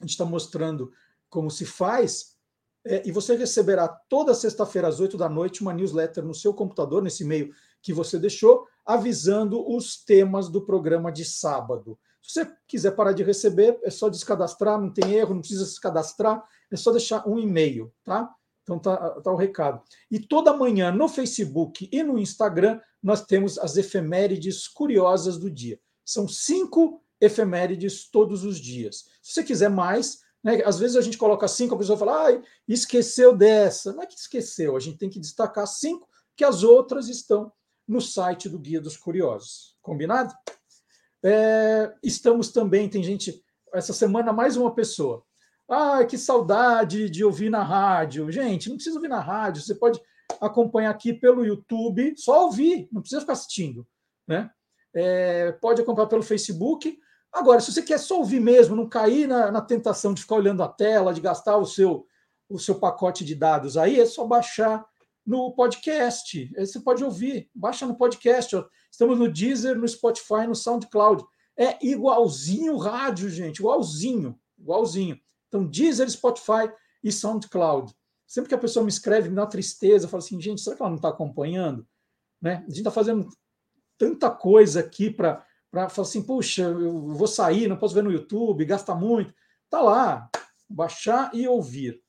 A gente está mostrando como se faz. É, e você receberá toda sexta-feira às 8 da noite uma newsletter no seu computador, nesse e-mail que você deixou, avisando os temas do programa de sábado. Se você quiser parar de receber, é só descadastrar, não tem erro, não precisa se cadastrar, é só deixar um e-mail, tá? Então tá, tá o recado. E toda manhã no Facebook e no Instagram nós temos as efemérides curiosas do dia. São cinco efemérides todos os dias. Se você quiser mais, né, às vezes a gente coloca cinco, a pessoa fala, ai, esqueceu dessa. Não é que esqueceu, a gente tem que destacar cinco, que as outras estão no site do Guia dos Curiosos. Combinado? É, estamos também, tem gente, essa semana mais uma pessoa. Ah, que saudade de ouvir na rádio. Gente, não precisa ouvir na rádio, você pode acompanhar aqui pelo YouTube, só ouvir, não precisa ficar assistindo. Né? É, pode acompanhar pelo Facebook. Agora, se você quer só ouvir mesmo, não cair na, na, tentação de ficar olhando a tela, de gastar o seu, o seu pacote de dados aí, é só baixar no podcast. Aí você pode ouvir, baixa no podcast. Ó. Estamos no Deezer, no Spotify, no SoundCloud. É igualzinho rádio, gente, igualzinho, igualzinho. Então, Deezer, Spotify e SoundCloud. Sempre que a pessoa me escreve, me dá tristeza, eu falo assim, gente, será que ela não está acompanhando? Né? A gente está fazendo tanta coisa aqui para falar assim, puxa, eu vou sair, não posso ver no YouTube, gasta muito. Tá lá, baixar e ouvir.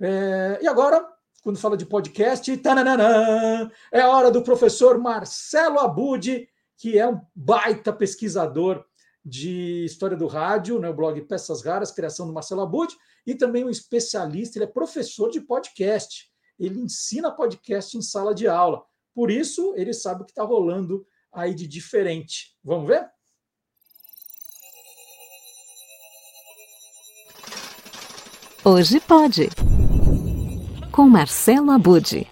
É, e agora, quando fala de podcast, tananana, é hora do professor Marcelo Abud, que é um baita pesquisador de História do Rádio, né, o blog Peças Raras, criação do Marcelo Abud, e também um especialista, ele é professor de podcast. Ele ensina podcast em sala de aula. Por isso, ele sabe o que está rolando aí de diferente. Vamos ver? Hoje pode. Com Marcelo Abud.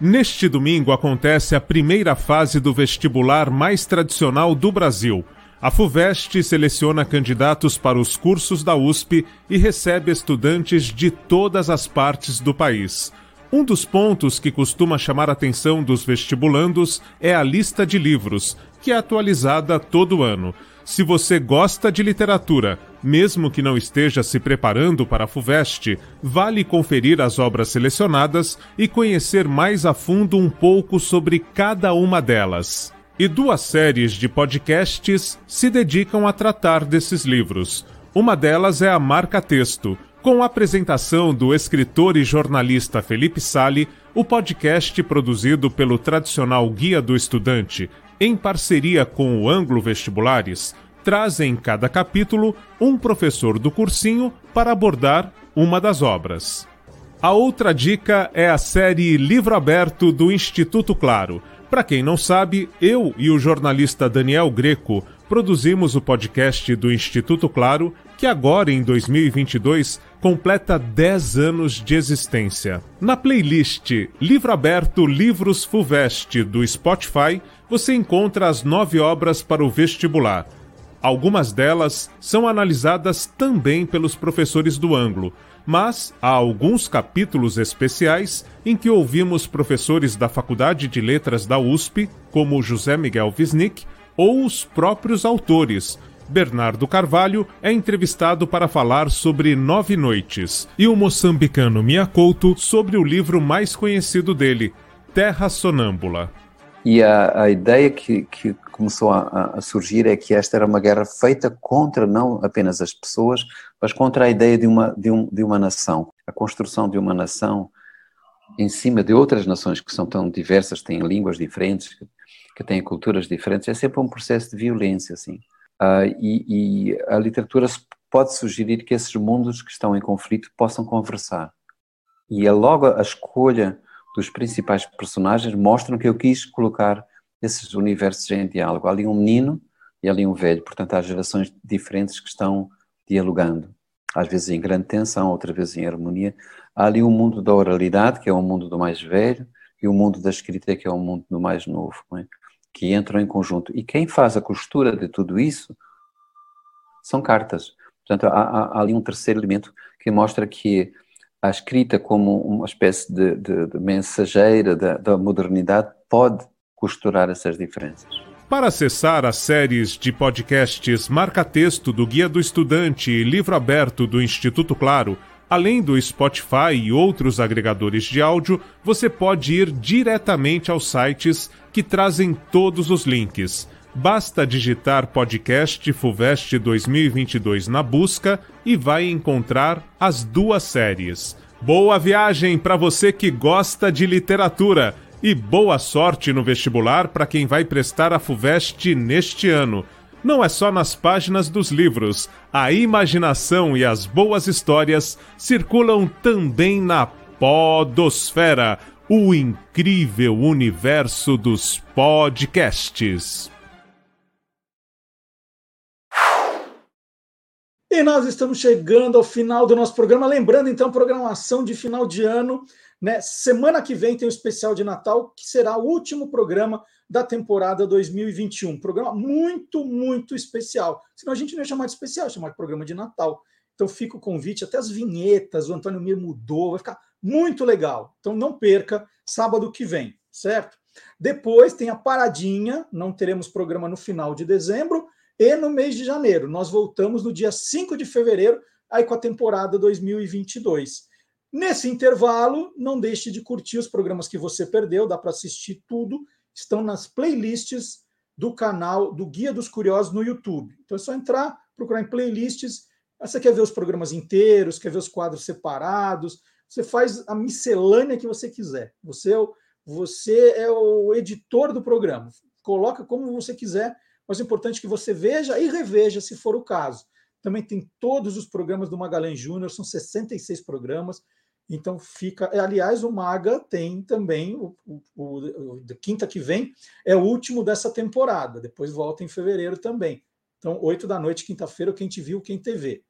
Neste domingo acontece a primeira fase do vestibular mais tradicional do Brasil a FUVEST seleciona candidatos para os cursos da USP e recebe estudantes de todas as partes do país. Um dos pontos que costuma chamar a atenção dos vestibulandos é a lista de livros, que é atualizada todo ano. Se você gosta de literatura, mesmo que não esteja se preparando para a FUVEST, vale conferir as obras selecionadas e conhecer mais a fundo um pouco sobre cada uma delas. E duas séries de podcasts se dedicam a tratar desses livros. Uma delas é a Marca Texto, com a apresentação do escritor e jornalista Felipe Sali, o podcast produzido pelo tradicional Guia do Estudante, em parceria com o Anglo Vestibulares, traz em cada capítulo um professor do cursinho para abordar uma das obras. A outra dica é a série Livro Aberto do Instituto Claro. Para quem não sabe, eu e o jornalista Daniel Greco produzimos o podcast do Instituto Claro, que agora em 2022 completa 10 anos de existência. Na playlist Livro Aberto Livros Fuvest do Spotify, você encontra as nove obras para o vestibular. Algumas delas são analisadas também pelos professores do Anglo, mas há alguns capítulos especiais em que ouvimos professores da Faculdade de Letras da USP, como José Miguel Wisnik, ou os próprios autores. Bernardo Carvalho é entrevistado para falar sobre Nove Noites e o moçambicano Mia Couto sobre o livro mais conhecido dele, Terra Sonâmbula. E a, a ideia que, que começou a, a, surgir é que esta era uma guerra feita contra não apenas as pessoas, mas contra a ideia de uma, de, um, de uma nação. A construção de uma nação em cima de outras nações que são tão diversas, têm línguas diferentes, que têm culturas diferentes, é sempre um processo de violência, assim. Uh, e, e, a literatura pode sugerir que esses mundos que estão em conflito possam conversar. E é logo a escolha dos principais personagens mostram que eu quis colocar esses universos em diálogo. Há ali um menino e ali um velho, portanto há gerações diferentes que estão dialogando, às vezes em grande tensão, outras vezes em harmonia. Há ali o um mundo da oralidade, que é o mundo do mais velho, e o mundo da escrita, que é o mundo do mais novo, é? que entram em conjunto. E quem faz a costura de tudo isso são cartas. Portanto, há, há ali um terceiro elemento que mostra que a escrita como uma espécie de, de, de mensageira da, da modernidade pode costurar essas diferenças. Para acessar as séries de podcasts Marca Texto do Guia do Estudante e Livro Aberto do Instituto Claro, além do Spotify e outros agregadores de áudio, você pode ir diretamente aos sites que trazem todos os links. Basta digitar podcast Fuvest 2022 na busca e vai encontrar as duas séries. Boa viagem para você que gosta de literatura e boa sorte no vestibular para quem vai prestar a Fuvest neste ano. Não é só nas páginas dos livros, a imaginação e as boas histórias circulam também na Podosfera, o incrível universo dos podcasts. E nós estamos chegando ao final do nosso programa. Lembrando, então, programação de final de ano. Né? Semana que vem tem o especial de Natal, que será o último programa da temporada 2021. Programa muito, muito especial. Senão a gente não ia chamar de especial, chamar de programa de Natal. Então fica o convite, até as vinhetas, o Antônio Mir mudou, vai ficar muito legal. Então não perca, sábado que vem, certo? Depois tem a paradinha, não teremos programa no final de dezembro, e no mês de janeiro. Nós voltamos no dia 5 de fevereiro, aí com a temporada 2022. Nesse intervalo, não deixe de curtir os programas que você perdeu, dá para assistir tudo, estão nas playlists do canal do Guia dos Curiosos no YouTube. Então é só entrar, procurar em playlists. Você quer ver os programas inteiros, quer ver os quadros separados, você faz a miscelânea que você quiser. Você é o, você é o editor do programa. Coloca como você quiser mas é importante que você veja e reveja, se for o caso. Também tem todos os programas do Magalhães Júnior, são 66 programas. Então fica. Aliás, o Maga tem também o, o, o, o quinta que vem é o último dessa temporada. Depois volta em fevereiro também. Então, 8 da noite, quinta-feira, quem te viu, quem TV.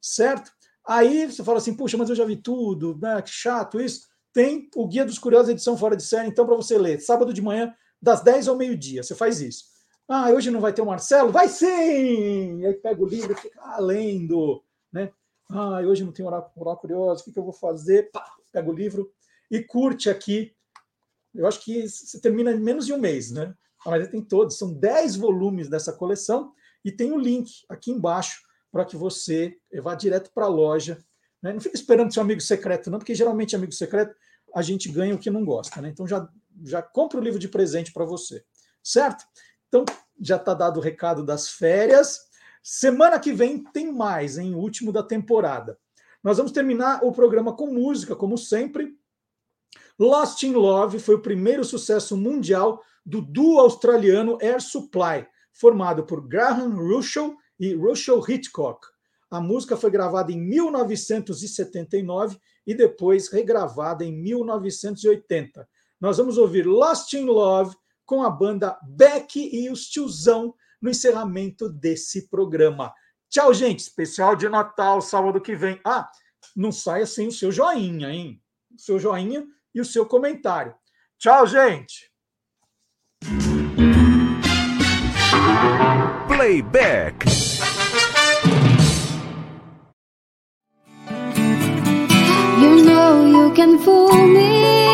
Certo? Aí você fala assim, puxa, mas eu já vi tudo, né? que chato isso. Tem o Guia dos Curiosos, edição fora de série, então, para você ler, sábado de manhã, das 10 ao meio-dia. Você faz isso. Ah, hoje não vai ter o Marcelo? Vai sim! E aí pega o livro e fica ah, lendo. Né? Ah, hoje não tem oráculo, curioso, o que, que eu vou fazer? Pá, pega o livro e curte aqui. Eu acho que você termina em menos de um mês, né? Ah, mas tem todos, são 10 volumes dessa coleção e tem o link aqui embaixo para que você vá direto para a loja. Né? Não fica esperando seu amigo secreto, não, porque geralmente amigo secreto a gente ganha o que não gosta, né? Então já, já compra o livro de presente para você, certo? Então, já está dado o recado das férias. Semana que vem tem mais, em último da temporada. Nós vamos terminar o programa com música, como sempre, Lost in Love foi o primeiro sucesso mundial do duo australiano Air Supply, formado por Graham Russell e Russell Hitchcock. A música foi gravada em 1979 e depois regravada em 1980. Nós vamos ouvir Lost in Love com a banda Beck e os Tiozão no encerramento desse programa. Tchau, gente. Especial de Natal, sábado que vem. Ah, não saia sem o seu joinha, hein? O seu joinha e o seu comentário. Tchau, gente. Playback. You know you can fool me.